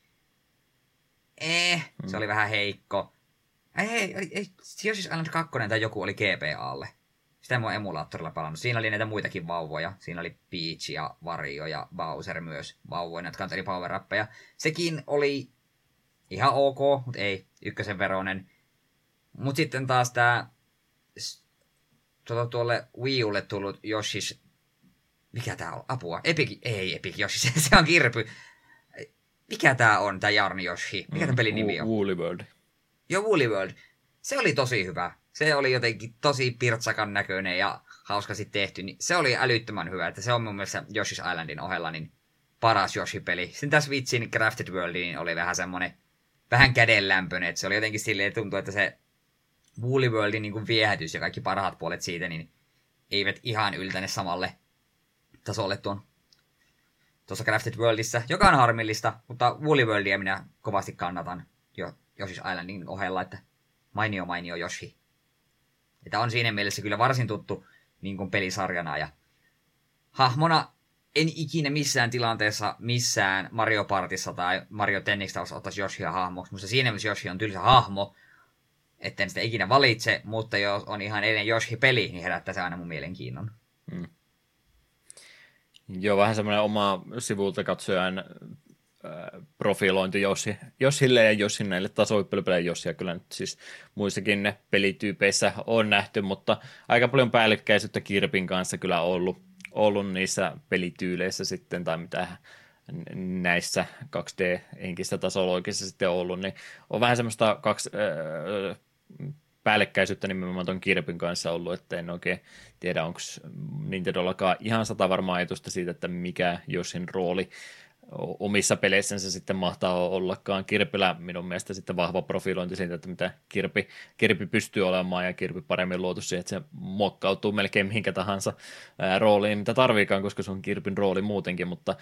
eh, se mm. oli vähän heikko. Ei, ei, ei, Yoshi's Island 2 tai joku oli GPAlle. Sitä en emulaattorilla pelannut. Siinä oli näitä muitakin vauvoja. Siinä oli Peach ja Wario ja Bowser myös vauvoina, jotka anteli power -appeja. Sekin oli ihan ok, mutta ei ykkösen veronen. Mutta sitten taas tämä tuota, tuolle Wii Ulle tullut Yoshi's... Mikä tää on? Apua. Epic... Ei Epic Yoshi, se, on kirpy. Mikä tää on, tää Jarni Yoshi? Mikä mm, pelin nimi on? Woolly World. Joo, Woolly World. Se oli tosi hyvä. Se oli jotenkin tosi pirtsakan näköinen ja hauskasti tehty. Niin se oli älyttömän hyvä. Että se on mun mielestä Yoshi's Islandin ohella niin paras Yoshi-peli. Sitten tässä Switchin Crafted World niin oli vähän semmonen vähän kädenlämpöinen. Että se oli jotenkin silleen, että tuntui, että se Woolly Worldin niin viehätys ja kaikki parhaat puolet siitä, niin eivät ihan yltäne samalle tasolle tuon tuossa Crafted Worldissa, joka on harmillista, mutta Woolly Worldia minä kovasti kannatan jo Yoshi's Islandin ohella, että mainio mainio Yoshi. Että on siinä mielessä kyllä varsin tuttu niin kuin pelisarjana ja hahmona en ikinä missään tilanteessa missään Mario Partissa tai Mario Tennistä ottaisi Yoshia hahmoksi, mutta siinä mielessä Yoshi on tylsä hahmo, etten sitä ikinä valitse, mutta jos on ihan ennen Yoshi-peli, niin herättää se aina mun mielenkiinnon. Hmm. Joo, vähän semmoinen oma sivulta katsojan profilointi Jossi, Jossille ja Jossin näille tasohyppelypelejä Jossia kyllä nyt siis muissakin pelityypeissä on nähty, mutta aika paljon päällekkäisyyttä Kirpin kanssa kyllä ollut, ollut niissä pelityyleissä sitten, tai mitä näissä 2D-henkistä tasoloikissa sitten ollut, niin on vähän semmoista kaksi, äh, päällekkäisyyttä nimenomaan tuon Kirpin kanssa ollut, että en oikein tiedä, onko Nintendollakaan ihan sata varmaa ajatusta siitä, että mikä Jossin rooli omissa peleissänsä sitten mahtaa ollakaan. Kirpillä minun mielestä sitten vahva profilointi siitä, että mitä Kirpi, Kirpi pystyy olemaan ja Kirpi paremmin luotu siihen, että se mokkautuu melkein mihinkä tahansa rooliin, mitä tarviikaan, koska se on Kirpin rooli muutenkin, mutta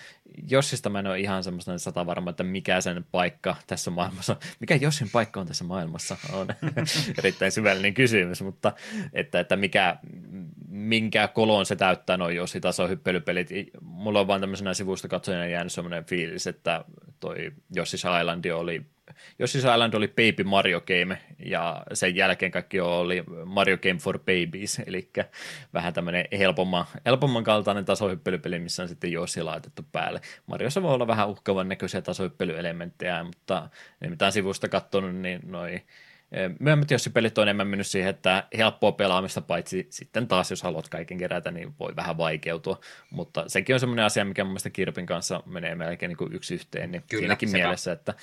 Jossista mä en ole ihan semmoista sata varma, että mikä sen paikka tässä maailmassa, mikä Jossin paikka on tässä maailmassa, on erittäin syvällinen kysymys, mutta että, että mikä, minkä kolon se täyttää noin Jossi tasohyppelypelit. Mulla on vaan tämmöisenä sivusta katsojana jäänyt semmoinen semmoinen fiilis, että toi Yoshi's Island oli Yoshi's Island oli Baby Mario Game, ja sen jälkeen kaikki oli Mario Game for Babies, eli vähän tämmöinen helpomman, helpomman kaltainen tasohyppelypeli, missä on sitten Yoshi laitettu päälle. Mariossa voi olla vähän uhkavan näköisiä tasohyppelyelementtejä, mutta mitä sivusta katsonut, niin noi Myöhemmät Jossi-pelit on enemmän mennyt siihen, että helppoa pelaamista, paitsi sitten taas, jos haluat kaiken kerätä, niin voi vähän vaikeutua. Mutta sekin on semmoinen asia, mikä mun mielestä Kirpin kanssa menee melkein niin kuin yksi yhteen, niin Kyllä, siinäkin sepä. mielessä, että,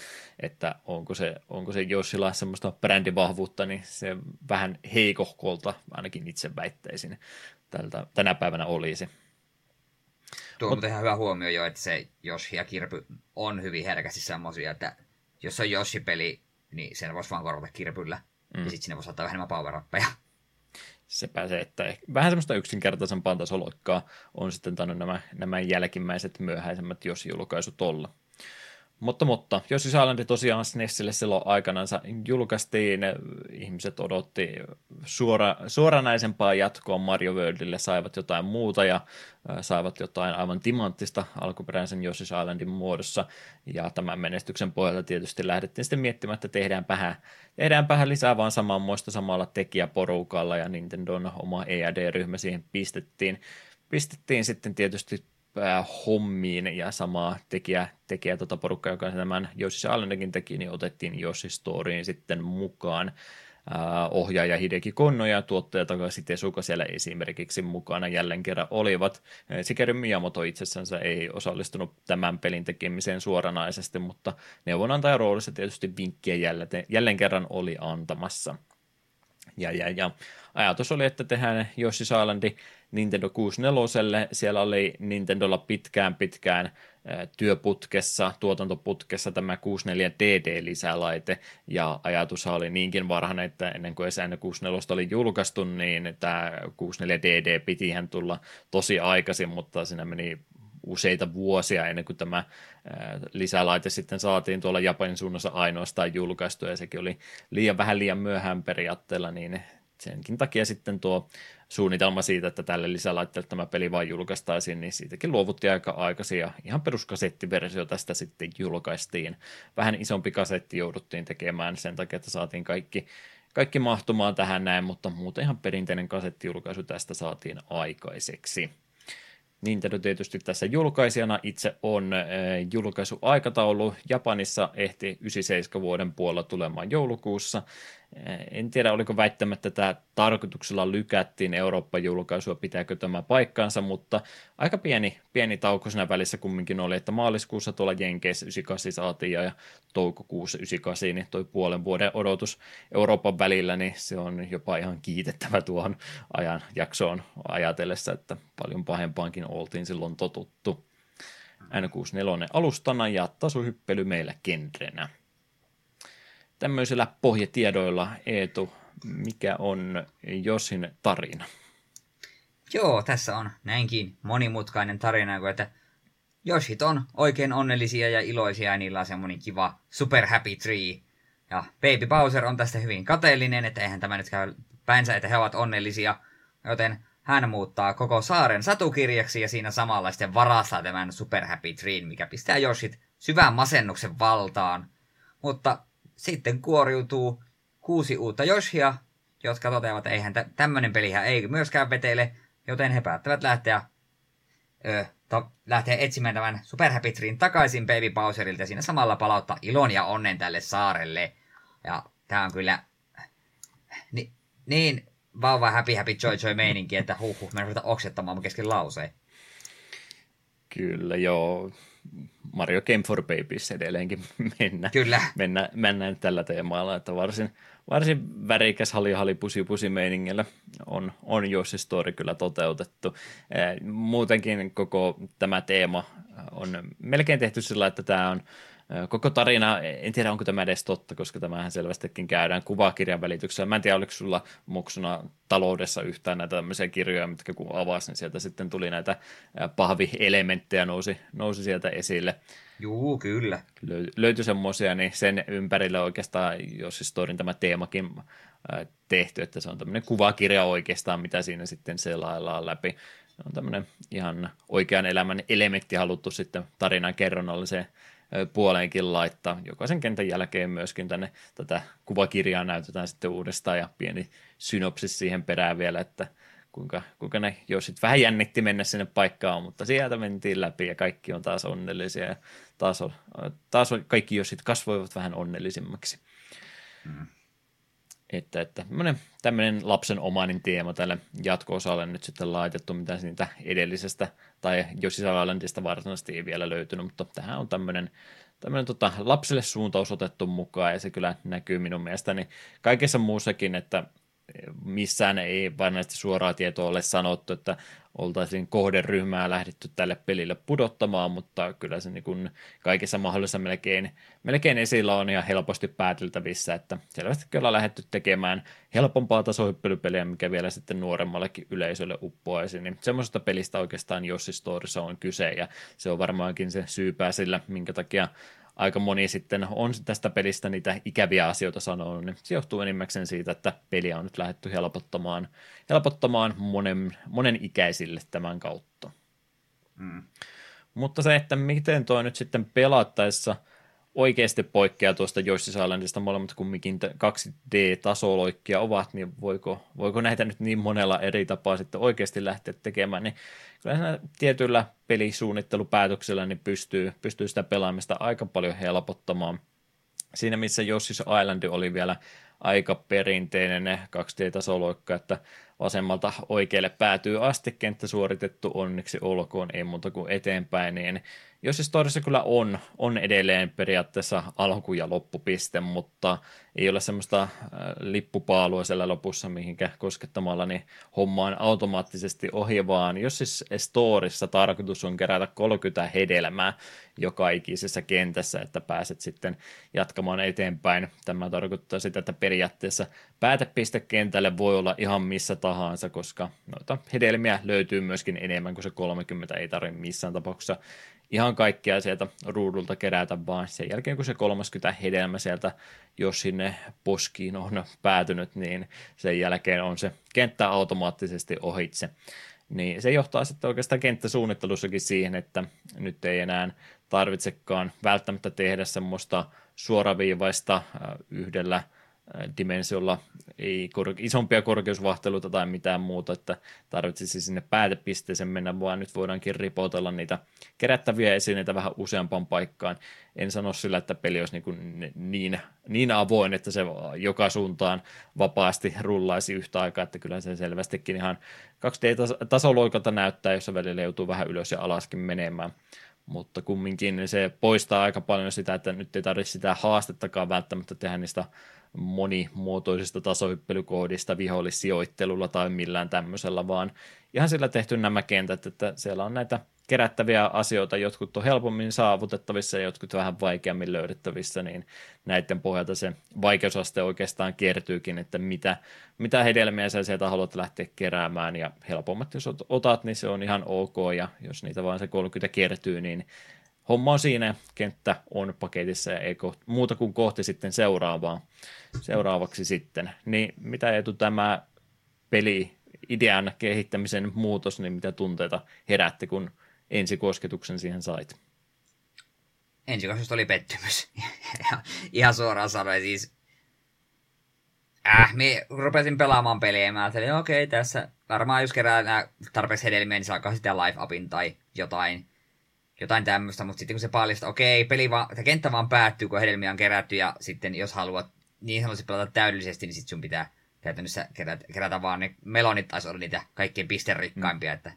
että onko se, onko se Jossilla semmoista brändivahvuutta, niin se vähän heikohkolta ainakin itse väittäisin tältä, tänä päivänä olisi. Tuo on Mut, ihan hyvä huomio jo, että se Joshi ja Kirpy on hyvin herkästi semmoisia, että jos on Joshi-peli, niin sen voisi vaan korvata kirpyllä. Mm. Ja sitten sinne voisi ottaa vähemmän power Sepä se, että vähän semmoista yksinkertaisempaa tasoloikkaa on sitten tainnut nämä, nämä jälkimmäiset myöhäisemmät jos julkaisut olla. Mutta, mutta jos Island tosiaan SNESille silloin aikanaan julkaistiin, ihmiset odotti suora, suoranaisempaa jatkoa Mario Worldille, saivat jotain muuta ja saivat jotain aivan timanttista alkuperäisen Yoshi's Islandin muodossa, ja tämän menestyksen pohjalta tietysti lähdettiin sitten miettimään, että tehdäänpähän, tehdäänpähän lisää vaan samanmoista samalla tekijäporukalla, ja Nintendon oma EAD-ryhmä siihen pistettiin. Pistettiin sitten tietysti hommiin ja samaa tekijä, tekijä tota porukka, joka tämän Yoshi's Islandakin teki, niin otettiin Yoshi Storyin sitten mukaan. Ohjaaja Hideki Konno ja tuottaja Takashi Tesuka siellä esimerkiksi mukana jälleen kerran olivat. Sikäli Miyamoto itsessänsä ei osallistunut tämän pelin tekemiseen suoranaisesti, mutta neuvonantajan roolissa tietysti vinkkiä jälleen, jälleen kerran oli antamassa. Ja, ja, ja ajatus oli, että tehdään Yoshi's Islandi Nintendo 64. Siellä oli Nintendolla pitkään pitkään työputkessa, tuotantoputkessa tämä 64DD-lisälaite, ja ajatus oli niinkin varhainen, että ennen kuin SN64 oli julkaistu, niin tämä 64DD pitihän tulla tosi aikaisin, mutta siinä meni useita vuosia ennen kuin tämä lisälaite sitten saatiin tuolla Japanin suunnassa ainoastaan julkaistu, ja sekin oli liian vähän liian myöhään periaatteella, niin senkin takia sitten tuo suunnitelma siitä, että tälle lisälaitteelle tämä peli vain julkaistaisiin, niin siitäkin luovuttiin aika aikaisin ja ihan peruskasettiversio tästä sitten julkaistiin. Vähän isompi kasetti jouduttiin tekemään sen takia, että saatiin kaikki, kaikki mahtumaan tähän näin, mutta muuten ihan perinteinen kasettijulkaisu tästä saatiin aikaiseksi. Nintendo tietysti tässä julkaisijana itse on julkaisuaikataulu. Japanissa ehti 97 vuoden puolella tulemaan joulukuussa En tiedä, oliko väittämättä tämä tarkoituksella lykättiin Eurooppa-julkaisua, pitääkö tämä paikkaansa, mutta aika pieni, pieni tauko siinä välissä kumminkin oli, että maaliskuussa tuolla Jenkeissä 98 saatiin ja toukokuussa 98, niin toi puolen vuoden odotus Euroopan välillä, niin se on jopa ihan kiitettävä tuohon ajan jaksoon ajatellessa, että paljon pahempaankin oltiin silloin totuttu. N64 alustana ja tasohyppely meillä kenrenä tämmöisillä pohjatiedoilla, Eetu, mikä on Josin tarina? Joo, tässä on näinkin monimutkainen tarina, kuin että Joshit on oikein onnellisia ja iloisia ja niillä on semmoinen kiva super happy tree. Ja Baby Bowser on tästä hyvin kateellinen, että eihän tämä nyt käy päinsä, että he ovat onnellisia. Joten hän muuttaa koko saaren satukirjaksi ja siinä samalla sitten varastaa tämän super happy treen, mikä pistää Joshit syvään masennuksen valtaan. Mutta sitten kuoriutuu kuusi uutta Joshia, jotka toteavat, että eihän tämmöinen pelihän ei myöskään vetele, joten he päättävät lähteä, ö, to, lähteä etsimään tämän Super Happy Treen takaisin Baby Bowserilta ja siinä samalla palauttaa ilon ja onnen tälle saarelle. Ja tää on kyllä ni, niin vauva happy happy joy joy meininki, että huh huh, me ruvetaan oksettamaan kesken lauseen. Kyllä, joo. Mario Game for Babies edelleenkin mennä, Kyllä. Mennä, mennään tällä teemalla, että varsin, varsin värikäs hali hali pusi pusi meiningillä on, on Yoshi Story kyllä toteutettu. Muutenkin koko tämä teema on melkein tehty sillä, että tämä on Koko tarina, en tiedä onko tämä edes totta, koska tämähän selvästikin käydään kuvakirjan välityksellä. Mä en tiedä, oliko sulla muksuna taloudessa yhtään näitä tämmöisiä kirjoja, mitkä kun avasi, niin sieltä sitten tuli näitä pahvielementtejä nousi, nousi sieltä esille. Juu, kyllä. Löy- löytyi semmoisia, niin sen ympärille oikeastaan, jos siis Storin tämä teemakin tehty, että se on tämmöinen kuvakirja oikeastaan, mitä siinä sitten selaillaan läpi. Se on tämmöinen ihan oikean elämän elementti haluttu sitten tarinan kerronnalliseen puoleenkin laittaa. Jokaisen kentän jälkeen myöskin tänne tätä kuvakirjaa näytetään sitten uudestaan ja pieni synopsis siihen perään vielä, että kuinka, kuinka ne jos sitten vähän jännitti mennä sinne paikkaan, mutta sieltä mentiin läpi ja kaikki on taas onnellisia ja taas, on, taas on, kaikki jos sitten kasvoivat vähän onnellisimmaksi. Mm että, että tämmöinen lapsen omainen teema tälle jatko-osalle nyt sitten laitettu, mitä siitä edellisestä tai Yoshi's Islandista varsinaisesti ei vielä löytynyt, mutta tähän on tämmöinen, tämmöinen tota, lapselle suuntaus otettu mukaan ja se kyllä näkyy minun mielestäni kaikessa muussakin, että missään ei varsinaisesti suoraa tietoa ole sanottu, että oltaisiin kohderyhmää lähdetty tälle pelille pudottamaan, mutta kyllä se niin kuin kaikissa mahdollisissa melkein, melkein esillä on ihan helposti pääteltävissä, että selvästi kyllä on lähdetty tekemään helpompaa tasohyppelypeliä, mikä vielä sitten nuoremmallekin yleisölle uppoaisi, niin semmoisesta pelistä oikeastaan Jossi Storissa on kyse, ja se on varmaankin se syypää sillä, minkä takia aika moni sitten on tästä pelistä niitä ikäviä asioita sanonut, niin se johtuu enimmäkseen siitä, että peliä on nyt lähdetty helpottamaan, helpottamaan monen, monen ikäisille tämän kautta. Mm. Mutta se, että miten toi nyt sitten pelattaessa oikeasti poikkeaa tuosta Yoshi's Islandista, molemmat kumminkin 2D-tasoloikkia ovat, niin voiko, voiko näitä nyt niin monella eri tapaa sitten oikeasti lähteä tekemään, niin kyllä tietyllä pelisuunnittelupäätöksellä niin pystyy, pystyy sitä pelaamista aika paljon helpottamaan. Siinä missä Yoshi's Island oli vielä aika perinteinen 2D-tasoloikka, että vasemmalta oikealle päätyy asti, kenttä suoritettu onneksi olkoon, ei muuta kuin eteenpäin, niin jos historiassa kyllä on, on edelleen periaatteessa alku- ja loppupiste, mutta ei ole semmoista äh, lippupaalua siellä lopussa, mihinkä koskettamalla niin homma on automaattisesti ohi, vaan jos siis storissa tarkoitus on kerätä 30 hedelmää joka ikisessä kentässä, että pääset sitten jatkamaan eteenpäin. Tämä tarkoittaa sitä, että periaatteessa päätepistekentälle voi olla ihan missä tahansa, koska noita hedelmiä löytyy myöskin enemmän kuin se 30, ei tarvitse missään tapauksessa ihan kaikkea sieltä ruudulta kerätä, vaan sen jälkeen kun se 30 hedelmä sieltä, jos sinne poskiin on päätynyt, niin sen jälkeen on se kenttä automaattisesti ohitse. Niin se johtaa sitten oikeastaan kenttäsuunnittelussakin siihen, että nyt ei enää tarvitsekaan välttämättä tehdä semmoista suoraviivaista yhdellä dimensiolla ei kor- isompia korkeusvahteluita tai mitään muuta, että tarvitsisi sinne päätepisteeseen mennä, vaan nyt voidaankin ripotella niitä kerättäviä esineitä vähän useampaan paikkaan. En sano sillä, että peli olisi niin, niin, niin avoin, että se joka suuntaan vapaasti rullaisi yhtä aikaa, että kyllä se selvästikin ihan 2D-tasoloikalta näyttää, jossa välillä joutuu vähän ylös ja alaskin menemään mutta kumminkin se poistaa aika paljon sitä, että nyt ei tarvitse sitä haastettakaan välttämättä tehdä niistä monimuotoisista tasohyppelykoodista vihollissijoittelulla tai millään tämmöisellä, vaan ihan sillä tehty nämä kentät, että siellä on näitä kerättäviä asioita, jotkut on helpommin saavutettavissa ja jotkut vähän vaikeammin löydettävissä, niin näiden pohjalta se vaikeusaste oikeastaan kertyykin, että mitä, mitä hedelmiä sä sieltä haluat lähteä keräämään, ja helpommat jos otat, niin se on ihan ok, ja jos niitä vaan se 30 kertyy, niin homma on siinä, kenttä on paketissa ja ei kohti, muuta kuin kohti sitten seuraavaa, seuraavaksi sitten. Niin mitä etu tämä peli idean kehittämisen muutos, niin mitä tunteita herätti, kun ensikosketuksen siihen sait? Ensikosketus oli pettymys. Ihan suoraan sanoen siis. Äh, me rupesin pelaamaan peliä ja mä ajattelin, okei, okay, tässä varmaan jos kerää tarpeeksi hedelmiä, niin saa sitten live upin tai jotain jotain tämmöistä, mutta sitten kun se paljastaa, okei, peli vaan, että kenttä vaan päättyy, kun hedelmiä on kerätty, ja sitten jos haluat niin sanotusti pelata täydellisesti, niin sitten sun pitää käytännössä kerätä, kerätä vaan ne melonit, taisi olla niitä kaikkein pisterikkaimpia, mm. että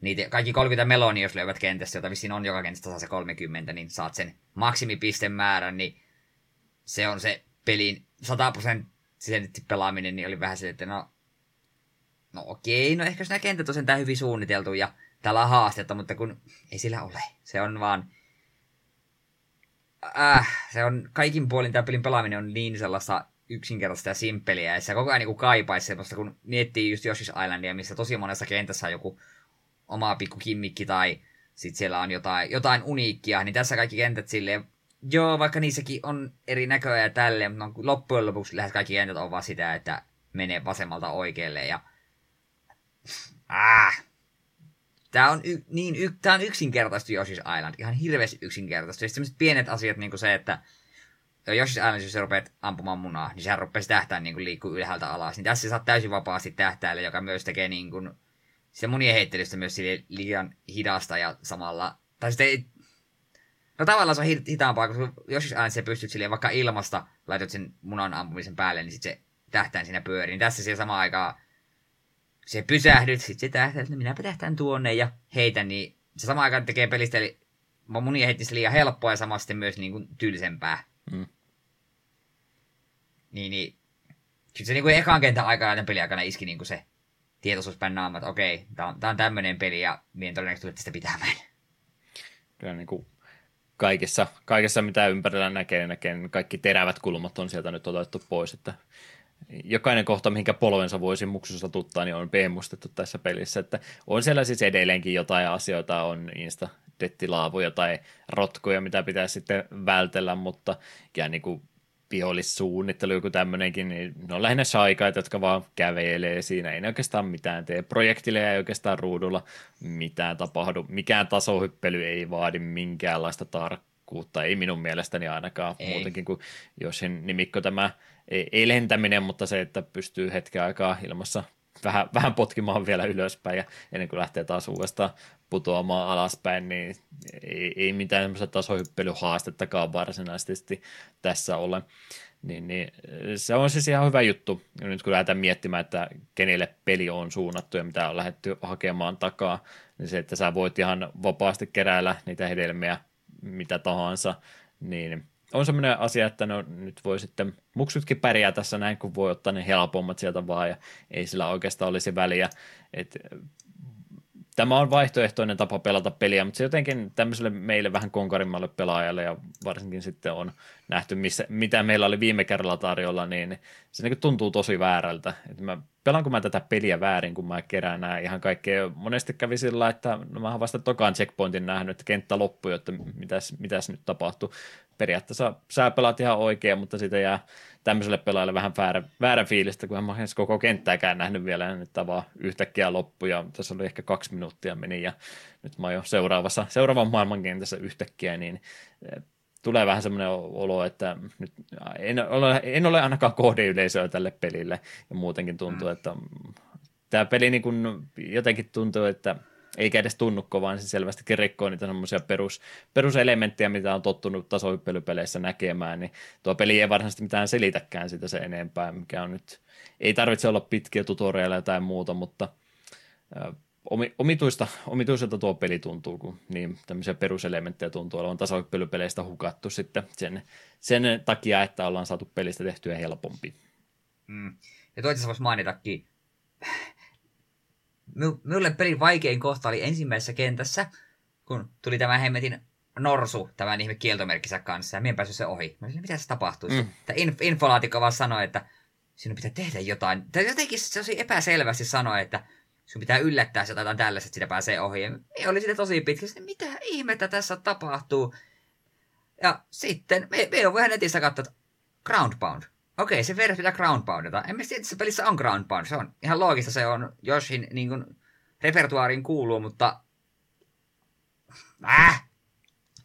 niitä, kaikki 30 melonia, jos löydät kentässä, jota vissiin on joka kentästä saa se 30, niin saat sen maksimipistemäärän, niin se on se pelin 100 prosenttisesti pelaaminen, niin oli vähän se, että no, no okei, no ehkä jos nämä kentät on sentään hyvin suunniteltu ja täällä on haastetta, mutta kun ei sillä ole. Se on vaan... Äh, se on kaikin puolin tämä pelin pelaaminen on niin sellaista yksinkertaista ja simppeliä, ja se koko ajan niin kaipaisi semmoista, kun miettii just Yoshi's Islandia, missä tosi monessa kentässä on joku oma pikku kimmikki tai sitten siellä on jotain, jotain uniikkia, niin tässä kaikki kentät silleen, joo, vaikka niissäkin on eri näköjä ja tälleen, mutta loppujen lopuksi lähes kaikki kentät on vaan sitä, että menee vasemmalta oikealle ja... Ah, Tämä on, y, niin, y, tämä on yksinkertaisesti Yoshi's Island, ihan hirveästi yksinkertaisesti. Sitten pienet asiat, niin kuin se, että Yoshi's Island, jos sä rupeat ampumaan munaa, niin sehän rupeaa tähtään niin kuin liikkuu ylhäältä alas. Niin tässä saat täysin vapaasti tähtäällä, joka myös tekee niin kuin, sitä munien heittelystä myös liian hidasta ja samalla... Tai sitten ei, No tavallaan se on hitaampaa, koska jos aina se pystyt silleen vaikka ilmasta laitat sen munan ampumisen päälle, niin sitten se tähtään siinä pyörii. Niin tässä siellä samaan aikaan se pysähdyt, sit se tähtää, että minäpä tähtään tuonne ja heitä, niin se sama aikaan tekee pelistä, eli monia heitti liian helppoa ja samasti myös niin kuin tylsempää. Mm. Niin, niin. Sitten se niin kuin ekan kentän aikana ja peliaikana iski niin kuin se tietoisuus päin naama, että okei, tää on, tää on tämmöinen peli ja mien todennäköisesti tulette sitä pitämään. Kyllä niin kuin kaikessa, kaikessa, mitä ympärillä näkee, näkee, niin kaikki terävät kulmat on sieltä nyt otettu pois, että jokainen kohta, mihinkä polvensa voisi muksussa tuttaa, niin on peemustettu tässä pelissä. Että on siellä siis edelleenkin jotain asioita, on insta dettilaavuja tai rotkoja, mitä pitää sitten vältellä, mutta ja niin kuin vihollissuunnittelu, joku tämmöinenkin, niin ne on lähinnä shaikaita, jotka vaan kävelee siinä, ei ne oikeastaan mitään tee. Projektille ei oikeastaan ruudulla mitään tapahdu. Mikään tasohyppely ei vaadi minkäänlaista tarkkuutta, ei minun mielestäni ainakaan, ei. muutenkin kuin jos nimikko tämä ei, ei lentäminen, mutta se, että pystyy hetken aikaa ilmassa vähän, vähän potkimaan vielä ylöspäin ja ennen kuin lähtee taas uudestaan putoamaan alaspäin, niin ei, ei mitään semmoista tasohyppelyhaastettakaan varsinaisesti tässä ole. Niin, niin, se on siis ihan hyvä juttu, nyt kun lähdetään miettimään, että kenelle peli on suunnattu ja mitä on lähdetty hakemaan takaa, niin se, että sä voit ihan vapaasti keräillä niitä hedelmiä, mitä tahansa, niin on semmoinen asia, että no, nyt voi sitten muksutkin pärjää tässä näin, kun voi ottaa ne helpommat sieltä vaan ja ei sillä oikeastaan olisi väliä. Et, tämä on vaihtoehtoinen tapa pelata peliä, mutta se jotenkin tämmöiselle meille vähän konkarimmalle pelaajalle ja varsinkin sitten on nähty, missä, mitä meillä oli viime kerralla tarjolla, niin se niin tuntuu tosi väärältä. Et mä, pelanko mä tätä peliä väärin, kun mä kerään nämä ihan kaikkea. Monesti kävi sillä, että no mä vasta tokaan checkpointin nähnyt, että kenttä loppui, että mitäs, mitäs nyt tapahtui periaatteessa sä pelaat ihan oikein, mutta siitä jää tämmöiselle pelaajalle vähän väärä, väärä fiilistä, kun mä koko kenttääkään nähnyt vielä, nyt vaan yhtäkkiä loppu ja tässä oli ehkä kaksi minuuttia meni ja nyt mä oon jo seuraavassa, seuraavan maailman kentässä yhtäkkiä, niin eh, tulee vähän semmoinen olo, että nyt en ole, en ole ainakaan kohdeyleisöä tälle pelille, ja muutenkin tuntuu, mm. että tämä peli niin kuin jotenkin tuntuu, että eikä edes tunnu vaan se selvästikin rikkoo niitä semmoisia perus, peruselementtejä, mitä on tottunut tasohyppelypeleissä näkemään, niin tuo peli ei varsinaisesti mitään selitäkään sitä se enempää, mikä on nyt, ei tarvitse olla pitkiä tutorialeja tai muuta, mutta omituista, omituiselta tuo peli tuntuu, kun niin tämmöisiä peruselementtejä tuntuu olevan tasohyppelypeleistä hukattu sitten sen, sen takia, että ollaan saatu pelistä tehtyä helpompi. Mm. Ja toisaalta voisi mainitakin, Minulle pelin vaikein kohta oli ensimmäisessä kentässä, kun tuli tämä hemmetin norsu tämän ihme kieltomerkkinsä kanssa, ja minä en päässyt se ohi. Mä olisin, mitä se tapahtuisi? Mm. Tämä inf- infolaatikko vaan sanoi, että sinun pitää tehdä jotain. Tai jotenkin se tosi epäselvästi sanoi, että sun pitää yllättää se jotain tällaista, että sitä pääsee ohi. Ja minä oli sitten tosi pitkä, että mitä ihmettä tässä tapahtuu. Ja sitten me, me on vähän netissä katsoa, että ground pound. Okei, se verran pitää ground poundata. En mä tiedä, että pelissä on ground pound. Se on ihan loogista, se on Joshin niin kuin, repertuaariin kuuluu, mutta... Äh!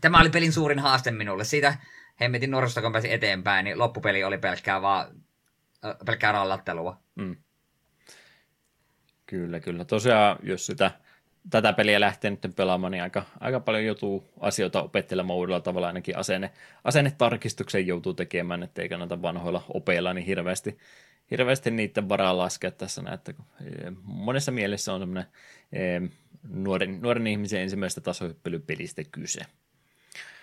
Tämä oli pelin suurin haaste minulle. Siitä hemmetin nuorisosta, kun pääsi eteenpäin, niin loppupeli oli pelkkää vaan pelkkää rallattelua. Mm. Kyllä, kyllä. Tosiaan, jos sitä tätä peliä lähtee nyt pelaamaan, niin aika, aika paljon joutuu asioita opettelemaan uudella tavalla, ainakin asenne, asennetarkistuksen joutuu tekemään, ettei kannata vanhoilla opeilla niin hirveästi, hirveästi niiden varaa laskea tässä että eh, monessa mielessä on semmoinen eh, nuoren, nuoren ihmisen ensimmäistä tasohyppelypelistä kyse.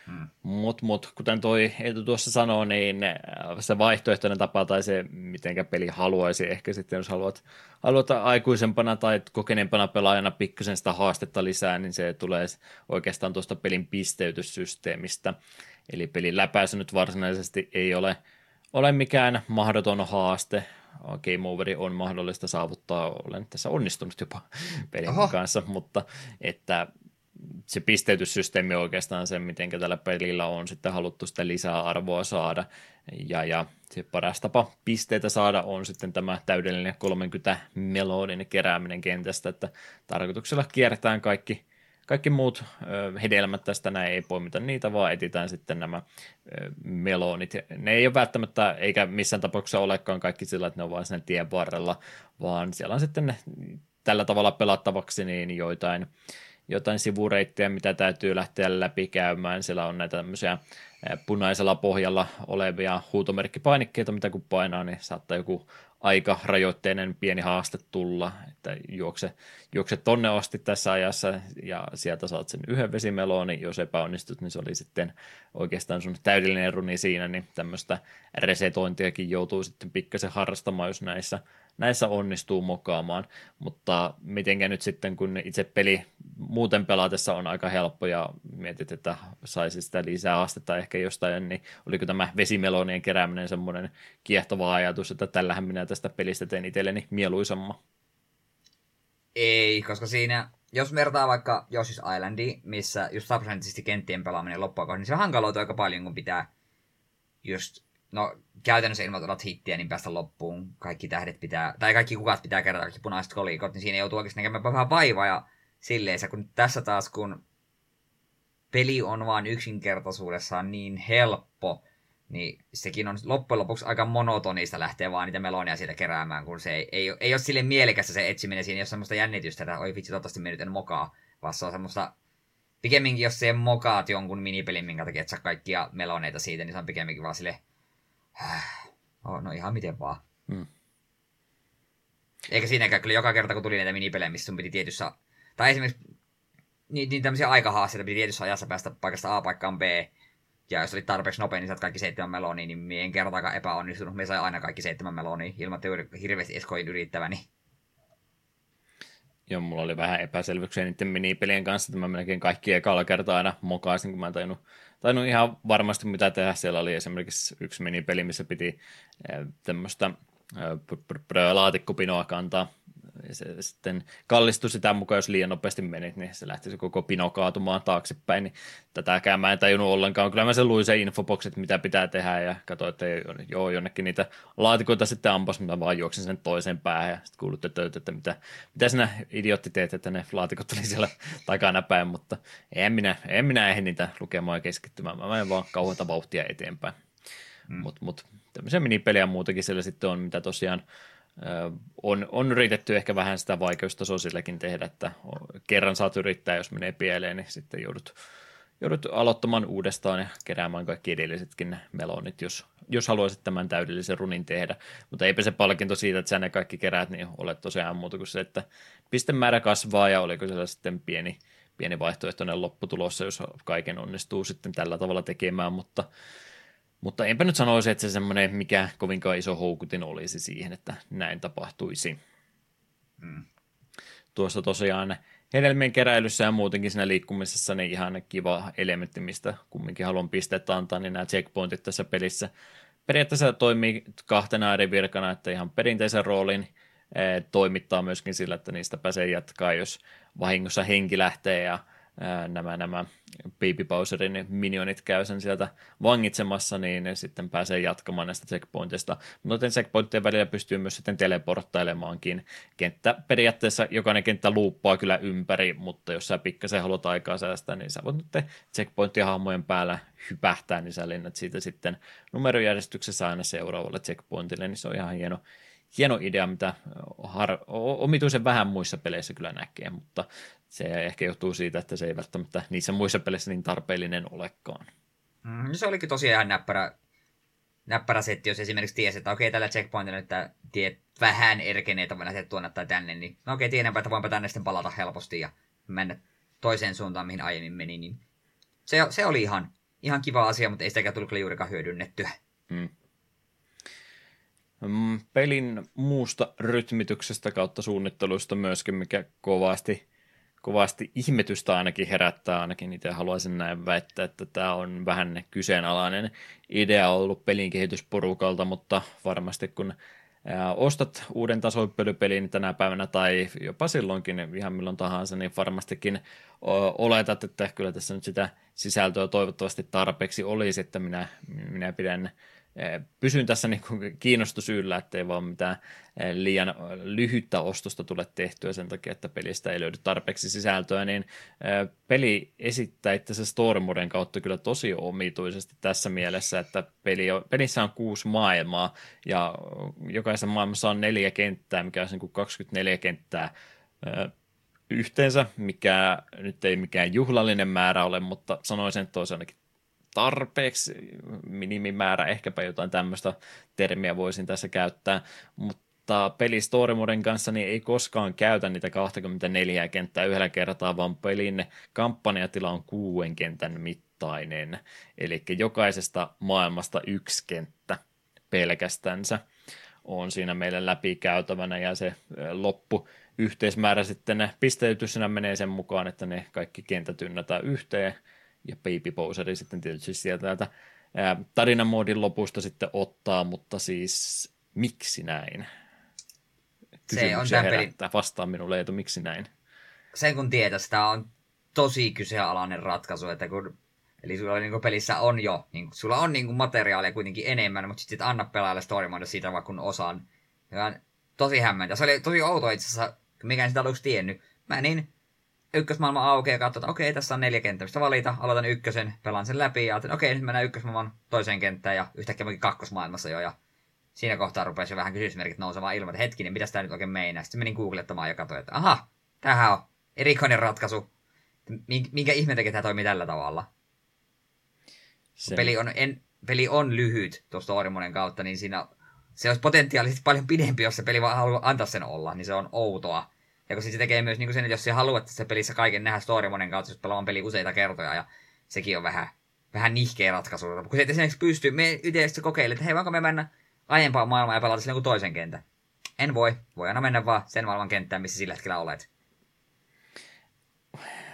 Hmm. Mutta mut, kuten toi Eetu tuossa sanoi, niin äh, se vaihtoehtoinen tapa tai se, mitenkä peli haluaisi ehkä sitten, jos haluat, haluat aikuisempana tai kokeneempana pelaajana pikkasen sitä haastetta lisää, niin se tulee oikeastaan tuosta pelin pisteytyssysteemistä. Eli pelin läpäisy nyt varsinaisesti ei ole, ole mikään mahdoton haaste, game overi on mahdollista saavuttaa, olen tässä onnistunut jopa pelin Oho. kanssa, mutta että se pisteytyssysteemi on oikeastaan se, miten tällä pelillä on sitten haluttu sitä lisää arvoa saada. Ja, ja se paras tapa pisteitä saada on sitten tämä täydellinen 30 melodin kerääminen kentästä, että tarkoituksella kierretään kaikki, kaikki muut ö, hedelmät tästä, näin ei poimita niitä, vaan etitään sitten nämä ö, melonit. Ne ei ole välttämättä, eikä missään tapauksessa olekaan kaikki sillä, että ne on vain siinä tien varrella, vaan siellä on sitten ne tällä tavalla pelattavaksi niin joitain jotain sivureittejä, mitä täytyy lähteä läpikäymään. Siellä on näitä tämmöisiä punaisella pohjalla olevia huutomerkkipainikkeita, mitä kun painaa, niin saattaa joku aika rajoitteinen pieni haaste tulla, että juokse, juokse tonne asti tässä ajassa ja sieltä saat sen yhden vesimeloon, niin jos epäonnistut, niin se oli sitten oikeastaan sun täydellinen runi siinä, niin tämmöistä resetointiakin joutuu sitten pikkasen harrastamaan, jos näissä näissä onnistuu mokaamaan, mutta mitenkä nyt sitten, kun itse peli muuten pelatessa on aika helppo ja mietit, että saisi sitä lisää astetta ehkä jostain, niin oliko tämä vesimelonien kerääminen semmoinen kiehtova ajatus, että tällähän minä tästä pelistä teen itselleni mieluisamman? Ei, koska siinä, jos vertaa vaikka Yoshi's Islandi, missä just sataprosenttisesti kenttien pelaaminen loppua niin se hankaloituu aika paljon, kun pitää just no käytännössä ilman otat hittiä, niin päästä loppuun. Kaikki tähdet pitää, tai kaikki kukat pitää kerätä, kaikki punaiset kolikot, niin siinä joutuu oikeasti näkemään vähän vaivaa ja silleen, kun tässä taas kun peli on vaan yksinkertaisuudessaan niin helppo, niin sekin on loppujen lopuksi aika monotonista lähteä vaan niitä melonia siitä keräämään, kun se ei, ei, ei ole sille mielekästä se etsiminen, siinä ole semmoista jännitystä, että oi vitsi, toivottavasti me nyt en mokaa, vaan se on semmoista, pikemminkin jos se mokaat jonkun minipelin, minkä takia et saa kaikkia meloneita siitä, niin se on pikemminkin vaan sille no ihan miten vaan. Hmm. Eikä siinäkään kyllä joka kerta, kun tuli näitä minipelejä, missä sun piti tietyssä... Tai esimerkiksi niin, niin tämmöisiä aikahaasteita piti tietyssä ajassa päästä paikasta A paikkaan B. Ja jos oli tarpeeksi nopea, niin saat kaikki seitsemän melonia, niin en kertaakaan epäonnistunut. Me sai aina kaikki seitsemän melonia, ilman että hirveästi eskoin yrittäväni. Joo, mulla oli vähän epäselvyyksiä niiden minipelien kanssa, että mä melkein kaikki ekalla kertaa aina mokaisin, kun mä en tajunnut tainnut ihan varmasti mitä tehdä. Siellä oli esimerkiksi yksi minipeli, missä piti tämmöistä laatikkopinoa kantaa se sitten kallistui sitä mukaan, jos liian nopeasti menit, niin se lähti se koko pino kaatumaan taaksepäin, niin tätäkään mä en tajunnut ollenkaan. Kyllä mä sen luin se infoboksit, mitä pitää tehdä, ja katsoin, että joo, jonnekin niitä laatikoita sitten ampas, mutta vaan juoksin sen toiseen päähän, ja sitten kuulutte töitä, että mitä, mitä sinä idiotti teet, että ne laatikot oli siellä takana päin, mutta en minä, en minä ehdi niitä lukemaan ja keskittymään, mä menen vaan kauheita vauhtia eteenpäin. Mm. Mutta mut, tämmöisiä minipelejä muutakin siellä sitten on, mitä tosiaan on, on yritetty ehkä vähän sitä vaikeustasoa silläkin tehdä, että kerran saat yrittää, jos menee pieleen, niin sitten joudut, joudut aloittamaan uudestaan ja keräämään kaikki edellisetkin melonit, jos, jos haluaisit tämän täydellisen runin tehdä. Mutta eipä se palkinto siitä, että sä ne kaikki keräät, niin ole tosiaan muuta kuin se, että pistemäärä kasvaa ja oliko siellä sitten pieni, pieni vaihtoehtoinen lopputulossa, jos kaiken onnistuu sitten tällä tavalla tekemään, mutta mutta enpä nyt sanoisi, että se semmoinen mikä kovinkaan iso houkutin olisi siihen, että näin tapahtuisi. Hmm. Tuossa tosiaan hedelmien keräilyssä ja muutenkin siinä liikkumisessa niin ihan kiva elementti, mistä kumminkin haluan pisteet antaa, niin nämä checkpointit tässä pelissä periaatteessa toimii kahtena eri virkana, että ihan perinteisen roolin eh, toimittaa myöskin sillä, että niistä pääsee jatkaa, jos vahingossa henki lähtee ja nämä, nämä Baby Bowserin minionit käy sen sieltä vangitsemassa, niin ne sitten pääsee jatkamaan näistä checkpointista. Mutta checkpointien välillä pystyy myös sitten teleporttailemaankin. Kenttä periaatteessa, jokainen kenttä luuppaa kyllä ympäri, mutta jos sä pikkasen haluat aikaa säästää, niin sä voit nyt checkpointtien hahmojen päällä hypähtää, niin sä lennät siitä sitten numerojärjestyksessä aina seuraavalle checkpointille, niin se on ihan hieno, hieno idea, mitä har- omituisen vähän muissa peleissä kyllä näkee, mutta se ehkä johtuu siitä, että se ei välttämättä niissä muissa peleissä niin tarpeellinen olekaan. Mm, se olikin tosiaan ihan näppärä, näppärä setti, jos esimerkiksi tiesi, että okei, tällä checkpointilla nyt tiet vähän erkenee, että lähteä tuonne tai tänne, niin no okei, tiedänpä, että voinpa tänne sitten palata helposti ja mennä toiseen suuntaan, mihin aiemmin meni, niin se, se oli ihan, ihan kiva asia, mutta ei sitäkään tullut kyllä juurikaan hyödynnettyä. Mm. mm pelin muusta rytmityksestä kautta suunnittelusta myöskin, mikä kovasti kovasti ihmetystä ainakin herättää, ainakin itse haluaisin näin väittää, että tämä on vähän kyseenalainen idea ollut pelin kehitysporukalta, mutta varmasti kun ostat uuden tasoippelypelin tänä päivänä tai jopa silloinkin ihan milloin tahansa, niin varmastikin oletat, että kyllä tässä nyt sitä sisältöä toivottavasti tarpeeksi olisi, että minä, minä pidän pysyn tässä niin kuin kiinnostus yllä, ettei vaan mitään eh, liian lyhyttä ostosta tule tehtyä sen takia, että pelistä ei löydy tarpeeksi sisältöä, niin eh, peli esittää itse story moden kautta kyllä tosi omituisesti tässä mielessä, että peli on, pelissä on kuusi maailmaa ja jokaisessa maailmassa on neljä kenttää, mikä on niin kuin 24 kenttää yhteensä, mikä nyt ei mikään juhlallinen määrä ole, mutta sanoisin, että olisi ainakin tarpeeksi. Minimimäärä, ehkäpä jotain tämmöistä termiä voisin tässä käyttää, mutta peli Story Moden kanssa niin ei koskaan käytä niitä 24 kenttää yhdellä kertaa, vaan pelin kampanjatila on kuuden kentän mittainen, eli jokaisesta maailmasta yksi kenttä pelkästänsä on siinä meille läpikäytävänä. Ja se loppu yhteismäärä sitten pisteytyksenä menee sen mukaan, että ne kaikki kentät ynnätään yhteen ja Baby Bowseri sitten tietysti sieltä tarinamoodin lopusta sitten ottaa, mutta siis miksi näin? Se on tämän pelin... Vastaa minulle, että miksi näin? Sen kun tietää, sitä on tosi kyseenalainen ratkaisu, että kun Eli sulla niin pelissä on jo, niin sulla on niin materiaalia kuitenkin enemmän, mutta sitten anna pelaajalle story mode siitä vaikka kun osaan. Ja tosi hämmentä. Se oli tosi outo itse asiassa, mikä en sitä aluksi tiennyt. Mä niin ykkösmaailma aukeaa ja katsotaan, okei, tässä on neljä kenttää, mistä valita, aloitan ykkösen, pelaan sen läpi ja ajattelin, okei, nyt mennään ykkösmaailman toiseen kenttään ja yhtäkkiä mäkin kakkosmaailmassa jo ja siinä kohtaa rupesi jo vähän kysymysmerkit nousemaan ilman, että hetkinen, mitä tämä nyt oikein meinaa. Sitten menin googlettamaan ja katsoin, että aha, tämähän on erikoinen ratkaisu. Minkä ihmeen takia tämä toimii tällä tavalla? Peli on, en, peli on lyhyt tuosta Orimonen kautta, niin siinä se olisi potentiaalisesti paljon pidempi, jos se peli vaan haluaa antaa sen olla, niin se on outoa. Ja kun se tekee myös niin sen, että jos sä haluat se pelissä kaiken nähdä story monen kautta, jos pelaamaan peli useita kertoja, ja sekin on vähän, vähän nihkeä ratkaisu. Kun se et esimerkiksi pystyy, me itse kokeilen, että hei, voinko me mennä aiempaan maailmaan ja pelata sille toisen kentän. En voi. Voi aina mennä vaan sen maailman kenttään, missä sillä hetkellä olet.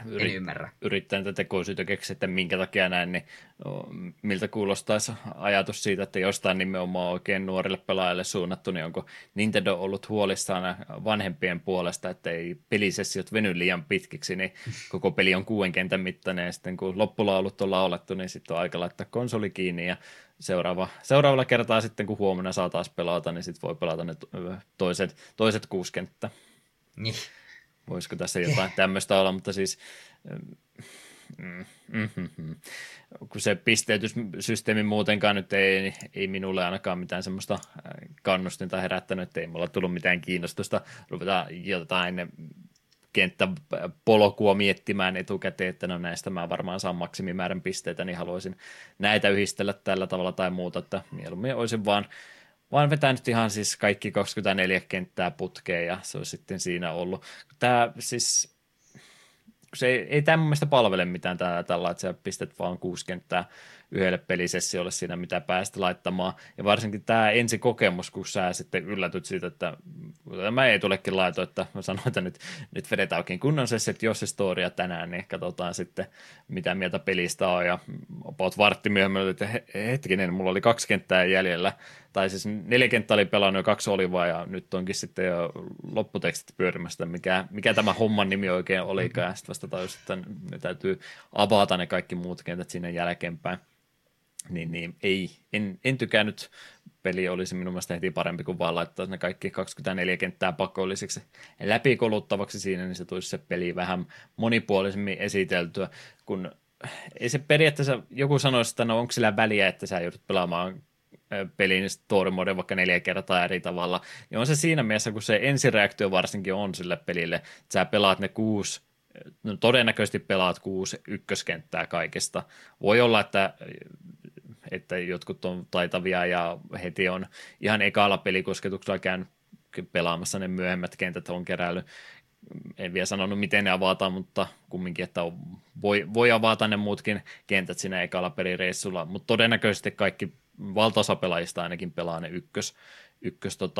Yrit, en ymmärrä. yrittää tätä tekosyitä keksiä, että minkä takia näin, niin miltä kuulostaisi ajatus siitä, että jostain nimenomaan oikein nuorille pelaajille suunnattu, niin onko Nintendo ollut huolissaan vanhempien puolesta, että ei pelisessiot veny liian pitkiksi, niin koko peli on kuuden kentän mittainen, ja sitten kun loppulaulut on laulettu, niin sitten on aika laittaa konsoli kiinni, ja seuraava, seuraavalla kertaa sitten, kun huomenna saa taas pelata, niin sitten voi pelata ne toiset, toiset kuusi kenttä. Niin. Voisiko tässä jotain tämmöistä olla, mutta siis mm, mm, mm, mm. kun se pisteytyssysteemi muutenkaan nyt ei, ei minulle ainakaan mitään semmoista kannustinta herättänyt, että ei mulla tullut mitään kiinnostusta ruveta jotain kenttäpolkua miettimään etukäteen, että no näistä mä varmaan saan maksimimäärän pisteitä, niin haluaisin näitä yhdistellä tällä tavalla tai muuta, että mieluummin olisin vaan vaan vetänyt ihan siis kaikki 24 kenttää putkeen ja se olisi sitten siinä ollut. Tämä siis, se ei, ei tämä mun mielestä palvele mitään tää, tällä, että sä pistät vaan kuusi kenttää yhdelle pelisessiolle siinä, mitä päästä laittamaan. Ja varsinkin tämä ensi kokemus, kun sä sitten yllätyt siitä, että tämä ei tulekin laito, että mä sanoin, että nyt, nyt vedetään oikein kunnon sessiot, jos se storia tänään, niin katsotaan sitten, mitä mieltä pelistä on. Ja about vartti myöhemmin, että hetkinen, mulla oli kaksi kenttää jäljellä, tai siis neljä kenttää oli pelannut ja kaksi oli vaan, ja nyt onkin sitten jo lopputekstit pyörimästä, mikä, mikä tämä homman nimi oikein olikaan, ja sitten vasta tajus, että ne täytyy avata ne kaikki muut kentät sinne jälkeenpäin niin, niin ei, en, en tykännyt. Peli olisi minun mielestä heti parempi kuin vaan laittaa ne kaikki 24 kenttää pakollisiksi läpikoluttavaksi siinä, niin se tulisi se peli vähän monipuolisemmin esiteltyä, kun ei se periaatteessa, joku sanoisi, että no onko sillä väliä, että sä joudut pelaamaan pelin story mode vaikka neljä kertaa eri tavalla, niin on se siinä mielessä, kun se ensireaktio varsinkin on sille pelille, että sä pelaat ne kuusi no todennäköisesti pelaat kuusi ykköskenttää kaikesta. Voi olla, että että jotkut on taitavia ja heti on ihan ekalla pelikosketuksella käynyt pelaamassa ne myöhemmät kentät on keräily. En vielä sanonut, miten ne avataan, mutta kumminkin, että voi, voi avata ne muutkin kentät siinä ekalla pelireissulla, mutta todennäköisesti kaikki valtaosa pelaajista ainakin pelaa ne ykkös, ykkösversiot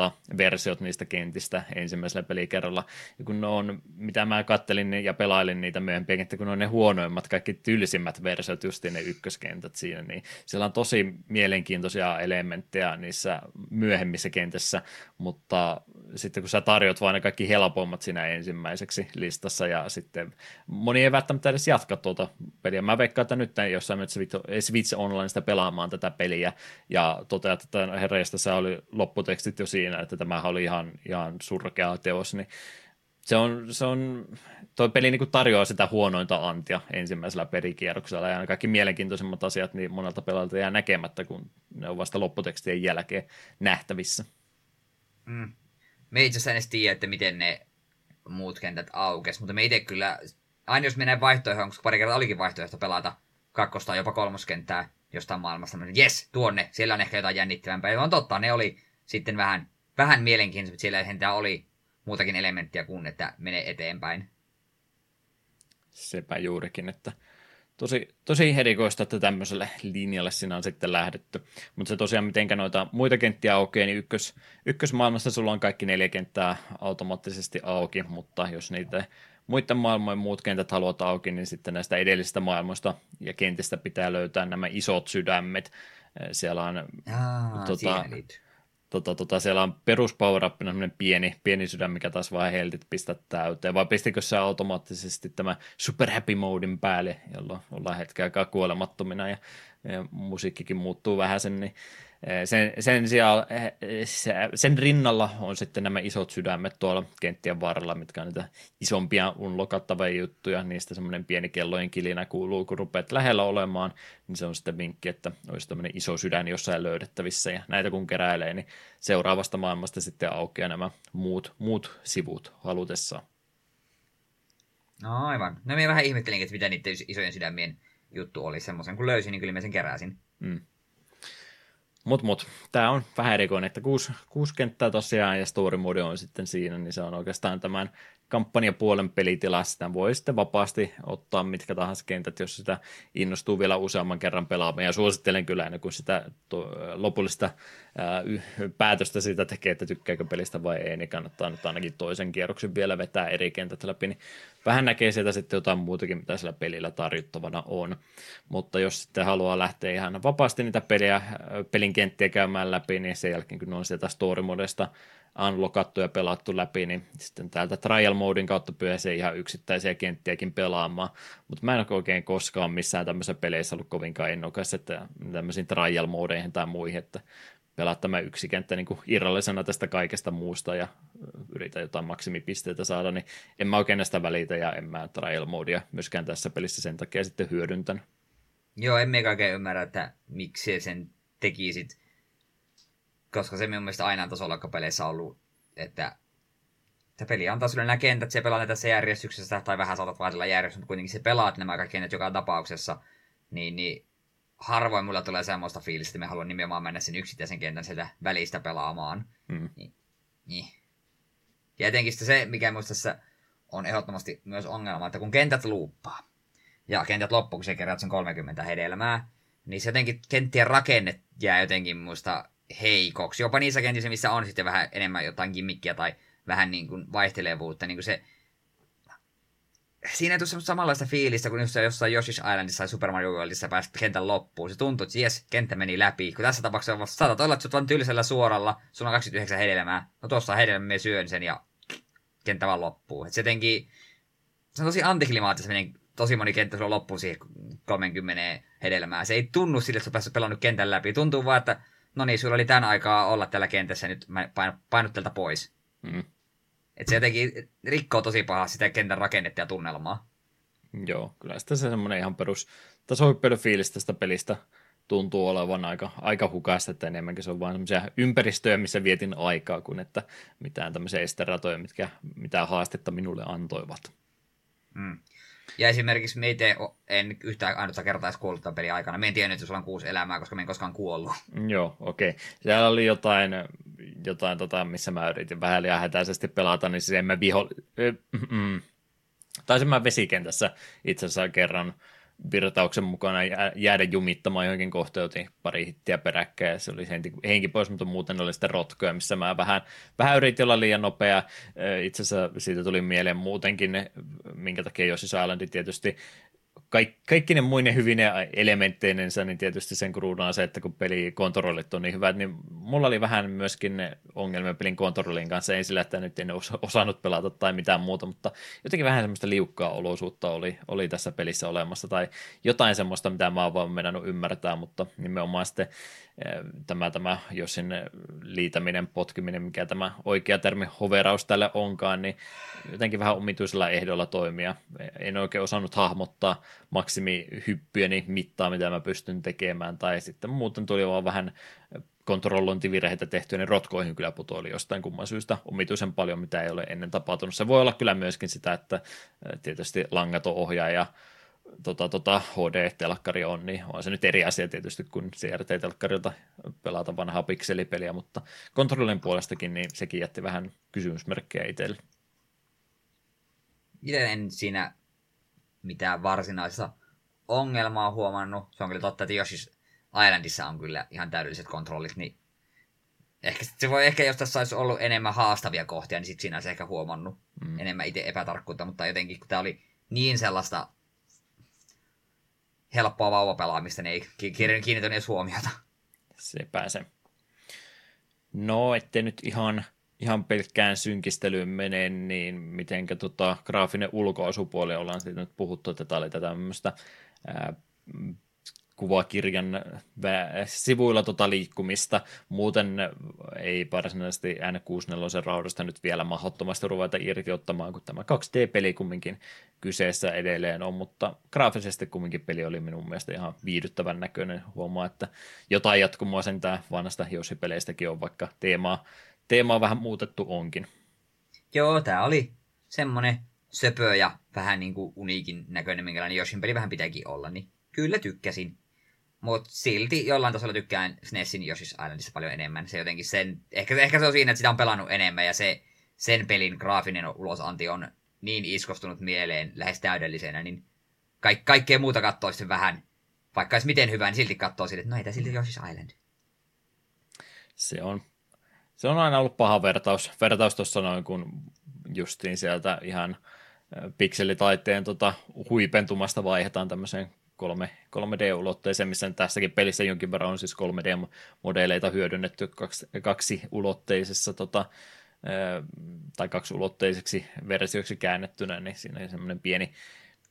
tota, niistä kentistä ensimmäisellä pelikerralla. Ja kun ne on, mitä mä kattelin ja pelailin niitä myöhempiä kenttiä, kun ne on ne huonoimmat, kaikki tylsimmät versiot, just ne ykköskentät siinä, niin siellä on tosi mielenkiintoisia elementtejä niissä myöhemmissä kentissä, mutta sitten kun sä tarjot vain ne kaikki helpommat siinä ensimmäiseksi listassa ja sitten moni ei välttämättä edes jatka tuota peliä. Mä veikkaan, että nyt jossain mielessä Switch Onlinesta pelaamaan tätä peliä ja toteat, että herreistä se oli lopputekstit jo siinä, että tämä oli ihan, ihan surkea teos, niin se on, se on, toi peli niin tarjoaa sitä huonointa antia ensimmäisellä perikierroksella ja kaikki mielenkiintoisimmat asiat niin monelta pelaajalta jää näkemättä, kun ne on vasta lopputekstien jälkeen nähtävissä. Mm. Me itse asiassa edes tiedä, että miten ne muut kentät aukes, mutta me itse kyllä, aina jos menee vaihtoehtoon, koska pari kertaa olikin vaihtoehto pelata kakkosta jopa kolmoskenttää jostain maailmasta, niin jes, tuonne, siellä on ehkä jotain jännittävämpää. Ja on totta, ne oli sitten vähän, vähän mielenkiintoista, siellä sentään oli muutakin elementtiä kuin, että menee eteenpäin. Sepä juurikin, että tosi, tosi herikoista, että tämmöiselle linjalle siinä on sitten lähdetty. Mutta se tosiaan, mitenkä noita muita kenttiä aukeaa, niin ykkös, ykkösmaailmassa sulla on kaikki neljä kenttää automaattisesti auki, mutta jos niitä muiden maailmojen muut kentät haluat auki, niin sitten näistä edellisistä maailmoista ja kentistä pitää löytää nämä isot sydämet. Siellä on Aa, tota, tota, tota, siellä on perus power up, pieni, pieni sydän, mikä taas vaan heltit pistää täyteen, vai pistikö se automaattisesti tämä super happy modin päälle, jolloin ollaan hetken aikaa kuolemattomina ja, ja musiikkikin muuttuu vähän sen, niin sen, sen, sijaan, eh, sen rinnalla on sitten nämä isot sydämet tuolla kenttien varrella, mitkä on niitä isompia unlokattavia juttuja. Niistä semmoinen pieni kellojen kilinä kuuluu, kun rupeat lähellä olemaan, niin se on sitten vinkki, että olisi tämmöinen iso sydän jossain löydettävissä. Ja näitä kun keräilee, niin seuraavasta maailmasta sitten aukeaa nämä muut, muut sivut halutessaan. No aivan. No minä vähän ihmettelin, että mitä niiden isojen sydämien juttu oli semmoisen. Kun löysin, niin kyllä mä sen keräsin. Mm. Mut, mut, tämä on vähän erikoinen, että kuusi, kuusi kenttää tosiaan ja story mode on sitten siinä, niin se on oikeastaan tämän kampanjapuolen pelitila, sitä voi sitten vapaasti ottaa mitkä tahansa kentät, jos sitä innostuu vielä useamman kerran pelaamaan. Ja suosittelen kyllä ennen kuin sitä lopullista ää, päätöstä siitä tekee, että tykkääkö pelistä vai ei, niin kannattaa nyt ainakin toisen kierroksen vielä vetää eri kentät läpi, niin vähän näkee sieltä sitten jotain muutakin, mitä sillä pelillä tarjottavana on. Mutta jos sitten haluaa lähteä ihan vapaasti niitä peliä, pelin kenttiä käymään läpi, niin sen jälkeen kun on sieltä story unlockattu ja pelattu läpi, niin sitten täältä trial modin kautta pääsee ihan yksittäisiä kenttiäkin pelaamaan, mutta mä en ole oikein koskaan missään tämmöisessä peleissä ollut kovinkaan innokas, että tämmöisiin trial modeihin tai muihin, että pelaa tämä yksi kenttä niin irrallisena tästä kaikesta muusta ja yritä jotain maksimipisteitä saada, niin en mä oikein näistä välitä ja en mä trial modea myöskään tässä pelissä sen takia sitten hyödyntänyt. Joo, en me oikein ymmärrä, että miksi sen tekisit koska se minun mielestä aina tasolla ollut, että että peli antaa sulle nämä kentät, se pelaa tässä järjestyksessä, tai vähän saatat vaihella järjestyksessä, mutta kuitenkin se pelaat nämä kaikki kentät joka tapauksessa, niin, niin harvoin mulla tulee semmoista fiilistä, että me haluan nimenomaan mennä sen yksittäisen kentän sieltä välistä pelaamaan. Mm. Niin, niin. Ja etenkin se, mikä minusta tässä on ehdottomasti myös ongelma, että kun kentät luuppaa, ja kentät loppuu, kun se kerrat sen 30 hedelmää, niin se jotenkin kenttien rakenne jää jotenkin muista heikoksi. Jopa niissä kentissä, missä on sitten vähän enemmän jotain gimmikkiä tai vähän niin kuin vaihtelevuutta, niin kuin se siinä ei tule samanlaista fiilistä kuin jos jossain Yoshi's Islandissa tai Super Mario Worldissa päästä kentän loppuun. Se tuntuu, että jes, kenttä meni läpi. Kun tässä tapauksessa saatat olla, että oot tylsällä suoralla, sulla on 29 hedelmää. No tuossa on hedelmä, syön sen ja kenttä vaan loppuu. Et se jotenkin, se on tosi antiklimaattista, menen tosi moni kenttä sulla loppuu siihen 30 hedelmää. Se ei tunnu sille, että sä pelannut kentän läpi. Tuntuu vaan, että no niin, sulla oli tämän aikaa olla tällä kentässä, nyt mä painut tältä pois. Mm. Et se jotenkin rikkoo tosi pahaa sitä kentän rakennetta ja tunnelmaa. Joo, kyllä sitä se semmoinen ihan perus tasohyppelyfiilis tästä pelistä tuntuu olevan aika, aika hukasta, että enemmänkin se on vain semmoisia ympäristöjä, missä vietin aikaa, kuin että mitään tämmöisiä esteratoja, mitkä mitään haastetta minulle antoivat. Mm. Ja esimerkiksi me itse en yhtään ainutta kertaa edes kuollut tämän pelin aikana. Me en tiennyt, että sulla on kuusi elämää, koska me en koskaan kuollut. Joo, okei. Okay. Siellä oli jotain, jotain tota, missä mä yritin vähän liian hätäisesti pelata, niin siis en mä viho... Taisin mä vesikentässä itse asiassa kerran virtauksen mukana jäädä jumittamaan johonkin kohteutiin pari hittiä peräkkäin ja se oli henki, henki pois, mutta muuten oli sitten rotkoja, missä mä vähän, vähän yritin olla liian nopea. Itse asiassa siitä tuli mieleen muutenkin, minkä takia Yoshi's Island tietysti kaik, kaikki ne muine hyvine elementteinensä, niin tietysti sen kruunaa se, että kun peli kontrollit on niin hyvät, niin mulla oli vähän myöskin ongelmia pelin kontrollin kanssa, ei sillä, että nyt en osannut pelata tai mitään muuta, mutta jotenkin vähän semmoista liukkaa olosuutta oli, oli tässä pelissä olemassa, tai jotain semmoista, mitä mä oon vaan ymmärtää, mutta nimenomaan sitten eh, tämä, tämä Josin liitäminen, potkiminen, mikä tämä oikea termi hoveraus tälle onkaan, niin jotenkin vähän omituisella ehdolla toimia. En oikein osannut hahmottaa maksimihyppyjeni mittaa, mitä mä pystyn tekemään, tai sitten muuten tuli vaan vähän kontrollointivirheitä tehtyä, niin rotkoihin kyllä putoili jostain kumman syystä omituisen paljon, mitä ei ole ennen tapahtunut. Se voi olla kyllä myöskin sitä, että tietysti langaton ohjaaja tota, tota, HD-telkkari on, niin on se nyt eri asia tietysti kuin CRT-telkkarilta pelata vanhaa pikselipeliä, mutta kontrollin puolestakin niin sekin jätti vähän kysymysmerkkejä itselle. Itse en siinä mitään varsinaista ongelmaa huomannut. Se on kyllä totta, että Yoshi's Islandissa on kyllä ihan täydelliset kontrollit, niin ehkä se voi ehkä, jos tässä olisi ollut enemmän haastavia kohtia, niin sitten siinä olisi ehkä huomannut mm. enemmän itse epätarkkuutta, mutta jotenkin kun tämä oli niin sellaista helppoa vauvapelaamista, niin ei kiinnittänyt edes huomiota. Se pääsee. No, ettei nyt ihan ihan pelkkään synkistelyyn mene, niin mitenkä tota, graafinen ulkoasupuoli ollaan siitä nyt puhuttu, että tämä oli tätä tämmöistä ää, kuvakirjan sivuilla tota liikkumista. Muuten ei varsinaisesti N64 raudasta nyt vielä mahdottomasti ruveta irti ottamaan, kun tämä 2D-peli kumminkin kyseessä edelleen on, mutta graafisesti kumminkin peli oli minun mielestä ihan viihdyttävän näköinen. Huomaa, että jotain jatkumoa sen tämä vanhasta Yoshi-peleistäkin on, vaikka teemaa teema on vähän muutettu onkin. Joo, tää oli semmonen söpö ja vähän niinku uniikin näköinen, minkälainen Yoshin peli vähän pitääkin olla, niin kyllä tykkäsin. Mutta silti jollain tasolla tykkään SNESin Yoshi's Islandissa paljon enemmän. Se jotenkin sen, ehkä, ehkä se on siinä, että sitä on pelannut enemmän ja se, sen pelin graafinen ulosanti on niin iskostunut mieleen lähes täydellisenä, niin ka- kaikkea muuta katsoo sitten vähän, vaikka olisi miten hyvä, niin silti katsoo sille, että no ei tämä silti Yoshi's Island. Se on, se on aina ollut paha vertaus. Vertaus tuossa noin, kun justiin sieltä ihan pikselitaiteen tota, huipentumasta vaihdetaan tämmöiseen 3, 3D-ulotteeseen, missä tässäkin pelissä jonkin verran on siis 3D-modeleita hyödynnetty kaksi, kaksi ulotteisessa tota, tai kaksi ulotteiseksi versioiksi käännettynä, niin siinä on semmoinen pieni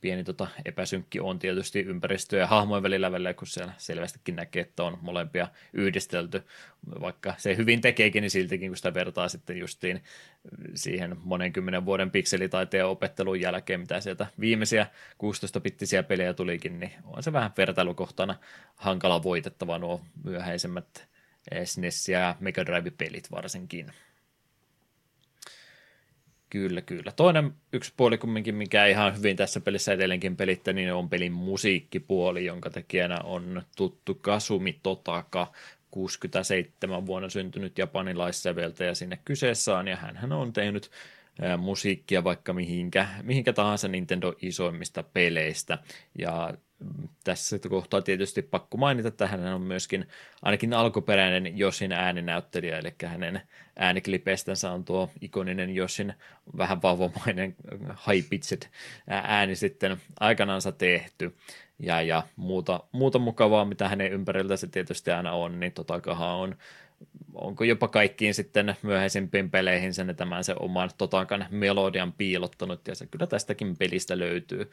pieni tota, epäsynkki on tietysti ympäristö ja hahmojen välillä välillä, kun siellä selvästikin näkee, että on molempia yhdistelty, vaikka se hyvin tekeekin, niin siltikin, kun sitä vertaa sitten justiin siihen monenkymmenen vuoden pikselitaiteen opettelun jälkeen, mitä sieltä viimeisiä 16-pittisiä pelejä tulikin, niin on se vähän vertailukohtana hankala voitettava nuo myöhäisemmät SNES ja Mega Drive-pelit varsinkin. Kyllä, kyllä. Toinen yksi puoli kumminkin, mikä ihan hyvin tässä pelissä edelleenkin pelittää, niin on pelin musiikkipuoli, jonka tekijänä on tuttu Kasumi Totaka, 67 vuonna syntynyt japanilaissäveltäjä sinne kyseessä on, ja hän on tehnyt musiikkia vaikka mihinkä, mihinkä tahansa Nintendo isoimmista peleistä, ja tässä kohtaa tietysti pakko mainita, että hän on myöskin ainakin alkuperäinen Josin ääninäyttelijä, eli hänen ääniklipestänsä on tuo ikoninen Josin vähän vauvomainen high-pitched ääni sitten aikanaansa tehty. Ja, ja muuta, muuta mukavaa, mitä hänen ympäriltä se tietysti aina on, niin Totakahan on onko jopa kaikkiin sitten myöhäisimpiin peleihin sen tämän se oman Totakan melodian piilottanut, ja se kyllä tästäkin pelistä löytyy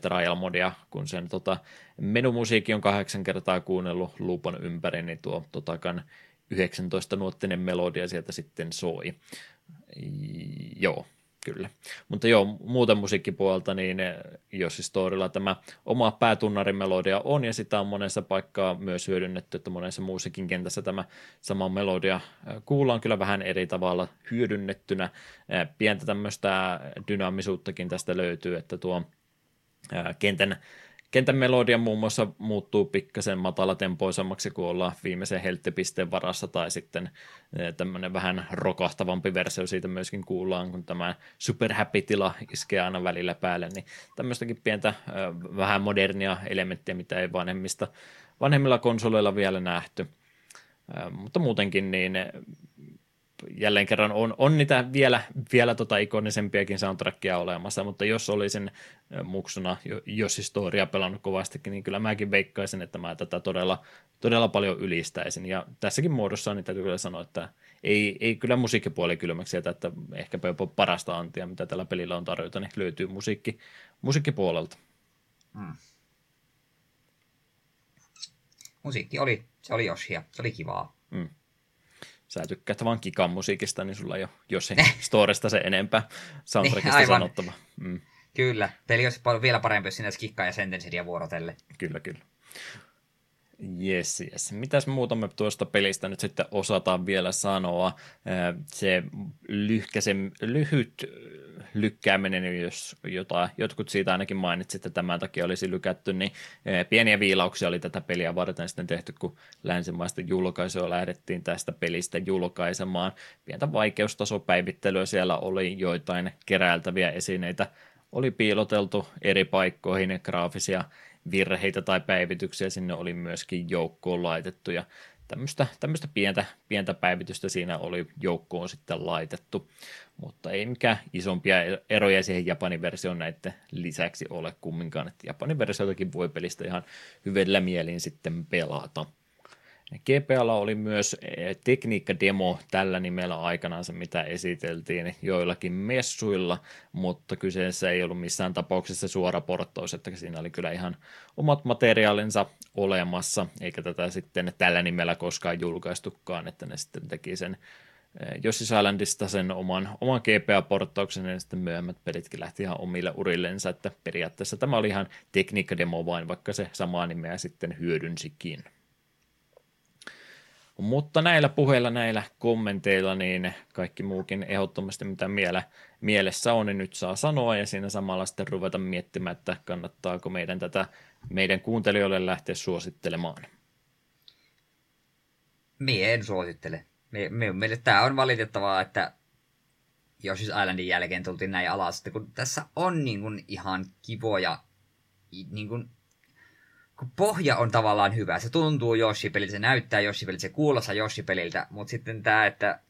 trial modia, kun sen tota, menumusiikki on kahdeksan kertaa kuunnellut luupon ympäri, niin tuo Totakan 19-nuottinen melodia sieltä sitten soi. Joo, kyllä. Mutta joo, muuten musiikkipuolta, niin eh, Jossi Storilla tämä oma päätunnarimelodia on, ja sitä on monessa paikkaa myös hyödynnetty, että monessa muusikin kentässä tämä sama melodia eh, kuullaan kyllä vähän eri tavalla hyödynnettynä. Eh, pientä tämmöistä dynaamisuuttakin tästä löytyy, että tuo kentän Kentän melodia muun muassa muuttuu pikkasen matalatempoisemmaksi, kun ollaan viimeisen helttipisteen varassa, tai sitten eh, tämmöinen vähän rokahtavampi versio siitä myöskin kuullaan, kun tämä super happy-tila iskee aina välillä päälle, niin tämmöistäkin pientä eh, vähän modernia elementtiä, mitä ei vanhemmista, vanhemmilla konsoleilla vielä nähty. Eh, mutta muutenkin niin jälleen kerran on, on niitä vielä, vielä tota ikonisempiakin soundtrackia olemassa, mutta jos olisin muksuna, jos historia pelannut kovastikin, niin kyllä mäkin veikkaisin, että mä tätä todella, todella paljon ylistäisin. Ja tässäkin muodossa niin täytyy kyllä sanoa, että ei, ei kyllä musiikkipuoli kylmäksi sieltä, että ehkäpä jopa parasta antia, mitä tällä pelillä on tarjota, niin löytyy musiikki, musiikkipuolelta. Hmm. Musiikki oli, se oli Joshia, se oli kivaa. Hmm sä tykkäät vaan Kikan musiikista, niin sulla ei ole Josin storesta se enempää soundtrackista niin, sanottava. Mm. Kyllä, peli olisi paljon vielä parempi, jos sinä Kikkaa ja Sentenceria vuorotelle. Kyllä, kyllä. Yes, yes. Mitäs muuta me tuosta pelistä nyt sitten osataan vielä sanoa? Se lyhkäsen, lyhyt lykkääminen, jos jotain, jotkut siitä ainakin mainitsit, että tämän takia olisi lykätty, niin pieniä viilauksia oli tätä peliä varten sitten tehty, kun länsimaista julkaisua lähdettiin tästä pelistä julkaisemaan. Pientä vaikeustasopäivittelyä siellä oli joitain keräiltäviä esineitä, oli piiloteltu eri paikkoihin graafisia virheitä tai päivityksiä sinne oli myöskin joukkoon laitettu ja tämmöistä, tämmöistä pientä, pientä päivitystä siinä oli joukkoon sitten laitettu, mutta ei mikään isompia eroja siihen Japanin versioon näiden lisäksi ole kumminkaan, että Japanin versioitakin voi pelistä ihan hyvillä mielin sitten pelata. GPAlla oli myös eh, tekniikkademo tällä nimellä aikanaan se, mitä esiteltiin joillakin messuilla, mutta kyseessä ei ollut missään tapauksessa suora porttaus, että siinä oli kyllä ihan omat materiaalinsa olemassa, eikä tätä sitten tällä nimellä koskaan julkaistukaan, että ne sitten teki sen eh, Jossi Islandista sen oman, oman GPA-porttauksen, ja sitten myöhemmät pelitkin lähti ihan omille urillensa, että periaatteessa tämä oli ihan tekniikkademo vain, vaikka se samaa nimeä sitten hyödynsikin. Mutta näillä puheilla, näillä kommenteilla, niin kaikki muukin ehdottomasti, mitä miele, mielessä on, niin nyt saa sanoa ja siinä samalla sitten ruveta miettimään, että kannattaako meidän tätä meidän kuuntelijoille lähteä suosittelemaan. Mie en suosittele. Minun mielestä tämä on valitettavaa, että Yoshi's Islandin jälkeen tultiin näin alas, että kun tässä on niin kuin ihan kivoja, niin kuin, kun pohja on tavallaan hyvä, se tuntuu Yoshi-peliltä, se näyttää Yoshi-peliltä, se kuulostaa Yoshi-peliltä, mutta sitten tämä, että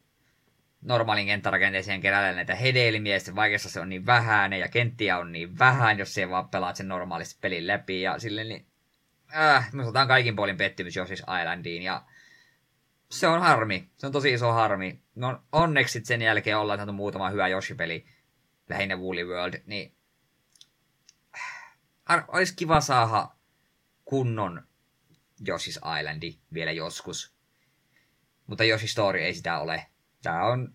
normaalin kenttärakenteeseen keräillä näitä hedelmiä, ja vaikeassa se on niin vähän, ja kenttiä on niin vähän, jos se vaan pelaat sen normaalisti pelin läpi, ja silleen niin, äh, me otetaan kaikin puolin pettymys Yoshi's Islandiin, ja se on harmi. Se on tosi iso harmi. No onneksi sen jälkeen ollaan saatu muutama hyvä Yoshi-peli, lähinnä Woolly World, niin ar- olisi kiva saada kunnon Yoshi's Islandi vielä joskus. Mutta Yoshi Story ei sitä ole. Tää on...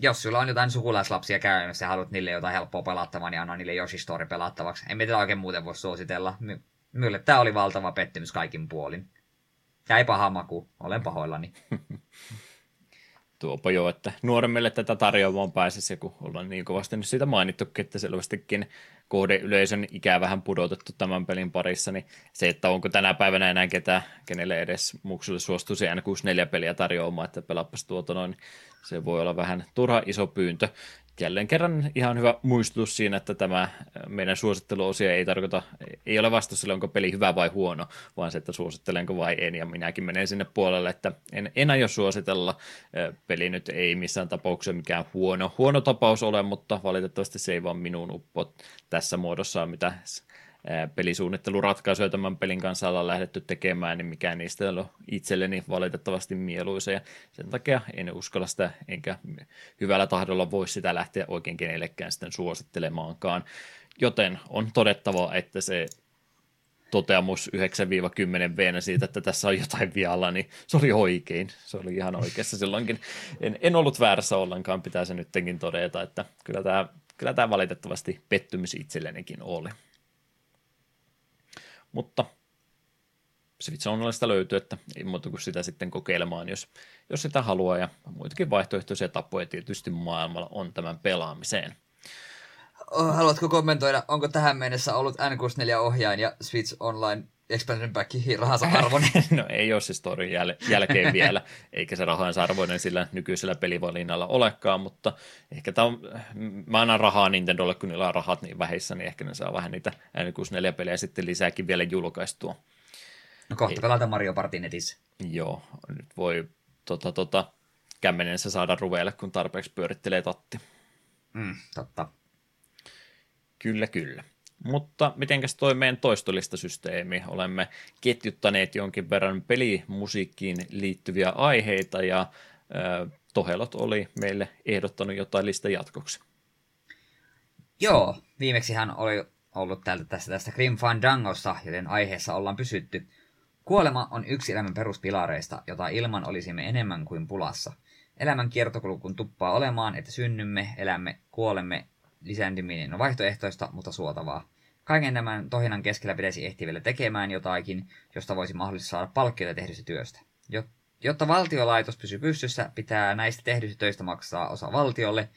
Jos sulla on jotain sukulaislapsia käymässä ja haluat niille jotain helppoa pelattavaa, niin anna niille Yoshi Story pelattavaksi. En tätä oikein muuten voi suositella. My- Mylle tää oli valtava pettymys kaikin puolin. Jäi paha maku, olen pahoillani. Tuopa jo, että nuoremmille tätä tarjoamaan pääsisi, kun ollaan niin kovasti nyt siitä mainittukin, että selvästikin kohdeyleisön ikää vähän pudotettu tämän pelin parissa, niin se, että onko tänä päivänä enää ketään, kenelle edes muksulle suostuisi N64-peliä tarjoamaan, että pelappas tuota noin, se voi olla vähän turha iso pyyntö jälleen kerran ihan hyvä muistutus siinä, että tämä meidän suositteluosio ei tarkoita, ei ole vasta sille, onko peli hyvä vai huono, vaan se, että suosittelenko vai en, ja minäkin menen sinne puolelle, että en, en aio suositella. Peli nyt ei missään tapauksessa mikään huono, huono tapaus ole, mutta valitettavasti se ei vaan minun uppo tässä muodossa, mitä pelisuunnitteluratkaisuja tämän pelin kanssa ollaan lähdetty tekemään, niin mikään niistä ei ole itselleni valitettavasti mieluisa, ja sen takia en uskalla sitä, enkä hyvällä tahdolla voi sitä lähteä oikein kenellekään sitten suosittelemaankaan. Joten on todettava, että se toteamus 9-10 v siitä, että tässä on jotain vialla, niin se oli oikein. Se oli ihan oikeassa silloinkin. En, en ollut väärässä ollenkaan, pitää se nyttenkin todeta, että kyllä tämä, kyllä tämä valitettavasti pettymys itsellenikin oli. Mutta Switch Onlinesta löytyy, että ei muuta kuin sitä sitten kokeilemaan, jos, jos sitä haluaa, ja muitakin vaihtoehtoisia tapoja tietysti maailmalla on tämän pelaamiseen. Haluatko kommentoida, onko tähän mennessä ollut N64-ohjain ja Switch Online expansion pack rahansa arvoinen? no ei ole se story jäl- jälkeen vielä, eikä se rahansa arvoinen sillä nykyisellä pelivalinnalla olekaan, mutta ehkä tämä on, mä annan rahaa Nintendolle, kun niillä on rahat niin vähissä, niin ehkä ne saa vähän niitä N64-pelejä sitten lisääkin vielä julkaistua. No kohta pelata Mario Party netissä. Joo, nyt voi tota, tota, kämmenensä saada ruveille, kun tarpeeksi pyörittelee tatti. Mm, totta. Kyllä, kyllä. Mutta mitenkäs toi meidän toistolistasysteemi? Olemme ketjuttaneet jonkin verran pelimusiikkiin liittyviä aiheita ja äh, Tohelot oli meille ehdottanut jotain lista jatkoksi. Joo, viimeksi hän oli ollut täältä tästä, tästä Grim Fandangosta, joten aiheessa ollaan pysytty. Kuolema on yksi elämän peruspilareista, jota ilman olisimme enemmän kuin pulassa. Elämän kiertokulu kun tuppaa olemaan, että synnymme, elämme, kuolemme, lisääntyminen on vaihtoehtoista, mutta suotavaa. Kaiken tämän tohinan keskellä pitäisi ehtiä vielä tekemään jotakin, josta voisi mahdollisesti saada palkkiota tehdystä työstä. Jotta valtiolaitos pysyy pystyssä, pitää näistä tehdyistä töistä maksaa osa valtiolle,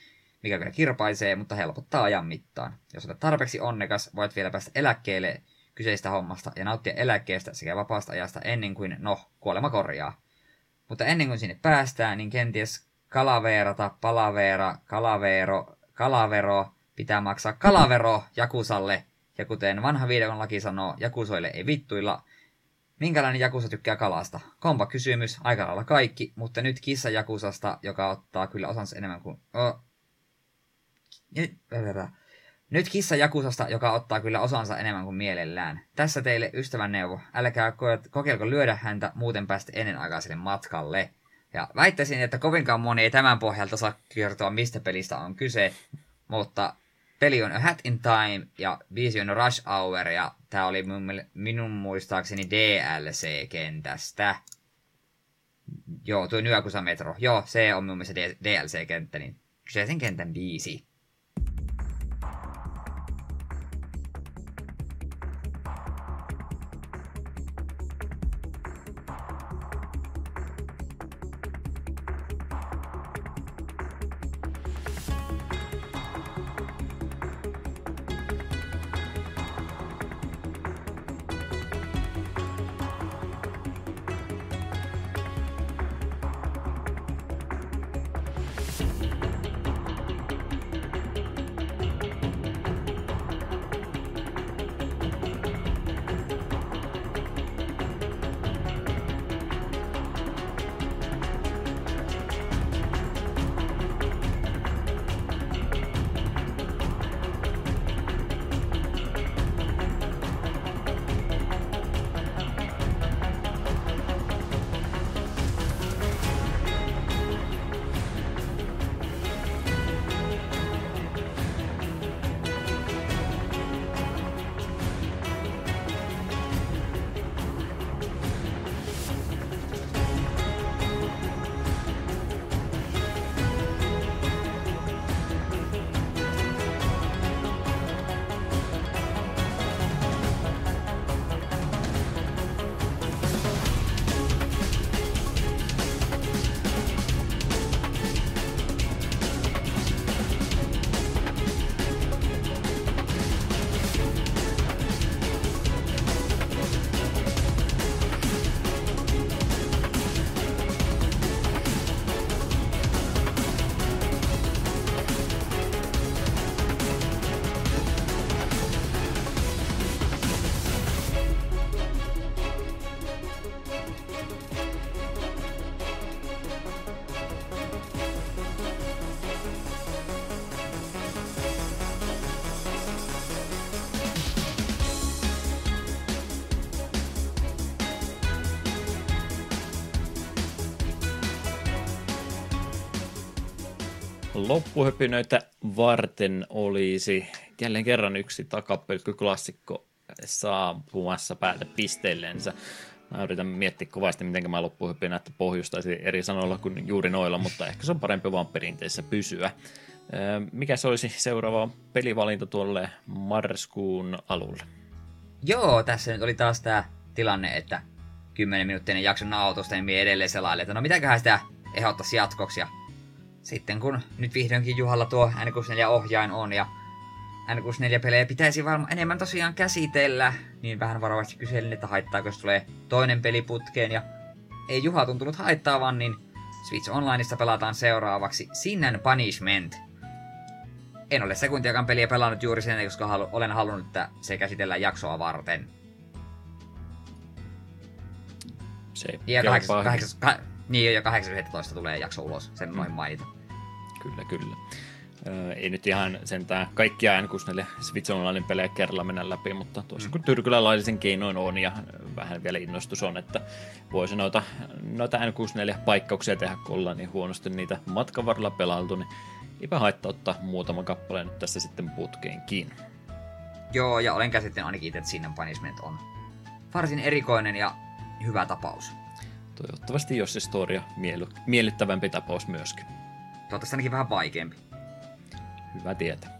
mikä kyllä kirpaisee, mutta helpottaa ajan mittaan. Jos olet tarpeeksi onnekas, voit vielä päästä eläkkeelle kyseistä hommasta ja nauttia eläkkeestä sekä vapaasta ajasta ennen kuin, no, kuolema korjaa. Mutta ennen kuin sinne päästään, niin kenties kalaveerata, palaveera, kalaveero, kalavero, pitää maksaa kalavero Jakusalle, ja kuten vanha viidakon laki sanoo, Jakusoille ei vittuilla. Minkälainen Jakusa tykkää kalasta? Kompa kysymys, aika lailla kaikki, mutta nyt kissa Jakusasta, joka ottaa kyllä osansa enemmän kuin... Oh. Nyt, kissa Jakusasta, joka ottaa kyllä osansa enemmän kuin mielellään. Tässä teille ystävän neuvo. Älkää kokeilko lyödä häntä, muuten päästä ennenaikaiselle matkalle. Ja väittäisin, että kovinkaan moni ei tämän pohjalta saa kertoa, mistä pelistä on kyse, mutta peli on A Hat in Time ja biisi on Rush Hour ja tää oli minun, muistaakseni DLC-kentästä. Joo, tuo Nyakusa Metro. Joo, se on minun mielestä DLC-kenttä, niin kyseisen kentän biisi. Loppuhöpinöitä varten olisi jälleen kerran yksi takapelkkyklassikko saapumassa päälle pisteellensä. Mä yritän miettiä kovasti, miten mä loppuhyppinä, että pohjustaisi eri sanoilla kuin juuri noilla, mutta ehkä se on parempi vaan perinteessä pysyä. Mikä se olisi seuraava pelivalinta tuolle marraskuun alulle? Joo, tässä nyt oli taas tämä tilanne, että 10 minuuttinen jakson nautusta, niin edelleen selaille, että no mitäköhän sitä ehdottaisi jatkoksi. Ja sitten kun nyt vihdoinkin Juhalla tuo N64-ohjain on ja N64-pelejä pitäisi varmaan enemmän tosiaan käsitellä, niin vähän varovasti kyselin, että haittaako jos tulee toinen peli putkeen. Ja ei Juha tuntunut haittaavan, niin Switch Onlineista pelataan seuraavaksi Sin and Punishment. En ole sekuntiakaan peliä pelannut juuri sen, koska halu- olen halunnut, että se käsitellään jaksoa varten. Se ja 8, 8, 8, niin jo 8.11 tulee jakso ulos, sen mm. noin mainita. Kyllä, kyllä. Öö, ei nyt ihan sentään kaikkia N64 Switch Online pelejä kerralla mennä läpi, mutta tuossa mm. kun tyrkylälaisen keinoin on ja vähän vielä innostus on, että voisi noita, noita N64-paikkauksia tehdä, kun ollaan niin huonosti niitä matkan varrella pelailtu, niin eipä haittaa ottaa muutama kappale nyt tässä sitten putkeenkin. Joo, ja olen käsittänyt ainakin itse, että Sin Punishment on varsin erikoinen ja hyvä tapaus. Toivottavasti jos se storia miellyttävämpi tapaus myöskin. Toivottavasti ainakin vähän vaikeampi. Hyvä tietää.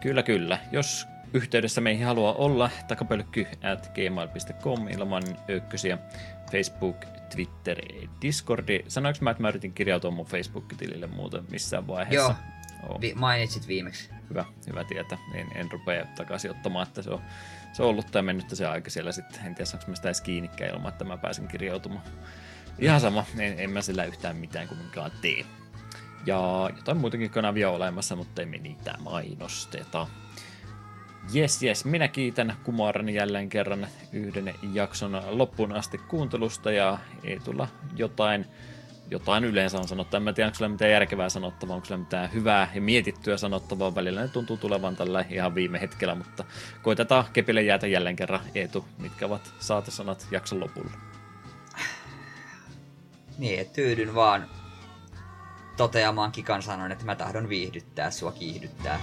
Kyllä, kyllä. Jos yhteydessä meihin haluaa olla, takapölkky at gmail.com ilman ökkösiä. Facebook, Twitter, Discordi. Sanoinko mä, että mä yritin kirjautua mun Facebook-tilille muuten missään vaiheessa? Joo, Vi- mainitsit viimeksi. Hyvä, hyvä tietää. En, en rupea takaisin ottamaan, että se on, se on ollut tai mennyt se aika siellä sitten. En tiedä, saanko mä sitä edes kiinnikään ilman, että mä pääsin kirjautumaan. Ihan sama, en, en mä sillä yhtään mitään kumminkaan tee. Ja jotain muitakin kanavia olemassa, mutta ei me niitä mainosteta. Jes, jes, minä kiitän Kumarani jälleen kerran yhden jakson loppuun asti kuuntelusta ja ei tulla jotain, jotain yleensä on sanottu. En tiedä, onko sulla mitään järkevää sanottavaa, onko sulla mitään hyvää ja mietittyä sanottavaa. Välillä ne tuntuu tulevan tällä ihan viime hetkellä, mutta koitetaan kepille jäätä jälleen kerran Eetu, mitkä ovat saatosanat jakson lopulla. Niin, tyydyn vaan toteamaan Kikan sanon, että mä tahdon viihdyttää, sua kiihdyttää.